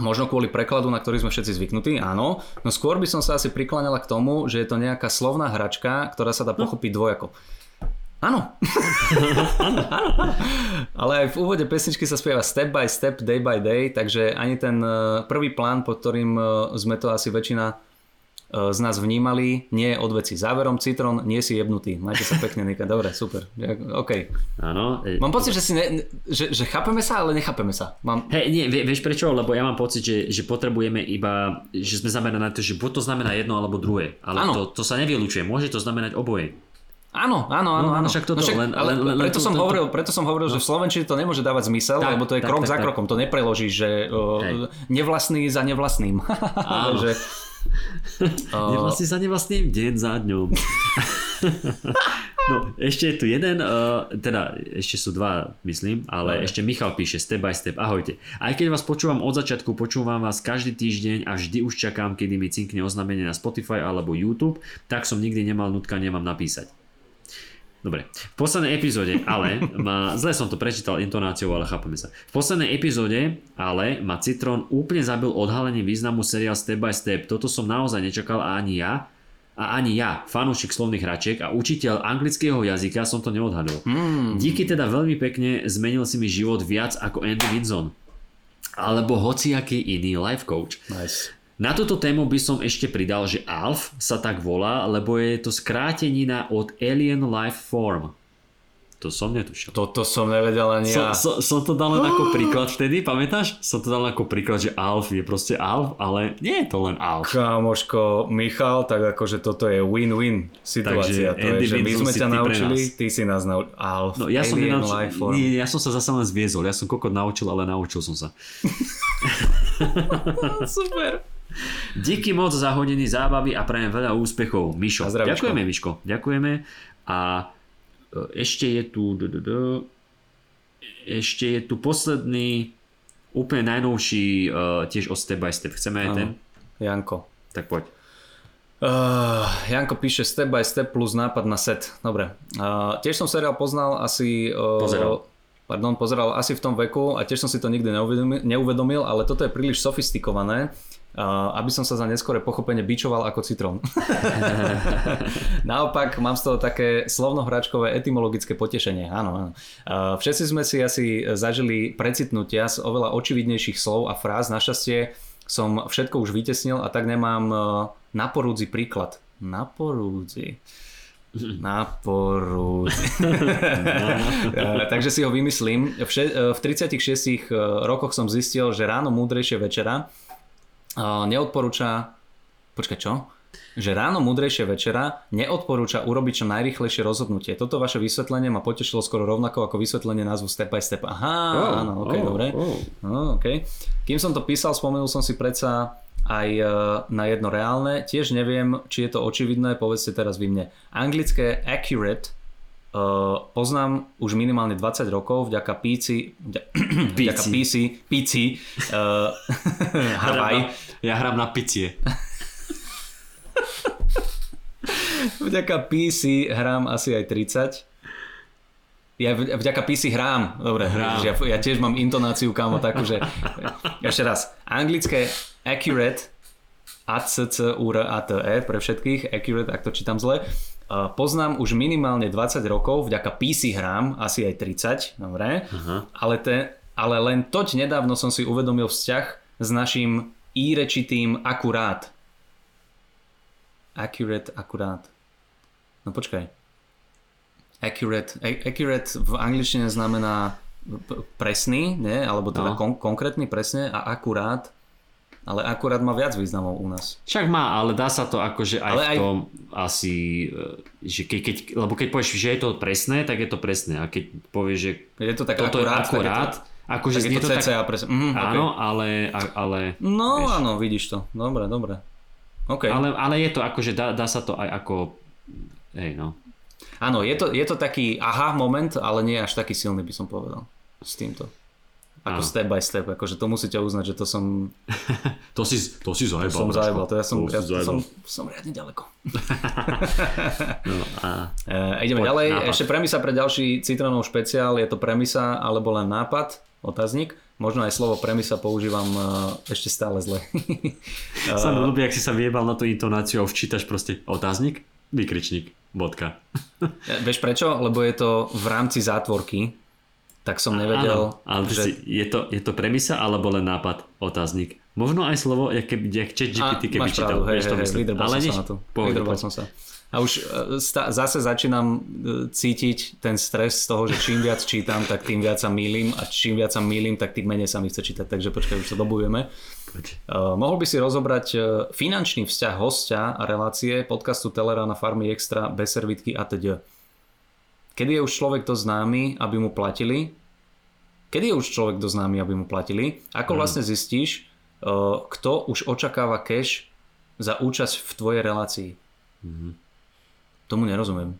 možno kvôli prekladu, na ktorý sme všetci zvyknutí, áno, no skôr by som sa asi prikláňala k tomu, že je to nejaká slovná hračka, ktorá sa dá pochopiť dvojako. Áno. áno, áno. Ale aj v úvode pesničky sa spieva step by step, day by day, takže ani ten eh, prvý plán, pod ktorým eh, sme to asi väčšina e, z nás vnímali, nie je od veci. Záverom, Citron, nie si jebnutý. Majte sa pekne, Nika. Dobre, super. OK. Áno. e, Mám pocit, že, si ne, že, že chápeme sa, ale nechápeme sa. Mám, Hej, nie, vie- vieš prečo? Lebo ja mám pocit, že, že potrebujeme iba, že sme zameraní na to, že buď to znamená jedno alebo druhé. Ale to, to sa nevylučuje. Môže to znamenať oboje. Áno, áno, áno. No, áno. však toto, len- ale len- len preto, to- som to- hovoril, preto som hovoril, že v Slovenčine to nemôže dávať zmysel, Tak, lebo to je tak, krok tak, za tak. krokom. To nepreložíš, že uh, nevlastný za nevlastným. Áno. že, uh, Nevlastne za nevlastným, deň za dňom. no, ešte je tu jeden, uh, teda ešte sú dva, myslím, ale Dobre. ešte Michal píše step by step. Ahojte. Aj keď vás počúvam od začiatku, počúvam vás každý týždeň a vždy už čakám, kedy mi cinkne oznámenie na Spotify alebo YouTube, tak som nikdy nemal nutkanie vám napísať. Dobre, v poslednej epizóde, ale ma, zle som to prečítal intonáciou, ale chápeme sa. V poslednej epizóde, ale ma Citron úplne zabil odhalením významu seriál Step by Step. Toto som naozaj nečakal a ani ja. A ani ja, fanúšik slovných hračiek a učiteľ anglického jazyka som to neodhadol. Hmm. Díky teda veľmi pekne zmenil si mi život viac ako Andy Winson. Alebo hociaký iný life coach. nice. Na túto tému by som ešte pridal, že ALF sa tak volá, lebo je to skrátenina od Alien Life Form. To som netušil. Toto som nevedel ani Som, ja. som, som to dal len ako príklad vtedy, pamätáš? Som to dal ako príklad, že ALF je proste ALF, ale nie je to len ALF. Kámoško, Michal, tak akože toto je win-win situácia. Takže to je, že my sme ťa naučili, ty si nás naučil. Alf, No, ja som, nenaučil, nie, ja som sa zase len zviezol. Ja som kokot naučil, ale naučil som sa. Super. Díky moc za hodiny zábavy a prajem veľa úspechov. Mišo. Zdravíčko. Ďakujeme, Miško. Ďakujeme. A e, ešte je tu... Ešte je tu posledný, úplne najnovší, e, tiež od Step by Step. Chceme aj ten? Janko. Tak poď. Uh, Janko píše step by step plus nápad na set. Dobre. Uh, tiež som seriál poznal asi... Uh, Pozeral. Pardon, pozeral asi v tom veku a tiež som si to nikdy neuvedomil, neuvedomil ale toto je príliš sofistikované, aby som sa za neskore pochopenie bičoval ako citrón. Naopak, mám z toho také slovnohračkové etymologické potešenie. Áno, áno. Uh, všetci sme si asi zažili precitnutia z oveľa očividnejších slov a fráz. Našťastie som všetko už vytesnil a tak nemám uh, naporúdzi príklad. Naporúdzi. Naporúdzi. Eh, Takže si ho vymyslím. V, še- eh, v 36 rokoch som zistil, že ráno múdrejšie večera eh, neodporúča... Počkaj, čo? Že ráno múdrejšie večera neodporúča urobiť čo najrychlejšie rozhodnutie. Toto vaše vysvetlenie ma potešilo skoro rovnako ako vysvetlenie názvu Step by Step. Aha, áno, ok, oh, dobre. oh. No, okay. Kým som to písal, spomenul som si predsa aj e, na jedno reálne. Tiež neviem, či je to očividné, povedzte teraz vy mne. Anglické accurate poznám už minimálne 20 rokov vďaka PC, vďa, vďaka PC, PC uh, Hawaii, Ja hrám na picie. vďaka PC hrám asi aj 30. Ja vďaka PC hrám. Dobre, Hrám. Ja, ja tiež mám intonáciu, kámo, takú, že... Ešte raz. Anglické accurate a c c u r a t e pre všetkých, accurate, ak to čítam zle. Poznám už minimálne 20 rokov, vďaka PC hrám, asi aj 30, dobre. Aha. Ale, te, ale len toť nedávno som si uvedomil vzťah s našim i-rečitým akurát. Accurate, akurát. No počkaj. Accurate, accurate v angličtine znamená presný, nie? alebo teda No. kon- konkrétny, presne a akurát. Ale akurát má viac významov u nás. Však má, ale dá sa to akože aj Ale v aj- tom asi, e, že keď, keď, lebo keď povieš, že je to presné, tak je to presné. A keď povieš, že je to tak toto akurát, je akurát, tak je to, akože tak je to to tak... cca presne. Okay. Áno, ale, a- ale, No vieš. áno, vidíš to. Dobre, dobre. OK. ale, ale je to akože, dá, dá sa to aj ako, hej no. Áno, je to, je to taký aha moment, ale nie až taký silný by som povedal s týmto. Ako Áno. step by step, akože to musíte uznať, že to som, To si, to si zajebal. som zajebal, to ja som, To ja, to som, som riadne ďaleko. No, a, E, ideme Poď, ďalej, nápad. ešte premisa pre ďalší citrónov špeciál, je to premisa alebo len nápad, otáznik. Možno aj slovo premisa používam e, ešte stále zle. sa mi ľúbi, ak si sa vyjebal na tú intonáciu a včítaš proste otáznik, vykričník, bodka. E, Vieš prečo? Lebo je to v rámci zátvorky, tak som nevedel, Áno, ale že... si, je, to, je to premisa alebo len nápad, otáznik, Možno aj slovo, jak, keby, jak chat GPT, keby čítal. hej, to hej, hej, Ale som nič, sa na to. pohode, som sa. A už e, sta- zase začínam e, cítiť ten stres z toho, že čím viac čítam, tak tým viac sa mýlim a čím viac sa mýlim, tak tým menej sa mi chce čítať. Takže počkaj, už to dobujeme. Uh, mohol by si rozobrať finančný vzťah hostia a relácie podcastu Telera na Farmy Extra bez servitky a teď. Kedy je už človek dosť známy, aby mu platili? Kedy je už človek dosť známy, aby mu platili? Ako Hmm. vlastne zistíš, uh, kto už očakáva cash za účasť v tvojej relácii? Tomu nerozumiem.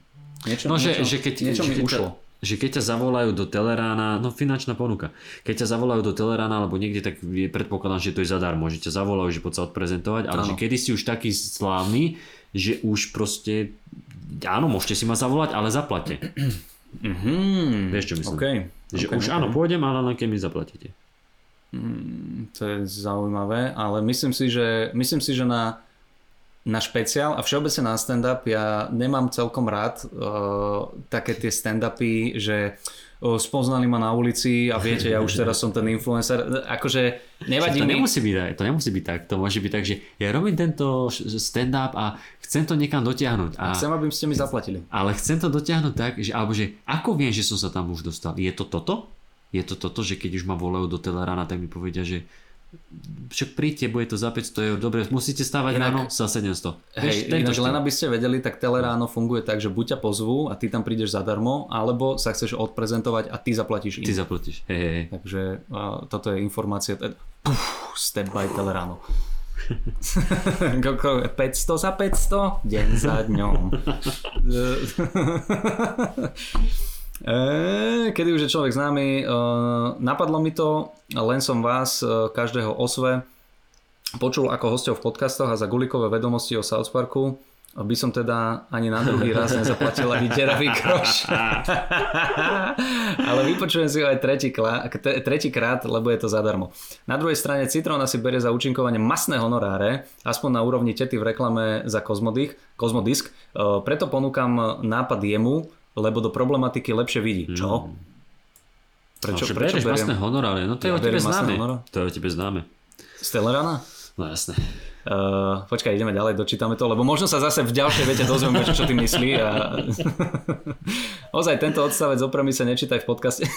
Niečo. No, že, niečo, že keď, niečo že mi ušlo. Ťa, že keď ťa zavolajú do Telerána, no finančná ponuka, keď ťa zavolajú do Telerána alebo niekde, tak je predpokladám, že to je zadarmo, že ťa zavolajú, že poď sa odprezentovať, ale Áno. že kedy si už taký slávny, že už proste, áno, môžete si ma zavolať, ale zaplate. Mhm. Vieš, čo myslím? OK. Že OK, už OK. áno, pôjdem, ale len keď mi zaplatíte. To je zaujímavé, ale myslím si, že, myslím si, že na, na špeciál a všeobecne na stand-up ja nemám celkom rád uh, také tie stand-upy, že uh, spoznali ma na ulici a viete, ja už teraz som ten influencer. Akože nevadí to mi... nemusí byť, aj- to nemusí byť tak, to môže byť tak, že ja robím tento stand-up a chcem to niekam dotiahnuť. A, Chcem, aby ste mi zaplatili. ale chcem to dotiahnuť tak, že, alebo že ako viem, že som sa tam už dostal? Je to toto? Je to toto, že keď už ma volajú do Telerana, tak mi povedia, že však príďte, bude to za 500 eur, dobre, musíte stávať Inak- ráno za 700. Hej, ináč štýl. len aby ste vedeli, tak Teleráno funguje tak, že buď ťa pozvú a ty tam prídeš zadarmo, alebo sa chceš odprezentovať a ty zaplatíš Ty im. zaplatíš. Hej, hej. Takže uh, toto je informácia. Puf, step by Teleráno. Koľko? 500 za 500? Deň za dňom. E, Kedy už je človek známy, e, napadlo mi to, len som vás, e, každého osve, počul ako hostov v podcastoch a za gulikové vedomosti o South Parku by som teda ani na druhý raz nezaplatil ani deravý kroš. Ale vypočujem si ho aj tretí, klá, t- tretí lebo je to zadarmo. Na druhej strane Citrona si berie za účinkovanie masné honoráre, aspoň na úrovni tety v reklame za Kozmodisk. E, preto ponúkam nápad jemu, lebo do problematiky lepšie vidí. Čo? Prečo, Prečo, prečo beriem? masné honoráre? No to je Ja o tebe známe. To je o tebe známe. Z Telerana? No jasné. Uh, počkaj, ideme ďalej, dočítame to, lebo možno sa zase v ďalšej vete dozvieme, čo, čo ty myslí. A... Ozaj, tento odstavec opremy sa nečítaj v podcaste.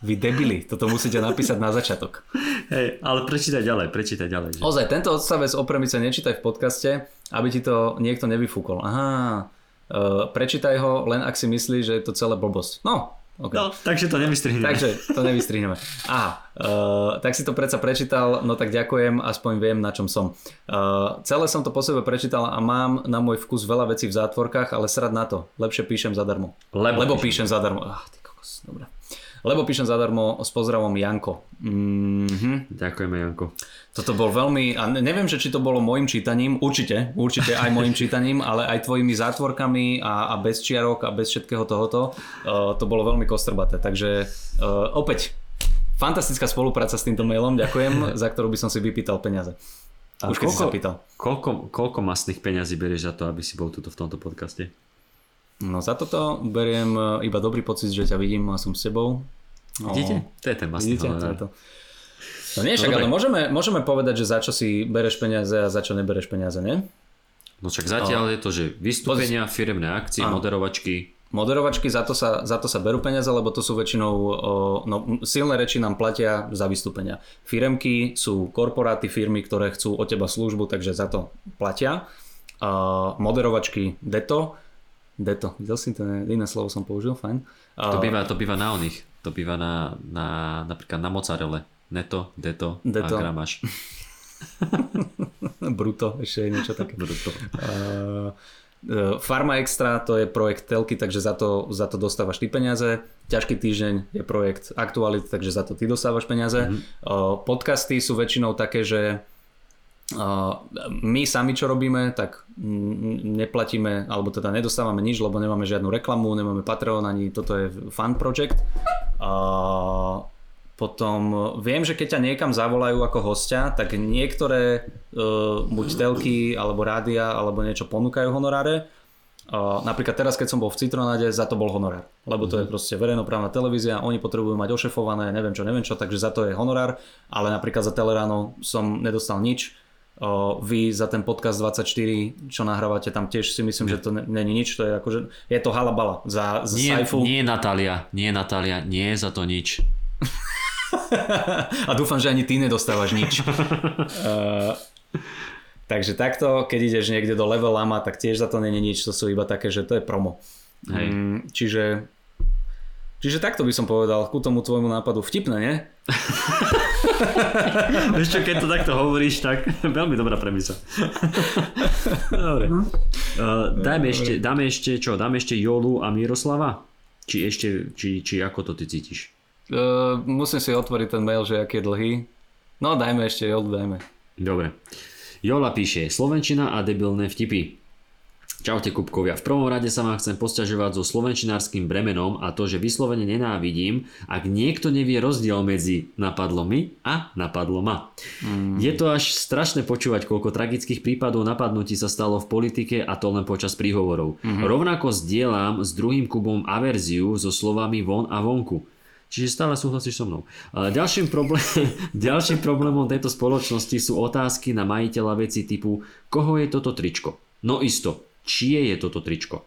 Vy debili, toto musíte napísať na začiatok. Hej, ale prečítaj ďalej, prečítaj ďalej. Že... Ozaj, tento odstavec opremy sa nečítaj v podcaste, aby ti to niekto nevyfúkol. Aha, uh, prečítaj ho len ak si myslíš, že je to celé blbosť. No, okay. No, takže to nevystrihneme. Takže to nevystrihneme. Aha, uh, tak si to predsa prečítal, no tak ďakujem, aspoň viem, na čom som. Uh, celé som to po sebe prečítal a mám na môj vkus veľa vecí v zátvorkách, ale srad na to. Lepšie píšem zadarmo. Lebo Lebo píšem zadarmo. Ah, ty kokos, dobre. Lebo píšem zadarmo s pozdravom Janko. Mhm. Ďakujeme, Janko. Toto bol veľmi, a ne- neviem, že či to bolo môjim čítaním, určite, určite aj môjim čítaním, ale aj tvojimi zátvorkami a, a bez čiarok a bez všetkého tohoto, uh, to bolo veľmi kostrbaté. Takže uh, opäť, fantastická spolupráca s týmto mailom, ďakujem, za ktorú by som si vypýtal peniaze. Už keď si sa pýtal. koľko, koľko masných peňazí berieš za to, aby si bol tuto v tomto podcaste? No za toto beriem uh, iba dobrý pocit, že ťa vidím a som s tebou. No, Vidíte? To je ten masný Vidíte? To je honorár. to. No nie, však, dobre. ale môžeme, môžeme povedať, že za čo si bereš peniaze a za čo nebereš peniaze, nie? No však zatiaľ je to, že vystúpenia, firemné akcie, Áno. moderovačky. Moderovačky za to, sa, za to sa berú peniaze, lebo to sú väčšinou, no, silné reči nám platia za vystúpenia. Firemky sú korporáty, firmy, ktoré chcú od teba službu, takže za to platia. Moderovačky deto, deto, videl si to, iné slovo som použil, fajn. A, To býva, to býva na oných. To býva na, na, napríklad na mozzarelle. Neto, deto, Deto. a gramáž. bruto, ešte je niečo také. Bruto. Uh, Farma Extra to je projekt telky, takže za to, za to dostávaš ty peniaze. Ťažký týždeň je projekt Aktualit, takže za to ty dostávaš peniaze. Mm-hmm. Podcasty sú väčšinou také, že uh, my sami čo robíme, tak neplatíme, alebo teda nedostávame nič, lebo nemáme žiadnu reklamu, nemáme Patreon, ani toto je fan project. Uh, potom e, viem, že keď ťa niekam zavolajú ako hostia, tak niektoré uh, buď telky, alebo rádia, alebo niečo ponúkajú honoráre. Napríklad teraz, keď som bol v Citronáde, za to bol honorár. Lebo to je proste verejnoprávna televízia, oni potrebujú mať ošefované, neviem čo, neviem čo, takže za to je honorár, ale napríklad za Teleráno som nedostal nič. Vy za ten podcast 24, čo nahrávate, tam tiež si myslím, že to není nič, to je akože, je to halabala za, za Nie, Saifu. nie Natália, nie Natália, nie je za to nič. A dúfam, že ani ty nedostávaš nič. uh, takže takto, keď ideš niekde do level lama, tak tiež za to není nič, to sú iba také, že to je promo. Hej. Mm, čiže, čiže takto by som povedal ku tomu tvojmu nápadu. Vtipné, nie? Vieš čo, keď to takto hovoríš, tak veľmi dobrá premisa. Dobre. Uh, dajme ešte, dáme ešte, čo, dáme ešte Jolu a Miroslava? Či ešte, či, či ako to ty cítiš? Uh, musím si otvoriť ten mail, že aký je dlhý. No dajme ešte, jo, dajme. Dobre. Jola píše, Slovenčina a debilné vtipy. Čaute Kupkovia, v prvom rade sa vám chcem posťažovať so slovenčinárským bremenom a to, že vyslovene nenávidím, ak niekto nevie rozdiel medzi napadlo mi a napadlo ma. Mm. Je to až strašné počúvať, koľko tragických prípadov napadnutí sa stalo v politike a to len počas príhovorov. Mm-hmm. Rovnako zdieľam s druhým Kubom averziu so slovami von a vonku. Čiže stále súhlasíš so mnou. Ďalším, problém, ďalším problémom tejto spoločnosti sú otázky na majiteľa veci typu koho je toto tričko? No isto, čie je toto tričko?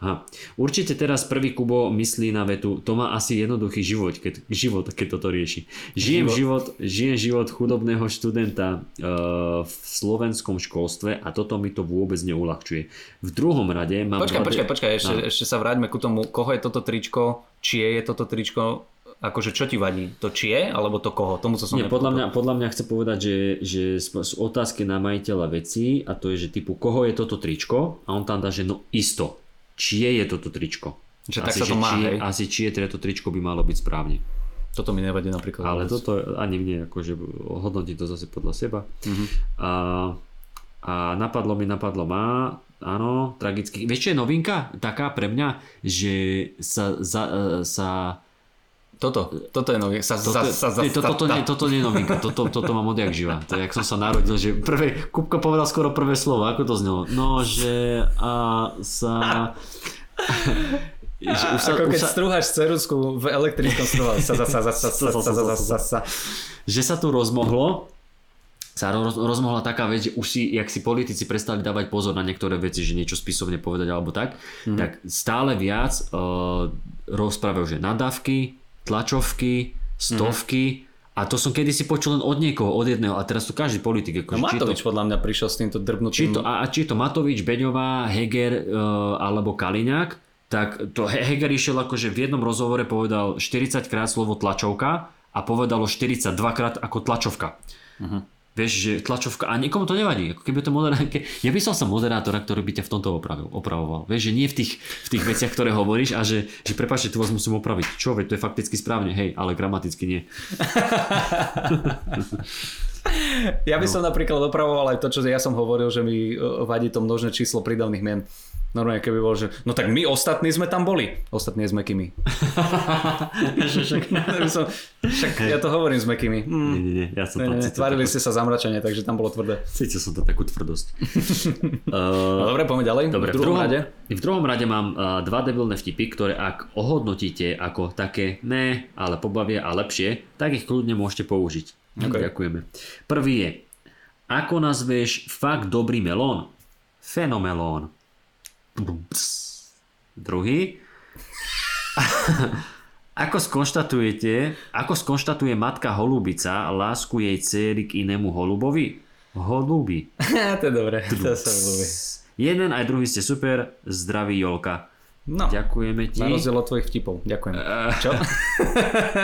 Aha. Určite teraz prvý Kubo myslí na vetu, to má asi jednoduchý život, keď, život, keď toto rieši. Žijem život, žijem život chudobného študenta uh, v slovenskom školstve a toto mi to vôbec neulahčuje. V druhom rade mám... Počkaj, mladé- počkaj, počkaj, ešte, No. ešte sa vráťme ku tomu, koho je toto tričko, čie je toto tričko, akože čo ti vadí? To čie, alebo to koho? Tomu, co som Nie, podľa mňa, podľa mňa chce povedať, že, že sú sú otázky na majiteľa vecí a to je, že typu, koho je toto tričko a on tam dá, že no isto, čie je toto tričko. Že tak asi, sa to má, čie, hej? asi čie teda to tričko by malo byť správne. Toto mi nevadí napríklad. Ale vôbec. toto ani mne, akože hodnotím to zase podľa seba. Mhm. A, a napadlo mi, napadlo má, áno, tragicky. Vieš, čo je novinka taká pre mňa, že sa, za, e, sa Toto, toto je nový. Sa, Toto, sa, sa, sa, nie, to, toto, nie, toto nie je novinka, toto, toto mám odjak živa. To je, jak som sa narodil, že prvé, Kupko povedal skoro prvé slovo, ako to znelo? No, že a sa... že už sa, Ako už keď sa, strúhaš ceruzku v elektrickom strúhači. Sa, sa, sa, sa, sa, sa, sa, sa, sa, sa. že sa tu rozmohlo, sa roz, rozmohla taká vec, že už si, jak si politici prestali dávať pozor na niektoré veci, že niečo spisovne povedať alebo tak, mm. tak stále viac uh, rozprávajú, že nadávky, tlačovky, stovky, a to som kedysi počul len od niekoho, od jedného, a teraz tu každý politik. Ako, No či to- Matovič podľa mňa prišiel s týmto či drbnutým. to, a, a či to Matovič, Beňová, Heger uh, alebo Kaliňák, tak to He- Heger išiel akože v jednom rozhovore povedal 40 krát slovo tlačovka a povedalo 42 krát ako tlačovka. Uh-huh. Vieš, že tlačovka, a niekomu to nevadí. Ako keby to moderátor, ja by som sa moderátora, ktorý by ťa v tomto opravil, opravoval. Vieš, že nie v tých, v tých veciach, ktoré hovoríš a že, že prepáčte, tu vás musím opraviť. Čo, veď to je fakticky správne, hej, ale gramaticky nie. Ja by som napríklad opravoval aj to, čo ja som hovoril, že mi e, vadí to množné číslo prídavných mien. Normálne keby bol, že no tak my ostatní sme tam boli. Ostatní s Mekými. však, som, však ja to hovorím s Mekými. Nie, Mm. nie, nie, ja som tam tvárili takú, ste sa zamračenie, takže tam bolo tvrdé. cítil som to takú tvrdosť. No dobre, poďme ďalej. Dobre, v druhom rade. v druhom rade mám uh, dva debilné vtipy, ktoré ak ohodnotíte ako také ne, ale pobavia a lepšie, tak ich kľudne môžete použiť. Ok. Ďakujeme. Prvý je, ako nazveš fakt dobrý melón? Fenomelón. Druhý. Ako skonštatujete, ako skonštatuje matka holubica lásku jej céry k inému holubovi? Holubi. to je dobré, to sa ľúbi. Jeden aj druhý ste super. Zdraví Jolka. No, Ďakujeme ti. na rozdiel od tvojich vtipov. Ďakujem. Čo?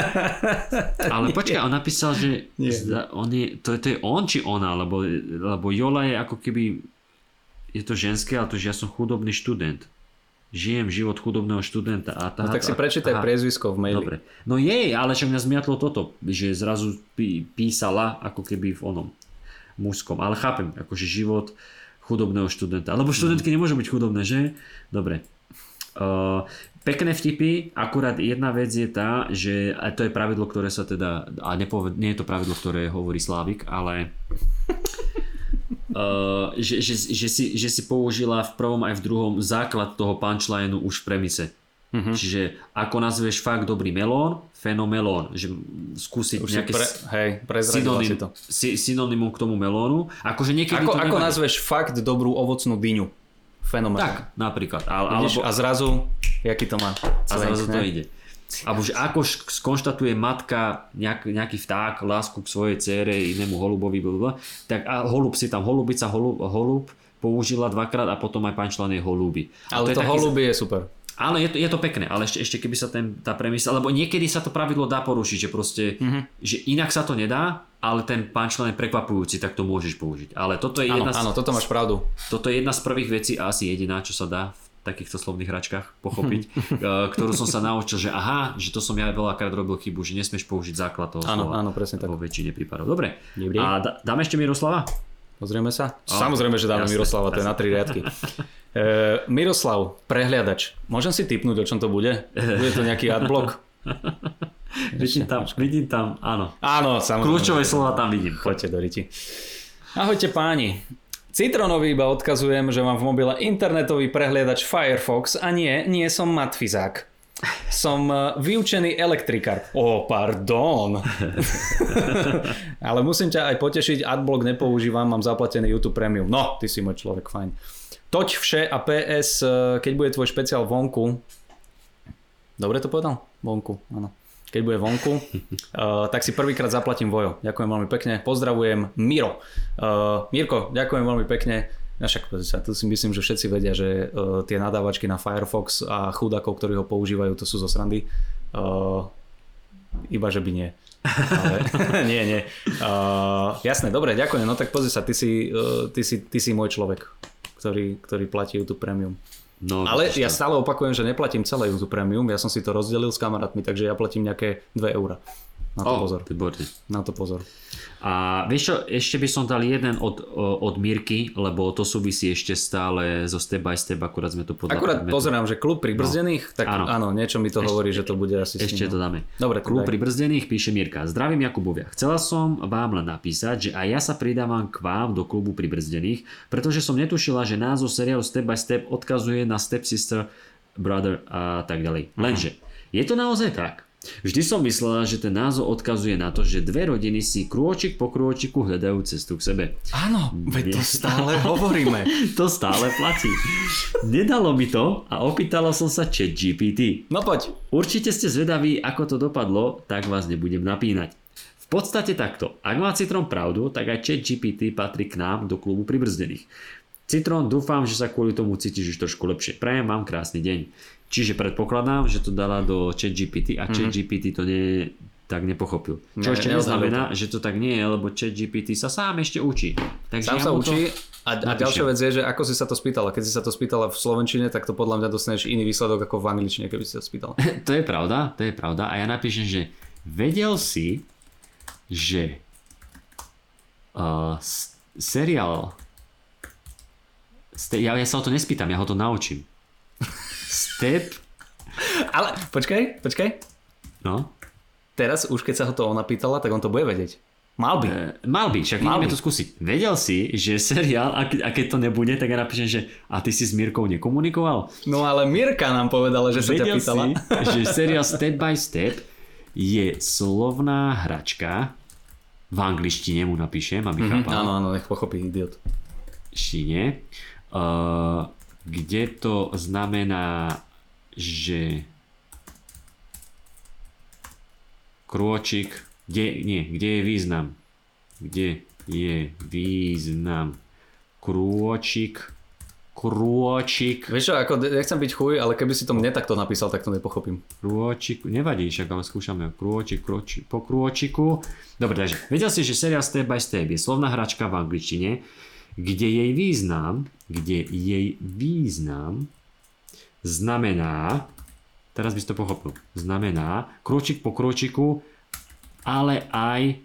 Ale počkaj, on napísal, že zda, on je, to, je, to je on či ona, lebo, lebo Jola je ako keby je to ženské, ale to, že ja som chudobný študent. Žijem život chudobného študenta. A tá, No tak si prečítaj priezvisko v maili. Dobre. No jej, ale však mňa zmiatlo toto, že zrazu pí, písala ako keby v onom mužskom. Ale chápem, akože život chudobného študenta. Lebo študentky nemôžu byť chudobné, že? Dobre. Uh, pekné vtipy, akurát jedna vec je tá, že a to je pravidlo, ktoré sa teda, a nepoved, nie je to pravidlo, ktoré hovorí Slávik, ale že, že, že, si, že si použila v prvom aj v druhom základ toho punchlineu už v premise. Mm-hmm. Čiže ako nazveš fakt dobrý melón, fenomelón, že skúsiť Už nejaké pre, hej, prezradila si synonym, to. sy, synonymum k tomu melónu. Akože niekedy Ako, to ako nevadí. nazveš fakt dobrú ovocnú dyňu? Fenomén. Tak, napríklad. Ale, Vidíš? alebo, A zrazu, jaký to má? a zrazu cvenk, to ne? ide. Alebo že ako skonštatuje matka nejak, nejaký vták, lásku k svojej cére, inému holubovi, blablabla, tak a holub si tam, holubica, holub, holub použila dvakrát a potom aj punchline je holúby. A Ale to taký- holuby je super. Áno, je to, je to pekné, ale ešte, ešte keby sa ten, tá premisa, lebo niekedy sa to pravidlo dá porušiť, že proste, Mhm. mm-hmm. že inak sa to nedá, ale ten punchline je prekvapujúci, tak to môžeš použiť. Ale toto je, Áno, jedna z, áno, toto máš pravdu. toto je jedna z prvých vecí a asi jediná, čo sa dá v takýchto slovných hračkách pochopiť, eh, ktorú som sa naučil, že aha, že to som ja veľakrát robil chybu, že nesmieš použiť základ toho Áno, slova. áno, presne tak. Vo väčšine prípadov. Dobre. Dobrý. A dáme ešte Miroslava? Pozrieme sa? Samozrejme, že dáme jasné, Miroslava, to je na tri riadky. E, Miroslav, prehliadač. Môžem si typnúť, o čom to bude? Bude to nejaký adblock? Vidím tam, vidím tam, áno. Áno, samozrejme. Kľúčové slova tam vidím. Choďte do riti. Ahojte páni. Citronovi iba odkazujem, že mám v mobile internetový prehliadač Firefox a nie, nie som matfizák. Som e, vyučený elektrikár. Ó, pardon. Ale musím ťa aj potešiť, adblock nepoužívam, mám zaplatený YouTube Premium. No, ty si môj človek, fajn. Toť vše a PS, e, keď bude tvoj špeciál vonku, dobre to povedal? Vonku, áno. Keď bude vonku, uh, tak si prvýkrát zaplatím Vojo. Ďakujem veľmi pekne. Pozdravujem Miro. Uh, Mirko, ďakujem veľmi pekne. No však tu si myslím, že všetci vedia, že uh, tie nadávačky na Firefox a chudákov, ktorí ho používajú, to sú zo srandy. Uh, iba, že by nie. Ale, nie, nie. Uh, jasné, dobre, ďakujem. No tak pozri sa, ty si, uh, ty si, ty si môj človek, ktorý, ktorý platí YouTube Premium. No, Ale ja stále opakujem, že neplatím celé YouTube Premium, ja som si to rozdelil s kamarátmi, takže ja platím nejaké 2 eurá. Na to Ó, pozor. výborne. Na to pozor. A vieš čo, ešte by som dal jeden od, od Mirky, lebo to súvisí ešte stále zo step by step, akurát sme to podľa Akurát predmetu. pozerám, že klub pribrzdených, tak Áno. áno. niečo mi to hovorí, že to bude asi Ešte to no. dáme. Dobre, Klub daj. pri brzdených píše Mirka. Zdravím Jakubovia. Chcela som vám len napísať, že aj ja sa pridávam k vám do klubu pri brzdených, pretože som netušila, že názov seriálu Step by Step odkazuje na Step Sister, Brother a tak ďalej. Lenže, je to naozaj tak? Vždy som myslela, že ten názov odkazuje na to, že dve rodiny si krôčik po krôčiku hľadajú cestu k sebe. Áno, veď to stále hovoríme. To stále platí. Nedalo mi to a opýtala som sa chat GPT. No poď. Určite ste zvedaví, ako to dopadlo, tak vás nebudem napínať. V podstate takto. Ak má Citron pravdu, tak aj chat GPT patrí k nám do klubu pribrzdených. Citron, dúfam, že sa kvôli tomu cítiš už trošku lepšie. Prajem vám krásny deň. Čiže predpokladám, že to dala do chat GPT a chat GPT to nie, tak nepochopil. Čo Ne, ešte neznamená, že to tak nie je, lebo chat GPT sa sám ešte učí. Takže Sám ja sa to učí. A, a ďalšia vec je, že ako si sa to spýtala. Keď si sa to spýtala v slovenčine, tak to podľa mňa dostaneš iný výsledok ako v angličtine, keby si sa spýtala. To je pravda, to je pravda. A ja napíšem, že vedel si, že uh, seriál ja, ja sa o to nespýtam, ja ho to naučím. Step, Ale počkaj, počkaj. no, Teraz už keď sa ho to ona pýtala, tak on to bude vedieť. Mal by. e, mal by, však Mal by. to skúsiť. Vedel si, že seriál, a, ke, a keď to nebude, tak ja napíšem, že a ty si s Mirkou nekomunikoval? No ale Mirka nám povedala, že sa ťa Vedel pýtala. si, že seriál Step by Step je slovná hračka, v angličtine mu napíšem, aby Mhm, chápal. áno, áno, nech pochopí idiot. čine, uh, kde to znamená, že krôčik, kde, nie, kde je význam, kde je význam, krôčik, krôčik, Vieš čo, ako nechcem byť chuj, ale keby si to mne takto napísal, tak to nepochopím. krôčik, nevadí, však ale skúšame krôčik, krôčik, po krôčiku. Dobre, takže vedel si, že seriál Step by Step je slovná hračka v angličtine, kde jej význam, kde jej význam znamená, teraz by si to pochopil, znamená krôčik po krôčiku, ale aj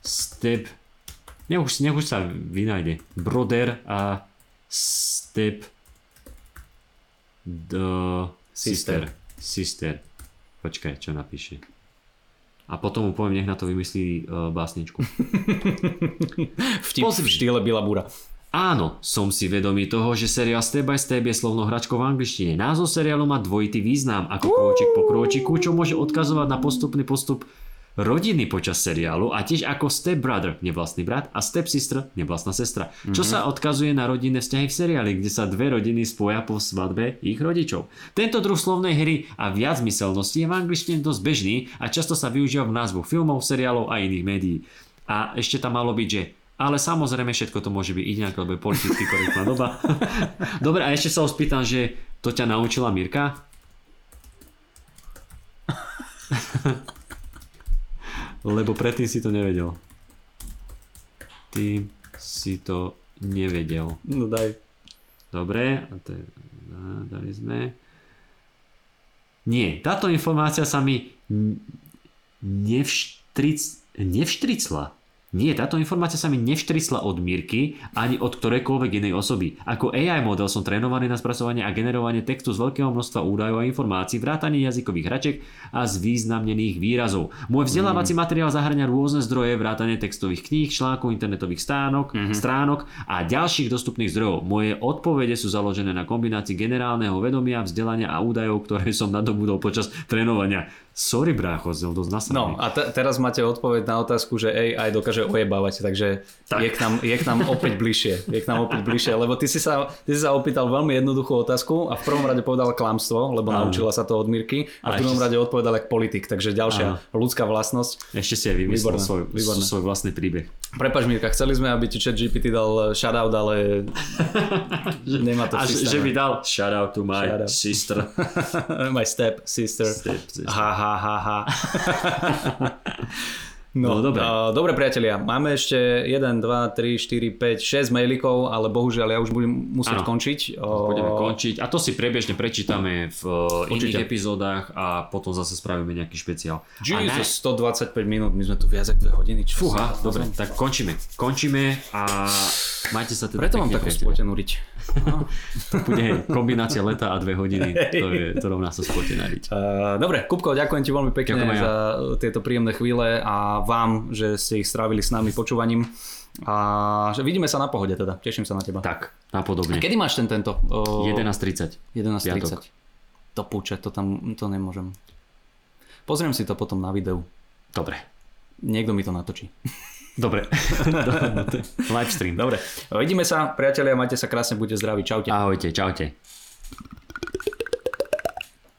step, nech už, nech už sa vynájde, brother a step the sister. Sister. Počkaj, čo napíše? A potom mu poviem, nech na to vymyslí uh, básničku. Vtip v štýle Bila Búra. Áno, som si vedomý toho, že seriál Step by Step je slovnou hračkou v angličtine. Názov seriálu má dvojitý význam, ako krôčik po krôčiku, čo môže odkazovať na postupný postup rodiny počas seriálu a tiež ako Step Brother, nevlastný brat, a Step Sister, nevlastná sestra. Čo Mhm. sa odkazuje na rodinné vzťahy v seriáli, kde sa dve rodiny spoja po svadbe ich rodičov. Tento druh slovnej hry a viac myselnosti je v angličtine dosť bežný a často sa využíva v názvoch filmov, seriálov a iných médií. A ešte tam malo byť, že ale samozrejme všetko to môže byť inak, lebo je politicky korektná doba. Dobre, a ešte sa spýtam, že to ťa naučila Mirka? Lebo predtým si to nevedel. Ty si to nevedel. No daj. Dobre, a to je, dali sme. Nie, táto informácia sa mi nevštric, nevštricla. Nie, táto informácia sa mi nevštricla od Mirky ani od ktorejkoľvek inej osoby. Ako AI model som trénovaný na spracovanie a generovanie textu z veľkého množstva údajov a informácií, vrátanie jazykových hračiek a z významnených výrazov. Môj vzdelávací materiál zahrania rôzne zdroje, vrátanie textových kníh, článkov, internetových stánok, stránok a ďalších dostupných zdrojov. Moje odpovede sú založené na kombinácii generálneho vedomia, vzdelania a údajov, ktoré som nadobudol počas trénovania. Sorry brácho, som dosť nasraný. No a te- teraz máte odpoveď na otázku, že AI dokáže ojebávať, takže Tak. je k, nám, je k nám opäť bližšie. Je k nám opäť bližšie, lebo ty si, sa, ty si sa opýtal veľmi jednoduchú otázku a v prvom rade povedal klamstvo, lebo Áno. naučila sa to od Mirky a v druhom rade odpovedal ako politik, takže ďalšia Áno. ľudská vlastnosť. Ešte si aj vymyslel Výborné, svoj, výborné. svoj vlastný príbeh. Prepač Mirka, chceli sme, aby ti chat GPT dal shoutout, ale nemá to v že, systéme. že by dal shout out to my Shout out. sister. My step sister. Step sister. Ha, ha, ha, ha. No, No, dobre. Uh, dobre priatelia, máme ešte 1, 2, 3, 4, 5, 6 mailikov, ale bohužiaľ ja už budem musieť Áno. končiť. Budeme končiť. A to si prebežne prečítame v uh, Určite. iných epizódach a potom zase spravíme nejaký špeciál. Jesus, 125 minút, my sme tu viac ako 2 hodiny. Čo Fúha, dobre, tak končíme. Končíme a majte sa teda Preto mám takú spotenú riť. To bude kombinácia leta a dve hodiny, to je, to rovná sa spotená riť. Uh, dobre, Kupko, ďakujem ti veľmi pekne Ďakujem ja. za tieto príjemné chvíle a vám, že ste ich strávili s nami počúvaním. A že vidíme sa na pohode teda, teším sa na teba. Tak, napodobne. Kedy máš ten tento? Uh, 11.30. 11.30. To púče, to tam, to nemôžem. Pozriem si to potom na videu. Dobre. Niekto mi to natočí. Dobre. Livestream. Dobre, vidíme sa, priatelia, majte sa krásne, buďte zdraví, čaute. Ahojte, čaute.